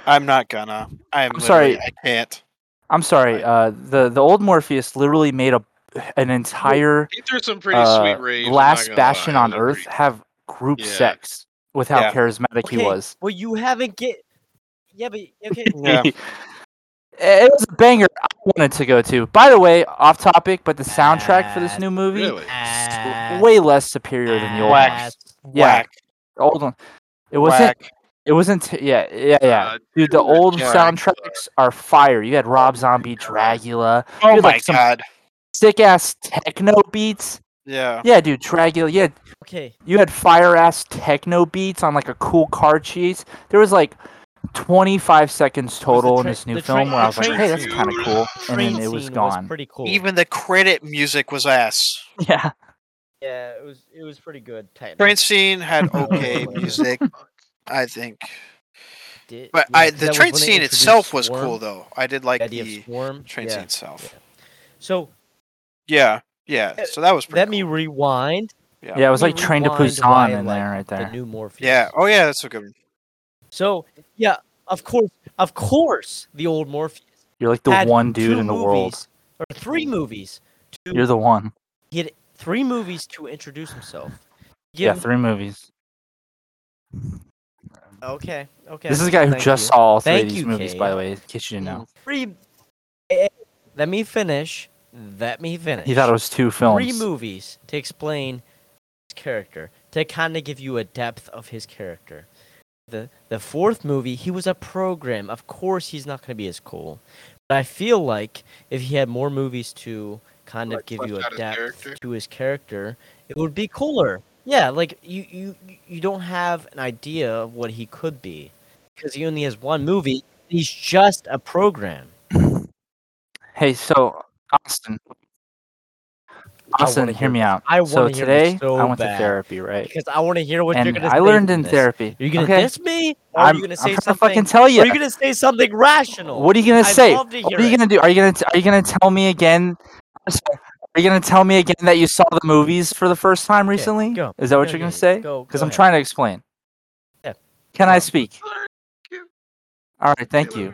[SPEAKER 1] I'm not gonna. I'm,
[SPEAKER 3] I'm sorry.
[SPEAKER 1] I can't.
[SPEAKER 3] I'm sorry. Uh, the the old Morpheus literally made a an entire
[SPEAKER 4] He threw some pretty
[SPEAKER 3] uh,
[SPEAKER 4] sweet raves.
[SPEAKER 3] Last bastion
[SPEAKER 4] lie,
[SPEAKER 3] on Earth
[SPEAKER 4] agree.
[SPEAKER 3] have group
[SPEAKER 4] Yeah.
[SPEAKER 3] sex with how
[SPEAKER 1] Yeah.
[SPEAKER 3] charismatic he was.
[SPEAKER 2] Well, you haven't get. Yeah, but okay.
[SPEAKER 1] Yeah.
[SPEAKER 3] it was a banger. I wanted to go to. By the way, off topic, but the soundtrack for this new movie
[SPEAKER 4] Really?
[SPEAKER 2] Ass,
[SPEAKER 3] way less superior than the old
[SPEAKER 1] Whack.
[SPEAKER 3] one.
[SPEAKER 2] ass.
[SPEAKER 3] Yeah.
[SPEAKER 1] Whack.
[SPEAKER 3] The old one. It wasn't.
[SPEAKER 1] Whack.
[SPEAKER 3] It wasn't. Yeah, yeah, yeah.
[SPEAKER 4] Uh,
[SPEAKER 3] Dude, the old
[SPEAKER 1] yeah.
[SPEAKER 3] soundtracks are fire. You had Rob Zombie, Dragula,
[SPEAKER 1] Oh
[SPEAKER 3] Dude,
[SPEAKER 1] my
[SPEAKER 3] like some-
[SPEAKER 1] god.
[SPEAKER 3] sick ass techno beats.
[SPEAKER 1] Yeah.
[SPEAKER 3] Yeah, dude, Dragula. Yeah,
[SPEAKER 2] Okay.
[SPEAKER 3] you had fire ass techno beats on like a cool car chase. There was like 25 seconds total in this new
[SPEAKER 2] the
[SPEAKER 3] film where I was like, hey, that's kind of cool. And
[SPEAKER 2] Train
[SPEAKER 3] then it was
[SPEAKER 2] scene
[SPEAKER 3] gone.
[SPEAKER 2] pretty cool.
[SPEAKER 1] Even the credit music was ass.
[SPEAKER 3] Yeah.
[SPEAKER 2] yeah, it was it was pretty good. technically.
[SPEAKER 1] Train scene had okay music, I think,
[SPEAKER 2] Did-
[SPEAKER 1] but
[SPEAKER 2] yeah,
[SPEAKER 1] I
[SPEAKER 2] 'cause
[SPEAKER 1] the train scene
[SPEAKER 2] introduced
[SPEAKER 1] itself was
[SPEAKER 2] Swarm,
[SPEAKER 1] cool though. I did like
[SPEAKER 2] the
[SPEAKER 1] the
[SPEAKER 2] Swarm.
[SPEAKER 1] train
[SPEAKER 2] yeah.
[SPEAKER 1] scene itself.
[SPEAKER 2] So
[SPEAKER 1] Yeah, yeah. So that was pretty
[SPEAKER 2] let
[SPEAKER 1] cool.
[SPEAKER 2] me rewind.
[SPEAKER 1] Yeah.
[SPEAKER 3] Yeah, it was like Train to
[SPEAKER 2] rewind
[SPEAKER 3] Busan
[SPEAKER 2] why I
[SPEAKER 3] in there
[SPEAKER 2] like
[SPEAKER 3] right
[SPEAKER 2] The
[SPEAKER 3] there.
[SPEAKER 2] new Morpheus.
[SPEAKER 1] Yeah. Oh yeah, that's a good one.
[SPEAKER 2] So yeah, of course, of course, the old Morpheus
[SPEAKER 3] You're like the one dude in the world.
[SPEAKER 2] or three movies. To,
[SPEAKER 3] You're the one.
[SPEAKER 2] he had three movies to introduce himself.
[SPEAKER 3] Yeah,
[SPEAKER 2] Give-
[SPEAKER 3] three movies.
[SPEAKER 2] Okay. Okay.
[SPEAKER 3] This is a guy who
[SPEAKER 2] thank
[SPEAKER 3] just
[SPEAKER 2] you.
[SPEAKER 3] saw all three
[SPEAKER 2] Thank
[SPEAKER 3] of these
[SPEAKER 2] you,
[SPEAKER 3] movies, by the way, in case you didn't know.
[SPEAKER 2] Three. eh, Let me finish. Let me finish.
[SPEAKER 3] He thought it was two films.
[SPEAKER 2] three movies to explain his character to kind of give you a depth of his character. The the fourth movie, he was a program. Of course, he's not going to be as cool. But I feel like if he had more movies to kind of give you a
[SPEAKER 4] out his
[SPEAKER 2] depth to his character, it would be cooler. Yeah, like you you you don't have an idea of what he could be because he only has one movie. He's just a program.
[SPEAKER 3] Hey, so Austin,
[SPEAKER 2] I
[SPEAKER 3] Austin, hear
[SPEAKER 2] hear
[SPEAKER 3] me out.
[SPEAKER 2] I
[SPEAKER 3] so
[SPEAKER 2] wanna hear
[SPEAKER 3] today
[SPEAKER 2] this so
[SPEAKER 3] I went to therapy, right?
[SPEAKER 2] Because I want to hear what you're going to say.
[SPEAKER 3] I
[SPEAKER 2] learned
[SPEAKER 3] in
[SPEAKER 2] this.
[SPEAKER 3] therapy.
[SPEAKER 2] Are you gonna
[SPEAKER 3] okay?
[SPEAKER 2] diss me? Or are
[SPEAKER 3] I'm,
[SPEAKER 2] you gonna say
[SPEAKER 3] I'm
[SPEAKER 2] say
[SPEAKER 3] trying to
[SPEAKER 2] something?
[SPEAKER 3] fucking tell you.
[SPEAKER 2] are you gonna say something rational?
[SPEAKER 3] What are you gonna
[SPEAKER 2] I'd
[SPEAKER 3] say? What are you gonna do? Are you gonna are you gonna tell me again? Are you gonna tell me again that you saw the movies for the first time
[SPEAKER 2] Okay,
[SPEAKER 3] recently?
[SPEAKER 2] go.
[SPEAKER 3] Is that what
[SPEAKER 2] Go,
[SPEAKER 3] you're
[SPEAKER 2] go,
[SPEAKER 3] gonna say?
[SPEAKER 2] Go.
[SPEAKER 3] Because I'm
[SPEAKER 2] ahead.
[SPEAKER 3] trying to explain.
[SPEAKER 2] Yeah.
[SPEAKER 3] Can
[SPEAKER 2] Go
[SPEAKER 3] I
[SPEAKER 2] on.
[SPEAKER 3] speak? All right, thank you.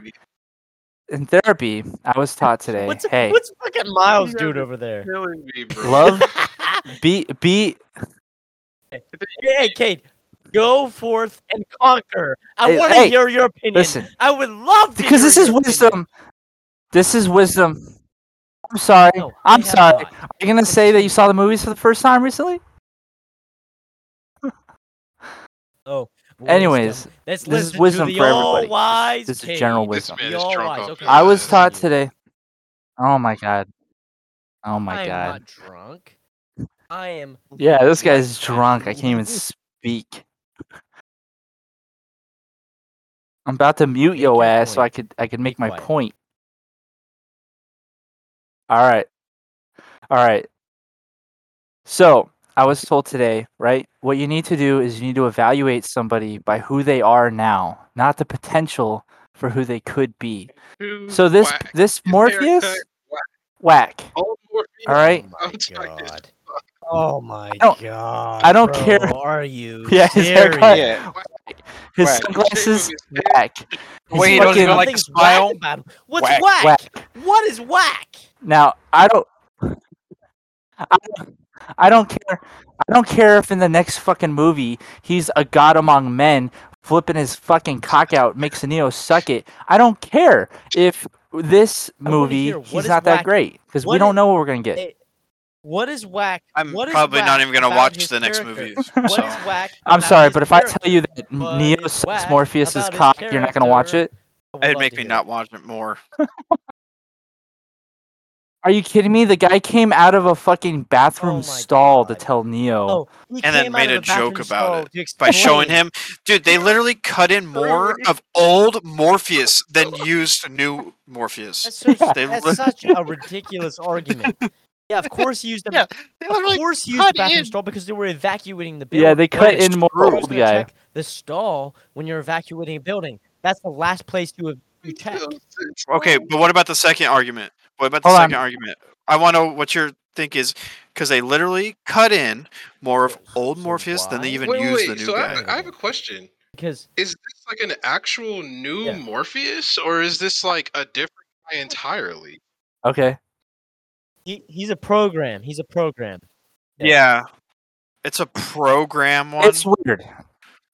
[SPEAKER 3] In therapy, I was taught today.
[SPEAKER 2] What's
[SPEAKER 3] hey,
[SPEAKER 2] what's fucking Miles
[SPEAKER 4] You
[SPEAKER 2] doing over there?
[SPEAKER 4] Killing me, bro.
[SPEAKER 3] love, be be.
[SPEAKER 2] hey, Kate, go forth and conquer. I
[SPEAKER 3] Hey,
[SPEAKER 2] want to
[SPEAKER 3] hey,
[SPEAKER 2] hear your opinion.
[SPEAKER 3] Listen,
[SPEAKER 2] I would love to.
[SPEAKER 3] because
[SPEAKER 2] hear
[SPEAKER 3] this is
[SPEAKER 2] your opinion.
[SPEAKER 3] wisdom. This is wisdom. I'm sorry.
[SPEAKER 2] No,
[SPEAKER 3] I'm sorry.
[SPEAKER 2] not.
[SPEAKER 3] Are you gonna say that you saw the movies for the first time recently?
[SPEAKER 2] Oh.
[SPEAKER 3] Anyways,
[SPEAKER 2] let's
[SPEAKER 3] this is
[SPEAKER 2] listen
[SPEAKER 3] wisdom
[SPEAKER 2] to the
[SPEAKER 3] for everybody.
[SPEAKER 2] all-wise
[SPEAKER 3] This is
[SPEAKER 2] Kate.
[SPEAKER 3] general
[SPEAKER 4] This
[SPEAKER 3] wisdom.
[SPEAKER 4] man is drunk
[SPEAKER 2] all-wise,
[SPEAKER 4] off
[SPEAKER 2] okay.
[SPEAKER 3] I was taught today. Oh my god. Oh my
[SPEAKER 2] I am
[SPEAKER 3] god.
[SPEAKER 2] not drunk. I am.
[SPEAKER 3] Yeah, this guy's drunk. I can't even speak. I'm about to mute
[SPEAKER 2] Make
[SPEAKER 3] your
[SPEAKER 2] your
[SPEAKER 3] ass so I could I could make
[SPEAKER 2] Be
[SPEAKER 3] my
[SPEAKER 2] quiet.
[SPEAKER 3] point. All right. All right. So, I was told today, right? What you need to do is you need to evaluate somebody by who they are now, not the potential for who they could be.
[SPEAKER 4] Too
[SPEAKER 3] So this
[SPEAKER 4] whack.
[SPEAKER 3] this Morpheus
[SPEAKER 4] haircut,
[SPEAKER 3] whack.
[SPEAKER 4] all Morpheus.
[SPEAKER 3] All right.
[SPEAKER 2] Oh my
[SPEAKER 4] I'm tired as
[SPEAKER 2] god. Oh my
[SPEAKER 3] don't-
[SPEAKER 2] god.
[SPEAKER 3] I don't
[SPEAKER 2] bro,
[SPEAKER 3] care.
[SPEAKER 2] Are you?
[SPEAKER 3] Yeah, his
[SPEAKER 2] serious?
[SPEAKER 3] haircut.
[SPEAKER 1] Yeah.
[SPEAKER 3] His
[SPEAKER 1] Whack.
[SPEAKER 3] sunglasses whack. His
[SPEAKER 1] Wait, you don't
[SPEAKER 3] fucking-
[SPEAKER 1] even like the
[SPEAKER 2] Nothing's
[SPEAKER 1] smile?
[SPEAKER 2] whack. What's
[SPEAKER 1] Whack,
[SPEAKER 2] whack?
[SPEAKER 3] whack.
[SPEAKER 2] What is whack?
[SPEAKER 3] Now I don't. I don't, I don't care. I don't care if in the next fucking movie he's a god among men, flipping his fucking cock out, makes Neo suck it. I don't care if this movie
[SPEAKER 2] hear,
[SPEAKER 3] he's
[SPEAKER 2] is
[SPEAKER 3] not that great because we don't
[SPEAKER 2] i-
[SPEAKER 3] know what we're gonna get.
[SPEAKER 2] Eh, What is whack?
[SPEAKER 1] I'm
[SPEAKER 2] what is
[SPEAKER 1] probably not even gonna watch
[SPEAKER 2] his
[SPEAKER 1] the next movie. So.
[SPEAKER 2] is whack?
[SPEAKER 3] I'm sorry, but if I tell you that Neo sucks
[SPEAKER 2] whack
[SPEAKER 3] Morpheus's cock, you're not gonna watch it.
[SPEAKER 1] It'd make me not watch it more.
[SPEAKER 3] Are you kidding me? The guy came out of a fucking bathroom
[SPEAKER 2] Oh my
[SPEAKER 3] stall to tell Neo.
[SPEAKER 2] Oh,
[SPEAKER 1] And then made a
[SPEAKER 2] the
[SPEAKER 1] joke about it by showing him, dude. They literally cut in more of old Morpheus than used new Morpheus.
[SPEAKER 2] That's, such,
[SPEAKER 1] They
[SPEAKER 2] that's
[SPEAKER 1] li-
[SPEAKER 2] such a ridiculous argument. Yeah, of course he used the
[SPEAKER 1] Yeah, they
[SPEAKER 2] Of course he used the bathroom
[SPEAKER 1] in.
[SPEAKER 2] stall because they were evacuating the building.
[SPEAKER 3] yeah, they cut in more
[SPEAKER 1] true.
[SPEAKER 3] Old guy.
[SPEAKER 2] check the stall when you're evacuating a building? That's the last place you you check.
[SPEAKER 1] Okay, but what about the second argument? What about the
[SPEAKER 3] Hold
[SPEAKER 1] second
[SPEAKER 3] on.
[SPEAKER 1] argument? I want to know what your think is because they literally cut in more of
[SPEAKER 2] So-
[SPEAKER 1] old
[SPEAKER 2] so
[SPEAKER 1] Morpheus than they even
[SPEAKER 4] Wait,
[SPEAKER 1] used
[SPEAKER 4] wait,
[SPEAKER 1] the new
[SPEAKER 4] so
[SPEAKER 1] guy.
[SPEAKER 4] I, I have a question.
[SPEAKER 2] Because
[SPEAKER 4] Is this like an actual new
[SPEAKER 2] Yeah.
[SPEAKER 4] Morpheus, or is this like a different guy entirely?
[SPEAKER 3] Okay.
[SPEAKER 2] he, he's a program. He's a program.
[SPEAKER 1] yeah. it's a program one.
[SPEAKER 3] It's weird.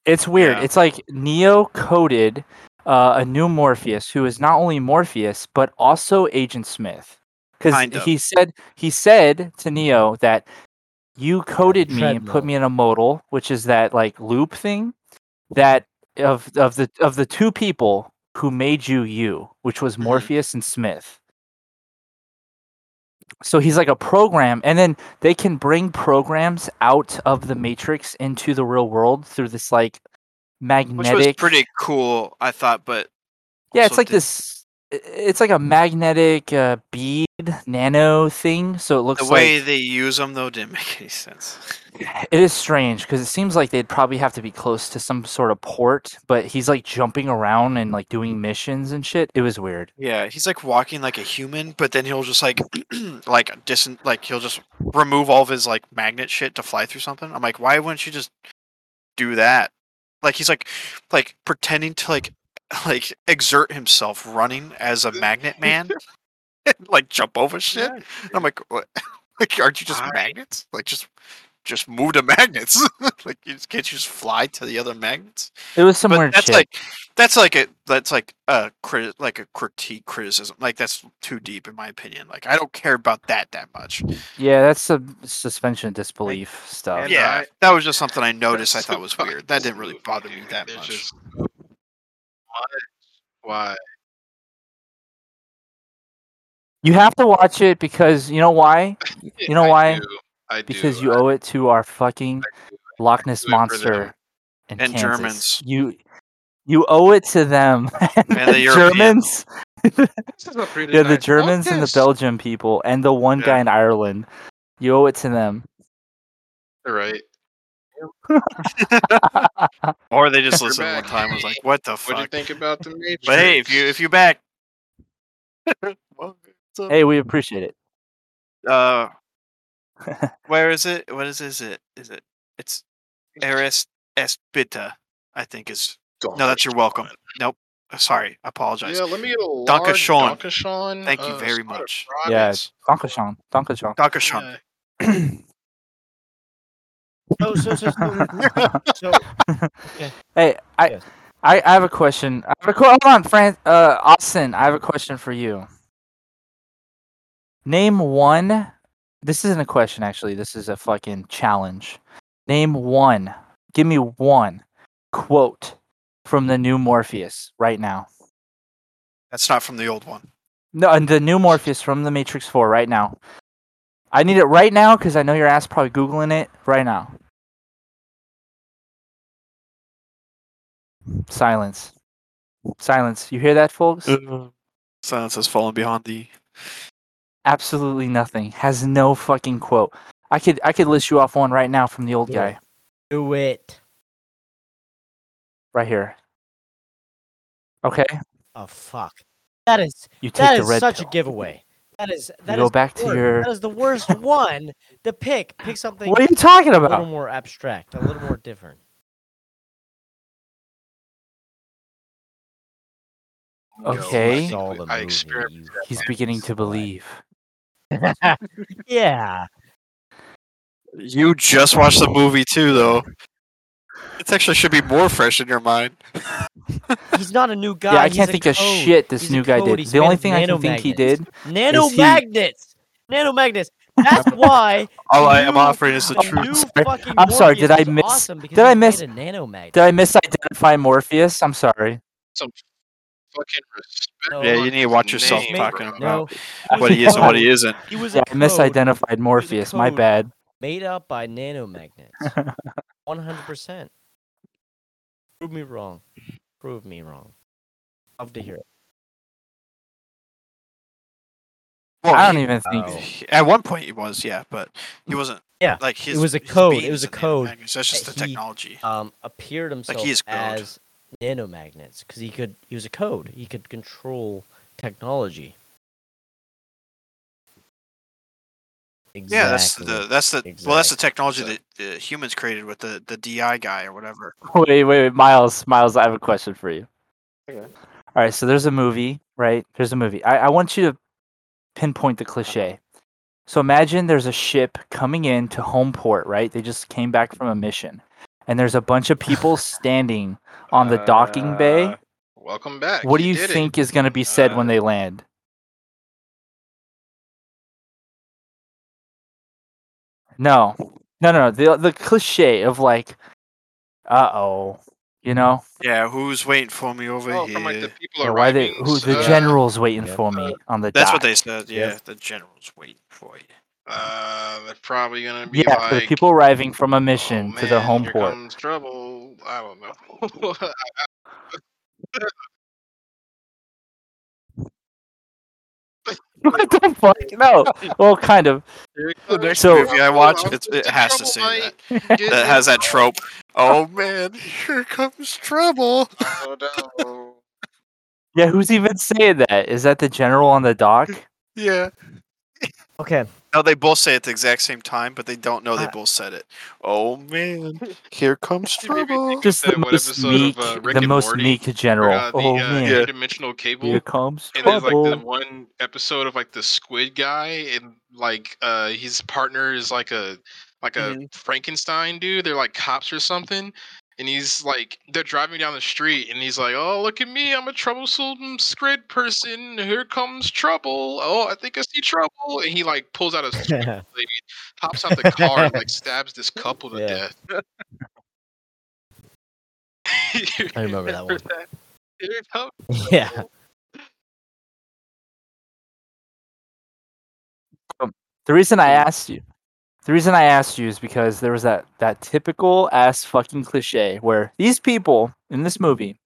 [SPEAKER 3] It's weird.
[SPEAKER 1] Yeah.
[SPEAKER 3] It's like Neo coded uh, a new Morpheus who is not only Morpheus but also Agent Smith. Because
[SPEAKER 1] Kind of.
[SPEAKER 3] he said he said to Neo that you coded me and put me in a modal, which is that like loop thing that of of the of the two people who made you you, which was
[SPEAKER 1] Mhm.
[SPEAKER 3] Morpheus and Smith. So he's like a program, and then they can bring programs out of the Matrix into the real world through this like magnetic.
[SPEAKER 1] Which was pretty cool, I thought, but
[SPEAKER 3] Yeah, it's like
[SPEAKER 1] did-
[SPEAKER 3] this. It's like a magnetic uh, bead nano thing. So it looks like
[SPEAKER 1] The way
[SPEAKER 3] like
[SPEAKER 1] they use them though didn't make any sense.
[SPEAKER 3] it is strange because it seems like they'd probably have to be close to some sort of port. But he's like jumping around and like doing missions and shit. It was weird.
[SPEAKER 1] Yeah, he's like walking like a human, but then he'll just like like distant like he'll just remove all of his like magnet shit to fly through something. I'm like, why wouldn't you just do that? Like he's like like pretending to like like exert himself running as a magnet man and like jump over shit. And I'm like, what? like aren't you just
[SPEAKER 4] I-
[SPEAKER 1] magnets? Like just just move to magnets. like you just, can't you just fly to the other magnets?
[SPEAKER 3] It was some
[SPEAKER 1] but
[SPEAKER 3] weird
[SPEAKER 1] that's
[SPEAKER 3] shit.
[SPEAKER 1] like that's like a that's like a criti- like a critique criticism. Like that's too deep in my opinion. Like I don't care about that that much.
[SPEAKER 3] yeah, that's a suspension of disbelief stuff.
[SPEAKER 4] And
[SPEAKER 1] yeah,
[SPEAKER 4] I-
[SPEAKER 1] that was just something I noticed. I thought was weird. That didn't really bother me that much.
[SPEAKER 4] just- why? Why?
[SPEAKER 3] You have to watch it because you know why? You know
[SPEAKER 4] I
[SPEAKER 3] why?
[SPEAKER 4] do, I do.
[SPEAKER 3] Because you
[SPEAKER 4] I
[SPEAKER 3] owe it to our fucking. Loch Ness monster and,
[SPEAKER 1] And Germans.
[SPEAKER 3] You you owe it to them and,
[SPEAKER 1] And the
[SPEAKER 3] Germans. Yeah, the Germans and the. Belgian people and the one guy in Ireland. You owe it to them.
[SPEAKER 4] Right.
[SPEAKER 1] Or they just listened one time and was like, "What the fuck?"
[SPEAKER 4] What do you think about the Matrix?
[SPEAKER 1] But hey, if you if you back, well,
[SPEAKER 3] hey, we appreciate it.
[SPEAKER 1] uh, where is it? What is is it? Is it? It's Eris Espita. I think is no. That's your welcome. Nope. Uh, Sorry, I apologize.
[SPEAKER 4] Yeah, let me get a
[SPEAKER 1] Danke
[SPEAKER 4] large
[SPEAKER 1] schön.
[SPEAKER 4] Danke schön,
[SPEAKER 1] Thank you
[SPEAKER 4] uh,
[SPEAKER 1] very
[SPEAKER 4] spot of
[SPEAKER 1] much.
[SPEAKER 4] fries.
[SPEAKER 3] Yeah, Dankeschön. Dankeschön.
[SPEAKER 1] Dankeschön.
[SPEAKER 4] Yeah.
[SPEAKER 2] Oh, so, so, so, so
[SPEAKER 3] Hey, I,
[SPEAKER 2] Yes.
[SPEAKER 3] I, I have a question. I have a, hold on, Fran, uh, Austin. I have a question for you. Name one. This isn't a question, actually. This is a fucking challenge. Name one. Give me one quote from the new Morpheus right now.
[SPEAKER 1] That's not from the old one.
[SPEAKER 3] No, and the new Morpheus from the Matrix Four right now. I need it right now because I know your ass probably googling it right now. Silence. Silence. You hear that, folks?
[SPEAKER 1] Uh, Silence has fallen behind the.
[SPEAKER 3] Absolutely nothing. Has no fucking quote. I could I could list you off one right now from the old
[SPEAKER 2] Yeah.
[SPEAKER 3] guy
[SPEAKER 2] do it.
[SPEAKER 3] right here. Okay,
[SPEAKER 2] Oh fuck. That is
[SPEAKER 3] you take
[SPEAKER 2] that
[SPEAKER 3] the
[SPEAKER 2] is
[SPEAKER 3] red
[SPEAKER 2] such
[SPEAKER 3] pill.
[SPEAKER 2] a giveaway. That is that you
[SPEAKER 3] go
[SPEAKER 2] is
[SPEAKER 3] back to your
[SPEAKER 2] that is the worst one to pick. Pick something
[SPEAKER 3] What are you talking about?
[SPEAKER 2] a little more abstract, a little more different.
[SPEAKER 4] Yo,
[SPEAKER 3] Okay.
[SPEAKER 4] I think
[SPEAKER 2] Saw
[SPEAKER 4] we-
[SPEAKER 2] the
[SPEAKER 4] I
[SPEAKER 2] movie,
[SPEAKER 4] experienced
[SPEAKER 2] you
[SPEAKER 4] that
[SPEAKER 3] He's beginning to
[SPEAKER 2] slut.
[SPEAKER 3] believe.
[SPEAKER 2] yeah.
[SPEAKER 1] You just watched the movie too, though. It actually should be more fresh in your mind.
[SPEAKER 2] He's not a new guy.
[SPEAKER 3] yeah, I
[SPEAKER 2] he's
[SPEAKER 3] can't
[SPEAKER 2] a
[SPEAKER 3] think of shit this
[SPEAKER 2] He's
[SPEAKER 3] new guy did.
[SPEAKER 2] He's
[SPEAKER 3] The only thing I can think he
[SPEAKER 2] nanomagnets.
[SPEAKER 3] did.
[SPEAKER 2] Nanomagnets. Nanomagnets. That's why.
[SPEAKER 1] All I am offering is the
[SPEAKER 2] a
[SPEAKER 1] truth.
[SPEAKER 2] new
[SPEAKER 3] sorry.
[SPEAKER 2] fucking
[SPEAKER 3] I'm sorry, did I miss-
[SPEAKER 2] awesome
[SPEAKER 3] did I miss-
[SPEAKER 2] a nanomagnet.
[SPEAKER 3] Did I misidentify Morpheus? I'm sorry.
[SPEAKER 4] Some fucking respect.
[SPEAKER 2] No,
[SPEAKER 1] Yeah, you need to watch yourself
[SPEAKER 4] name,
[SPEAKER 1] talking
[SPEAKER 4] bro.
[SPEAKER 1] about
[SPEAKER 2] No,
[SPEAKER 1] what he is and what he isn't.
[SPEAKER 2] He was
[SPEAKER 3] Yeah,
[SPEAKER 2] a
[SPEAKER 3] I misidentified Morpheus. My bad.
[SPEAKER 2] made up by nanomagnets. One hundred percent. Prove me wrong. Prove me wrong. Love to hear it.
[SPEAKER 1] Well,
[SPEAKER 3] I don't even think.
[SPEAKER 2] Oh.
[SPEAKER 1] At one point he was, yeah, but he wasn't.
[SPEAKER 2] Yeah,
[SPEAKER 1] like his.
[SPEAKER 2] it was a code, it was a code
[SPEAKER 1] nanomagnets, That's just the
[SPEAKER 2] he-
[SPEAKER 1] technology.
[SPEAKER 2] Um, appeared himself Like
[SPEAKER 1] he is code.
[SPEAKER 2] as nanomagnets because he could. He was a code. He could control technology. Exactly.
[SPEAKER 1] Yeah, that's the that's the well that's the
[SPEAKER 2] Exactly.
[SPEAKER 1] technology that uh, humans created with the the DI guy or whatever.
[SPEAKER 3] Wait, wait, wait, Miles, Miles, I have a question for you.
[SPEAKER 1] Okay.
[SPEAKER 3] All right, so there's a movie, right? There's a movie. I, I want you to pinpoint the cliche. So imagine there's a ship coming in to home port, right? They just came back from a mission. And there's a bunch of people standing on the docking bay.
[SPEAKER 4] Uh, Welcome back.
[SPEAKER 3] What do you think is going to be said when
[SPEAKER 4] Uh,
[SPEAKER 3] they land? No. No, no, no. The the cliche of like uh-oh, you know?
[SPEAKER 1] Yeah, who's waiting for me over
[SPEAKER 4] Oh,
[SPEAKER 1] here?
[SPEAKER 4] from like the people
[SPEAKER 3] Yeah, why they
[SPEAKER 4] arriving.
[SPEAKER 3] who the
[SPEAKER 4] uh,
[SPEAKER 3] general's waiting
[SPEAKER 2] Yep.
[SPEAKER 3] for me on the
[SPEAKER 1] That's
[SPEAKER 3] dock.
[SPEAKER 1] what they said. Yeah,
[SPEAKER 2] Yes.
[SPEAKER 1] the general's waiting for you.
[SPEAKER 4] Uh, they're probably gonna be
[SPEAKER 3] Yeah, for
[SPEAKER 4] like
[SPEAKER 3] the people arriving from a
[SPEAKER 4] "Oh,
[SPEAKER 3] mission to their home
[SPEAKER 4] here
[SPEAKER 3] port.
[SPEAKER 4] comes trouble. I don't know.
[SPEAKER 3] what the fuck? No. Well, kind of.
[SPEAKER 4] Here
[SPEAKER 1] The next
[SPEAKER 3] So-
[SPEAKER 1] movie I watch,
[SPEAKER 4] I'm
[SPEAKER 1] it's,
[SPEAKER 4] into
[SPEAKER 1] it has to
[SPEAKER 4] trouble,
[SPEAKER 1] say that. That has that trope. Oh man, here comes trouble.
[SPEAKER 4] Oh, no.
[SPEAKER 3] Yeah, who's even saying that? Is that the general on the dock?
[SPEAKER 1] Yeah.
[SPEAKER 2] Okay,
[SPEAKER 1] No, they both say it at the exact same time, but they don't know they
[SPEAKER 2] I-
[SPEAKER 1] both said it. Oh man, here comes
[SPEAKER 4] You made me
[SPEAKER 1] trouble.
[SPEAKER 3] Just the most meek,
[SPEAKER 4] of, uh,
[SPEAKER 3] the most
[SPEAKER 4] Morty
[SPEAKER 3] meek
[SPEAKER 4] where,
[SPEAKER 3] general.
[SPEAKER 4] uh, the
[SPEAKER 3] oh
[SPEAKER 4] uh,
[SPEAKER 3] man,
[SPEAKER 1] Yeah.
[SPEAKER 4] interdimensional cable.
[SPEAKER 3] here comes
[SPEAKER 4] And there's like the one episode of like the squid guy and like uh his partner is like a like a
[SPEAKER 1] Mhm.
[SPEAKER 4] Frankenstein dude. They're like cops or something. And he's like they're driving down the street and he's like, Oh look at me, I'm a troublesome squid person. Here comes trouble. Oh, I think I see trouble. And he like pulls out a squid blade, hops out the car and like stabs this couple to
[SPEAKER 2] Yeah.
[SPEAKER 4] death.
[SPEAKER 2] I remember that one.
[SPEAKER 4] Here
[SPEAKER 2] yeah.
[SPEAKER 4] trouble.
[SPEAKER 3] Um, the reason I asked you, the reason I asked you is because there was that that typical ass fucking cliche where these people in this movie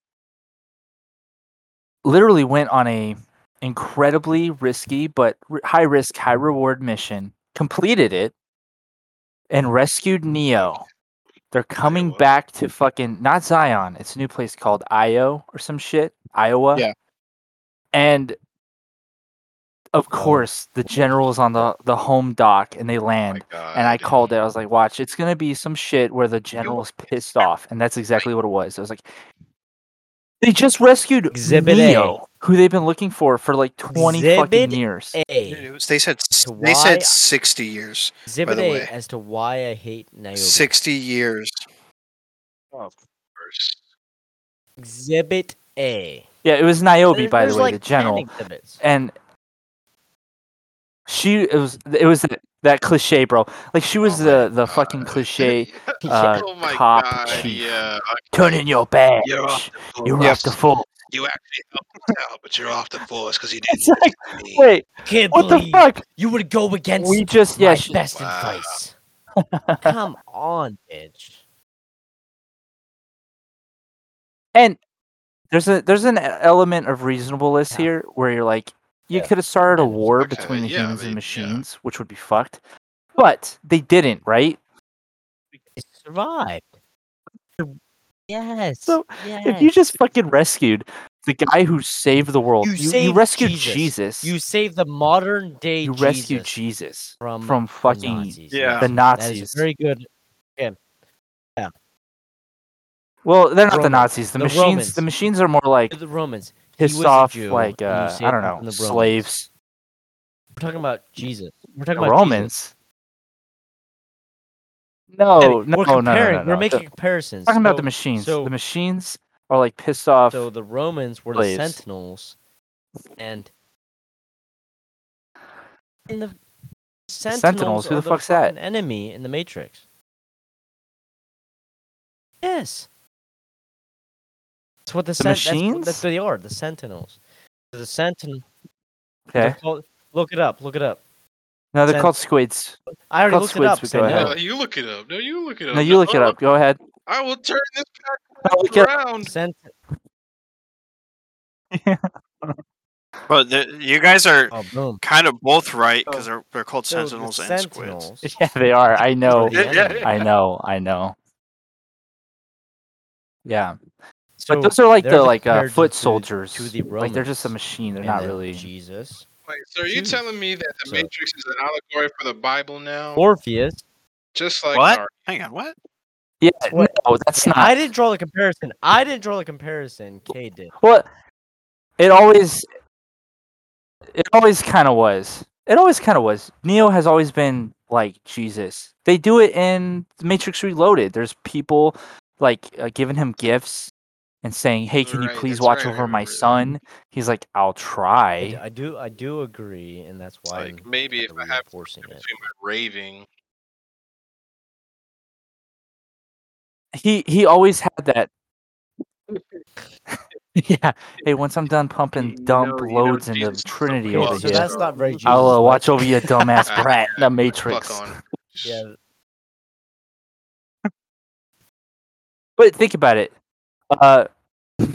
[SPEAKER 3] literally went on a incredibly risky but high risk, high reward mission, completed it, and rescued Neo. They're coming
[SPEAKER 4] Iowa.
[SPEAKER 3] back to fucking not Zion. It's a new place called Io or some shit, Iowa.
[SPEAKER 1] Yeah.
[SPEAKER 3] And of
[SPEAKER 2] Oh.
[SPEAKER 3] course, the oh, general's on the the home dock and they
[SPEAKER 4] Oh
[SPEAKER 3] land.
[SPEAKER 4] God.
[SPEAKER 3] and I called it. I was like, "Watch, it's gonna be some shit where the general's pissed off," and that's exactly what it was. I was like, "They just rescued
[SPEAKER 2] Exhibit A.
[SPEAKER 3] Who they've been looking for for like twenty fucking
[SPEAKER 2] Exhibit
[SPEAKER 3] years."
[SPEAKER 1] Dude,
[SPEAKER 2] A.
[SPEAKER 1] it was- They said s-
[SPEAKER 2] To
[SPEAKER 1] they
[SPEAKER 2] why-
[SPEAKER 1] said sixty years.
[SPEAKER 2] Exhibit
[SPEAKER 1] the
[SPEAKER 2] A
[SPEAKER 1] way.
[SPEAKER 2] as to why I hate Niobe.
[SPEAKER 1] Sixty years.
[SPEAKER 4] Oh, First.
[SPEAKER 2] Exhibit A.
[SPEAKER 3] Yeah, it was Niobe,
[SPEAKER 2] There-
[SPEAKER 3] by the
[SPEAKER 2] there's
[SPEAKER 3] way,
[SPEAKER 2] like
[SPEAKER 3] the
[SPEAKER 2] 10
[SPEAKER 3] general,
[SPEAKER 2] exhibits.
[SPEAKER 3] and she it was it was that, that cliche, bro. Like she was
[SPEAKER 4] Oh
[SPEAKER 3] the
[SPEAKER 4] my
[SPEAKER 3] the fucking cliche. uh,
[SPEAKER 4] oh
[SPEAKER 3] cop
[SPEAKER 4] god,
[SPEAKER 3] chief.
[SPEAKER 4] yeah.
[SPEAKER 3] Turn in your badge.
[SPEAKER 4] You're off the
[SPEAKER 3] You're
[SPEAKER 4] force.
[SPEAKER 3] off the full.
[SPEAKER 4] You actually helped us out, but you're off the force because you didn't.
[SPEAKER 3] like,
[SPEAKER 4] listen to me.
[SPEAKER 3] wait,
[SPEAKER 2] Can't
[SPEAKER 3] what the fuck?
[SPEAKER 2] you would go against
[SPEAKER 3] We just
[SPEAKER 2] my
[SPEAKER 3] yeah. She,
[SPEAKER 2] best
[SPEAKER 4] Wow.
[SPEAKER 2] advice. Come on, bitch.
[SPEAKER 3] And there's a there's an element of reasonableness
[SPEAKER 2] Yeah.
[SPEAKER 3] here where you're like, you
[SPEAKER 2] Yeah.
[SPEAKER 3] could have started a
[SPEAKER 2] And-
[SPEAKER 3] war
[SPEAKER 4] Okay,
[SPEAKER 3] between the
[SPEAKER 4] yeah,
[SPEAKER 3] humans
[SPEAKER 4] they-
[SPEAKER 3] and
[SPEAKER 4] yeah.
[SPEAKER 3] machines, which would be fucked. But they didn't, right?
[SPEAKER 2] They survived. Yes.
[SPEAKER 3] So,
[SPEAKER 2] yes.
[SPEAKER 3] If you just fucking rescued the guy who saved the world,
[SPEAKER 2] You
[SPEAKER 3] you, you, rescued
[SPEAKER 2] Jesus.
[SPEAKER 3] Jesus.
[SPEAKER 2] you save the modern day
[SPEAKER 3] you
[SPEAKER 2] Jesus
[SPEAKER 3] rescued Jesus
[SPEAKER 2] from
[SPEAKER 3] from
[SPEAKER 2] the
[SPEAKER 3] fucking
[SPEAKER 2] Nazis.
[SPEAKER 1] Yeah.
[SPEAKER 3] the Nazis.
[SPEAKER 2] is very good. Yeah. yeah.
[SPEAKER 3] Well, they're not the Nazis. The,
[SPEAKER 2] The
[SPEAKER 3] machines.
[SPEAKER 2] Romans.
[SPEAKER 3] The machines are more like
[SPEAKER 2] The Romans.
[SPEAKER 3] Pissed off,
[SPEAKER 2] Jew,
[SPEAKER 3] like uh, I don't know, slaves.
[SPEAKER 2] We're talking about Jesus. We're talking
[SPEAKER 3] The
[SPEAKER 2] about
[SPEAKER 3] Romans.
[SPEAKER 2] Jesus.
[SPEAKER 3] No, no,
[SPEAKER 2] we're
[SPEAKER 3] no, no, no,
[SPEAKER 2] We're making comparisons.
[SPEAKER 3] talking about the machines.
[SPEAKER 2] So,
[SPEAKER 3] the machines are like pissed off.
[SPEAKER 2] so the Romans were the. Sentinels, and and the Sentinels,
[SPEAKER 3] Sentinels, who the fuck's that?
[SPEAKER 2] Enemy in the Matrix. Yes. That's what the,
[SPEAKER 3] The
[SPEAKER 2] sen-
[SPEAKER 3] machines?
[SPEAKER 2] That's, what they are. The Sentinels. The Sentinel.
[SPEAKER 3] okay.
[SPEAKER 2] Look it up. Look it up.
[SPEAKER 3] No, they're
[SPEAKER 2] Sen-
[SPEAKER 3] called squids.
[SPEAKER 2] I already
[SPEAKER 3] Called
[SPEAKER 2] looked it up.
[SPEAKER 3] squids,
[SPEAKER 2] 'cause
[SPEAKER 3] but go
[SPEAKER 2] know
[SPEAKER 3] ahead.
[SPEAKER 4] Uh, you look it up. No, you look it up.
[SPEAKER 3] No, you look it up. Go ahead.
[SPEAKER 4] I will turn this
[SPEAKER 3] back
[SPEAKER 4] pack
[SPEAKER 3] look it
[SPEAKER 4] around.
[SPEAKER 2] Sent-
[SPEAKER 1] But the, you guys are
[SPEAKER 2] oh,
[SPEAKER 1] kind of both right because
[SPEAKER 3] Oh.
[SPEAKER 1] they're, they're called
[SPEAKER 2] So the
[SPEAKER 1] sentinels and squids.
[SPEAKER 3] Yeah, they are. I know.
[SPEAKER 2] are
[SPEAKER 1] Yeah, yeah.
[SPEAKER 3] I know. I know. Yeah,
[SPEAKER 2] So
[SPEAKER 3] but those are like the like uh, foot soldiers.
[SPEAKER 2] to the
[SPEAKER 3] like they're just a machine. They're
[SPEAKER 2] and
[SPEAKER 3] not really.
[SPEAKER 2] Jesus.
[SPEAKER 4] Wait, so are you
[SPEAKER 2] Jews.
[SPEAKER 4] telling me that the
[SPEAKER 2] So-
[SPEAKER 4] Matrix is an allegory for the Bible now?
[SPEAKER 2] Orpheus.
[SPEAKER 4] Just like
[SPEAKER 1] What?
[SPEAKER 4] our-
[SPEAKER 1] Hang on, what?
[SPEAKER 3] Yeah,
[SPEAKER 2] What-
[SPEAKER 3] no, that's not.
[SPEAKER 2] I didn't draw the comparison. I didn't draw the comparison. Kay did.
[SPEAKER 3] Well, it always, it always kind of was. It always kind of was. Neo has always been like Jesus. They do it in The Matrix Reloaded. There's people like uh, giving him gifts and saying, "Hey, can you please watch
[SPEAKER 4] right,
[SPEAKER 3] over my
[SPEAKER 4] remember that.
[SPEAKER 3] son?" He's like, "I'll try."
[SPEAKER 2] I do. I do agree, and that's why
[SPEAKER 4] like
[SPEAKER 2] I'm
[SPEAKER 4] maybe if I
[SPEAKER 2] kinda
[SPEAKER 4] have
[SPEAKER 2] reinforcing
[SPEAKER 4] between
[SPEAKER 2] it.
[SPEAKER 4] my raving.
[SPEAKER 3] He he always had that. yeah. Hey, once I'm done pumping
[SPEAKER 4] You
[SPEAKER 3] dump
[SPEAKER 4] know- you know
[SPEAKER 3] loads into
[SPEAKER 4] Jesus is so
[SPEAKER 3] Trinity over
[SPEAKER 2] so
[SPEAKER 3] here,
[SPEAKER 2] that's not very Jesus.
[SPEAKER 3] I'll uh,
[SPEAKER 2] but-
[SPEAKER 3] watch over you, dumbass brat. The Matrix.
[SPEAKER 2] Yeah,
[SPEAKER 3] But think about it. Uh,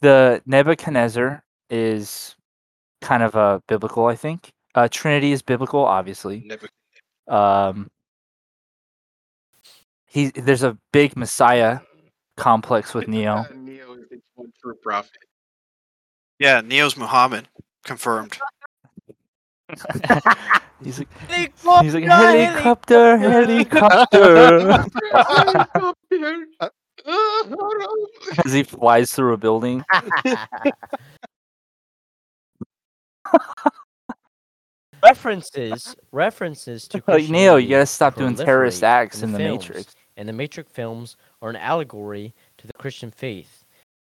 [SPEAKER 3] the Nebuchadnezzar is kind of uh, biblical, I think. Uh, Trinity is biblical, obviously. Um, he there's a big Messiah complex with Neo.
[SPEAKER 4] Neo is the one true prophet.
[SPEAKER 1] Yeah, Neo's Muhammad confirmed.
[SPEAKER 3] he's like,
[SPEAKER 2] Helicopter,
[SPEAKER 3] he's like helicopter, helicopter. As he flies through a building.
[SPEAKER 2] references references to
[SPEAKER 3] Like Neo, you gotta stop doing terrorist acts in the
[SPEAKER 2] films,
[SPEAKER 3] Matrix.
[SPEAKER 2] and the Matrix films are an allegory to the Christian faith,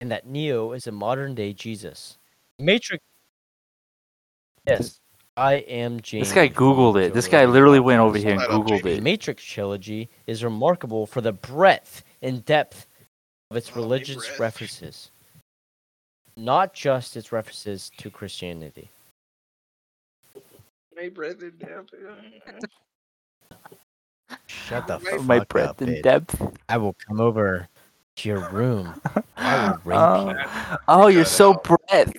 [SPEAKER 2] and that Neo is a modern day Jesus. Matrix. Yes, I am James.
[SPEAKER 3] This guy Googled it. This guy literally went over here and Googled
[SPEAKER 4] Jamie.
[SPEAKER 2] The
[SPEAKER 3] it.
[SPEAKER 2] Matrix trilogy is remarkable for the breadth and depth of its religious
[SPEAKER 4] breadth.
[SPEAKER 2] references, not just its references to Christianity.
[SPEAKER 4] My brother,
[SPEAKER 2] Shut the fuck
[SPEAKER 3] My
[SPEAKER 2] up,
[SPEAKER 3] breadth and
[SPEAKER 2] bitch.
[SPEAKER 3] depth.
[SPEAKER 2] I will come over to your room. I will rape
[SPEAKER 3] Oh,
[SPEAKER 2] you.
[SPEAKER 3] oh, you're so breath.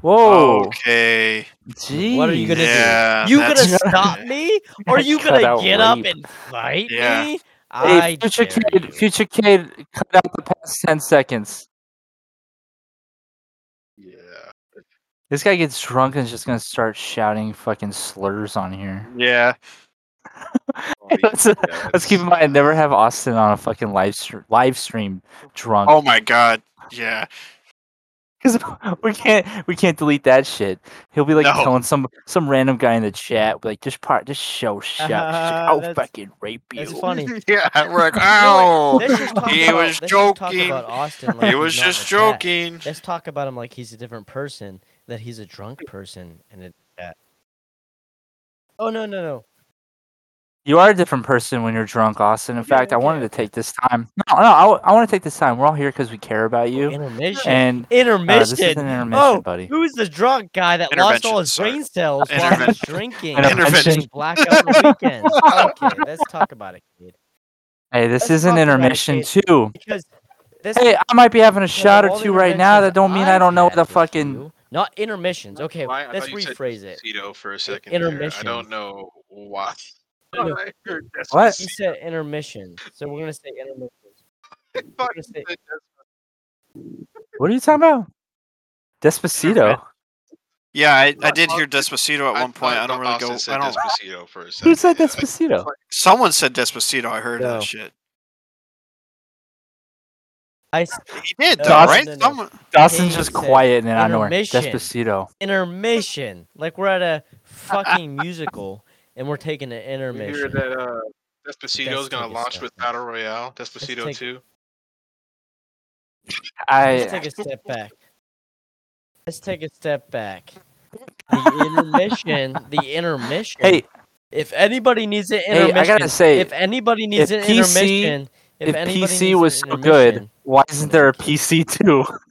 [SPEAKER 3] Whoa,
[SPEAKER 1] Okay.
[SPEAKER 3] jeez.
[SPEAKER 2] What are you gonna do? You gonna stop me? Or are you
[SPEAKER 3] Cut
[SPEAKER 2] gonna
[SPEAKER 3] out
[SPEAKER 2] get up and fight
[SPEAKER 1] Yeah.
[SPEAKER 2] me?
[SPEAKER 3] Hey,
[SPEAKER 2] I
[SPEAKER 3] future kid,
[SPEAKER 2] you.
[SPEAKER 3] future kid, cut out the past ten seconds.
[SPEAKER 4] Yeah.
[SPEAKER 3] This guy gets drunk and is just gonna start shouting fucking slurs on here.
[SPEAKER 1] Yeah.
[SPEAKER 3] let's, uh, let's keep in mind, I never have Austin on a fucking live str- live stream drunk.
[SPEAKER 1] Oh my god. Yeah.
[SPEAKER 3] Because we can't we can't delete that shit. He'll be like
[SPEAKER 1] No.
[SPEAKER 3] telling some some random guy in the chat, like just part just show shout,
[SPEAKER 2] Uh,
[SPEAKER 3] I'll fucking rape you.
[SPEAKER 2] That's funny.
[SPEAKER 1] Yeah. We're like, ow.
[SPEAKER 2] Let's just
[SPEAKER 1] He
[SPEAKER 2] about,
[SPEAKER 1] was
[SPEAKER 2] let's talk
[SPEAKER 1] joking.
[SPEAKER 2] about Austin. Like
[SPEAKER 1] He was
[SPEAKER 2] he's not in
[SPEAKER 1] just
[SPEAKER 2] the chat.
[SPEAKER 1] joking.
[SPEAKER 2] Let's talk about him like he's a different person. That he's a drunk person and it. That. Oh no no no!
[SPEAKER 3] You are a different person when you're drunk, Austin. In fact, I wanted to take this time. No, no, I, want to take this time. We're all here because we care about you.
[SPEAKER 2] Intermission.
[SPEAKER 3] And uh,
[SPEAKER 2] intermission.
[SPEAKER 3] this is an intermission,
[SPEAKER 2] oh,
[SPEAKER 3] buddy.
[SPEAKER 2] who's the drunk guy that lost all his
[SPEAKER 1] sorry.
[SPEAKER 2] brain cells while he's
[SPEAKER 1] Intervention.
[SPEAKER 2] drinking?
[SPEAKER 3] Intervention.
[SPEAKER 2] Blackout on weekends. Okay, let's talk about it, kid.
[SPEAKER 3] Hey, this
[SPEAKER 2] let's
[SPEAKER 3] is an
[SPEAKER 2] talk about it,
[SPEAKER 3] intermission too.
[SPEAKER 2] Because this.
[SPEAKER 3] Hey, I might be having a shot or two right now. That don't mean I
[SPEAKER 2] I've
[SPEAKER 3] don't know what the fucking.
[SPEAKER 2] you- Not intermissions. Okay,
[SPEAKER 4] Why- I
[SPEAKER 2] let's
[SPEAKER 4] thought you said
[SPEAKER 2] rephrase it.
[SPEAKER 4] Despacito for a second. there. I don't know why.
[SPEAKER 2] No, no.
[SPEAKER 4] I heard
[SPEAKER 3] What?
[SPEAKER 2] He said intermission, so we're gonna say intermissions.
[SPEAKER 4] I
[SPEAKER 2] We're
[SPEAKER 4] fucking
[SPEAKER 2] gonna say.
[SPEAKER 3] What are you talking about? Despacito.
[SPEAKER 1] Yeah, I, I did hear Despacito at one point.
[SPEAKER 4] thought
[SPEAKER 1] I don't really
[SPEAKER 4] Austin
[SPEAKER 1] go.
[SPEAKER 4] Said
[SPEAKER 1] I don't.
[SPEAKER 4] Despacito for a second.
[SPEAKER 3] Who said. Despacito?
[SPEAKER 1] Someone said Despacito. I heard
[SPEAKER 2] No.
[SPEAKER 1] that shit.
[SPEAKER 2] I
[SPEAKER 1] He did,
[SPEAKER 2] No,
[SPEAKER 1] though,
[SPEAKER 3] no,
[SPEAKER 1] right?
[SPEAKER 2] no, no.
[SPEAKER 1] Someone.
[SPEAKER 3] Dawson's just quiet and I of nowhere.
[SPEAKER 2] intermission.
[SPEAKER 3] Despacito.
[SPEAKER 2] intermission. Like we're at a fucking musical and we're taking an
[SPEAKER 4] We hear
[SPEAKER 2] intermission.
[SPEAKER 4] that uh, Despacito's
[SPEAKER 2] Let's
[SPEAKER 4] gonna launch with
[SPEAKER 2] back.
[SPEAKER 4] Battle Royale. Despacito
[SPEAKER 2] take-
[SPEAKER 4] 2.
[SPEAKER 2] Let's take a step back. Let's take a step back. The intermission. The intermission.
[SPEAKER 3] hey,
[SPEAKER 2] if anybody needs an intermission,
[SPEAKER 3] Hey,
[SPEAKER 2] intermission,
[SPEAKER 3] I gotta say,
[SPEAKER 2] if anybody needs
[SPEAKER 3] if
[SPEAKER 2] an
[SPEAKER 3] PC
[SPEAKER 2] intermission, if,
[SPEAKER 3] if
[SPEAKER 2] anybody
[SPEAKER 3] PC
[SPEAKER 2] needs
[SPEAKER 3] was
[SPEAKER 2] an
[SPEAKER 3] so good, why isn't there a PC too?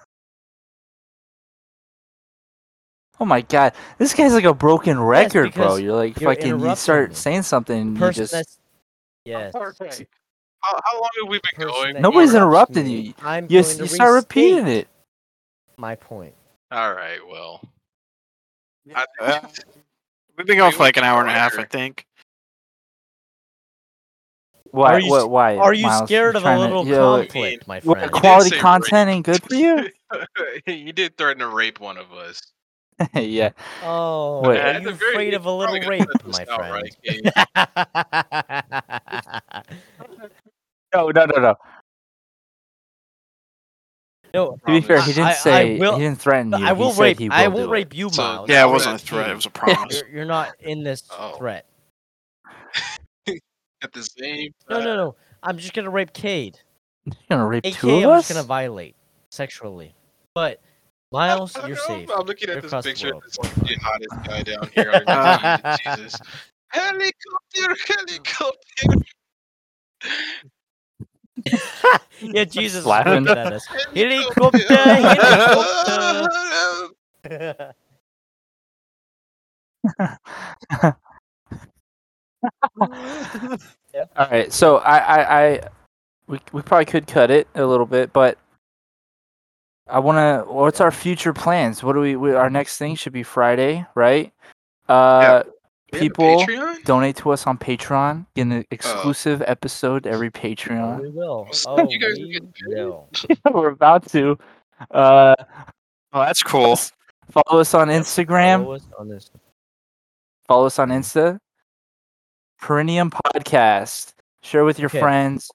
[SPEAKER 3] Oh my god, this guy's like a broken record, bro. You're like
[SPEAKER 2] you're
[SPEAKER 3] fucking. You start
[SPEAKER 2] me.
[SPEAKER 3] saying something, you
[SPEAKER 2] person
[SPEAKER 3] just
[SPEAKER 2] that's yes.
[SPEAKER 4] Okay. How, how long have we been
[SPEAKER 2] person
[SPEAKER 4] going?
[SPEAKER 3] Nobody's
[SPEAKER 2] interrupts
[SPEAKER 3] interrupting
[SPEAKER 2] me,
[SPEAKER 3] you.
[SPEAKER 2] I'm
[SPEAKER 3] you,
[SPEAKER 2] going to
[SPEAKER 3] you start repeating it.
[SPEAKER 2] My point.
[SPEAKER 4] All right, well. I
[SPEAKER 1] Yeah. We've been going
[SPEAKER 4] Wait,
[SPEAKER 1] for like an hour and a half, I think.
[SPEAKER 3] Why?
[SPEAKER 2] Are you
[SPEAKER 3] what, why?
[SPEAKER 2] Are you
[SPEAKER 3] Miles?
[SPEAKER 2] scared of a
[SPEAKER 3] trying to-
[SPEAKER 2] little
[SPEAKER 3] you know,
[SPEAKER 2] conflict, my friend?
[SPEAKER 4] did
[SPEAKER 3] quality content
[SPEAKER 4] rape.
[SPEAKER 3] ain't good for you?
[SPEAKER 4] you did threaten to rape one of us.
[SPEAKER 3] Yeah.
[SPEAKER 2] Oh,
[SPEAKER 3] Wait.
[SPEAKER 2] are you afraid of a little rape, my friend?
[SPEAKER 3] No, no, no, no.
[SPEAKER 2] no,
[SPEAKER 3] To be fair, he didn't
[SPEAKER 2] I- I
[SPEAKER 3] say
[SPEAKER 2] will-
[SPEAKER 3] he didn't threaten you.
[SPEAKER 2] I will
[SPEAKER 3] he said
[SPEAKER 2] rape.
[SPEAKER 3] he will
[SPEAKER 2] I will
[SPEAKER 3] do
[SPEAKER 2] rape you,
[SPEAKER 4] So-
[SPEAKER 2] Miles.
[SPEAKER 1] Yeah, it wasn't a threat. It was a promise.
[SPEAKER 2] You're, you're not in this
[SPEAKER 4] Oh.
[SPEAKER 2] threat.
[SPEAKER 4] At the same
[SPEAKER 2] No, no, no. I'm just gonna rape Cade.
[SPEAKER 3] It. You're gonna rape
[SPEAKER 2] AK,
[SPEAKER 3] two of
[SPEAKER 2] I'm
[SPEAKER 3] us?
[SPEAKER 2] just gonna violate sexually. But Miles,
[SPEAKER 4] I don't
[SPEAKER 2] you're
[SPEAKER 4] know,
[SPEAKER 2] safe.
[SPEAKER 4] I'm looking
[SPEAKER 2] You're
[SPEAKER 4] at this
[SPEAKER 2] across the
[SPEAKER 4] picture
[SPEAKER 2] world.
[SPEAKER 4] this jihadist guy down here. underneath Jesus. Helicopter, helicopter.
[SPEAKER 2] yeah, Jesus is
[SPEAKER 3] Laughing.
[SPEAKER 2] at us. Helicopter, helicopter.
[SPEAKER 3] All right, so I, I, I, we, we probably could cut it a little bit, but I want to. What's our future plans? What do we, we? Our next thing should be Friday, right? Uh,
[SPEAKER 4] We have a
[SPEAKER 3] people donate to us on Patreon. Get an exclusive episode every
[SPEAKER 2] Oh,
[SPEAKER 3] Patreon.
[SPEAKER 2] we will. Oh,
[SPEAKER 4] you guys
[SPEAKER 2] we will.
[SPEAKER 3] We're about to. Uh,
[SPEAKER 1] Oh, that's cool.
[SPEAKER 3] follow us on Instagram.
[SPEAKER 2] Follow us on this.
[SPEAKER 3] Follow us on Insta. Perineum Podcast. Share with your
[SPEAKER 2] Okay.
[SPEAKER 3] friends.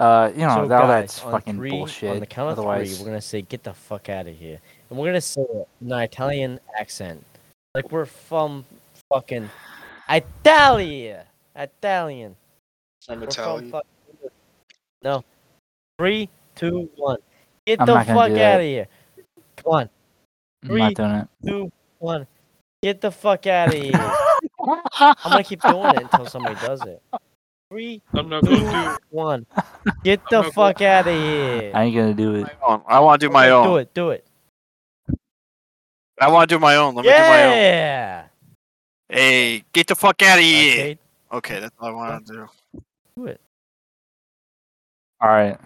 [SPEAKER 3] Uh, you know,
[SPEAKER 2] so
[SPEAKER 3] all
[SPEAKER 2] guys,
[SPEAKER 3] that's
[SPEAKER 2] on
[SPEAKER 3] fucking
[SPEAKER 2] three,
[SPEAKER 3] bullshit.
[SPEAKER 2] On the count of
[SPEAKER 3] Otherwise,
[SPEAKER 2] three, we're gonna say "Get the fuck out of here," and we're gonna say it in an Italian accent, like we're from fucking Italia. Italian.
[SPEAKER 4] I'm
[SPEAKER 2] We're
[SPEAKER 4] Italian.
[SPEAKER 2] fuck- No. Three, two, one. Get
[SPEAKER 3] I'm
[SPEAKER 2] the fuck out
[SPEAKER 3] that.
[SPEAKER 2] of here. Come on.
[SPEAKER 3] I'm not doing it.
[SPEAKER 2] Two, one. Get the fuck out of here. I'm gonna keep doing it until somebody does it. Three,
[SPEAKER 4] I'm not gonna do
[SPEAKER 2] two,
[SPEAKER 4] it.
[SPEAKER 2] one. Get the
[SPEAKER 4] I'm not
[SPEAKER 2] fuck out of here.
[SPEAKER 3] I ain't gonna do it.
[SPEAKER 1] I want to do my
[SPEAKER 2] Okay,
[SPEAKER 1] own.
[SPEAKER 2] Do it. Do it.
[SPEAKER 1] I want to do my own. Let me do my own.
[SPEAKER 2] Yeah.
[SPEAKER 1] Hey, get the fuck out of here.
[SPEAKER 2] Arcade,
[SPEAKER 1] Okay, that's all I want to do.
[SPEAKER 2] do it.
[SPEAKER 3] All right.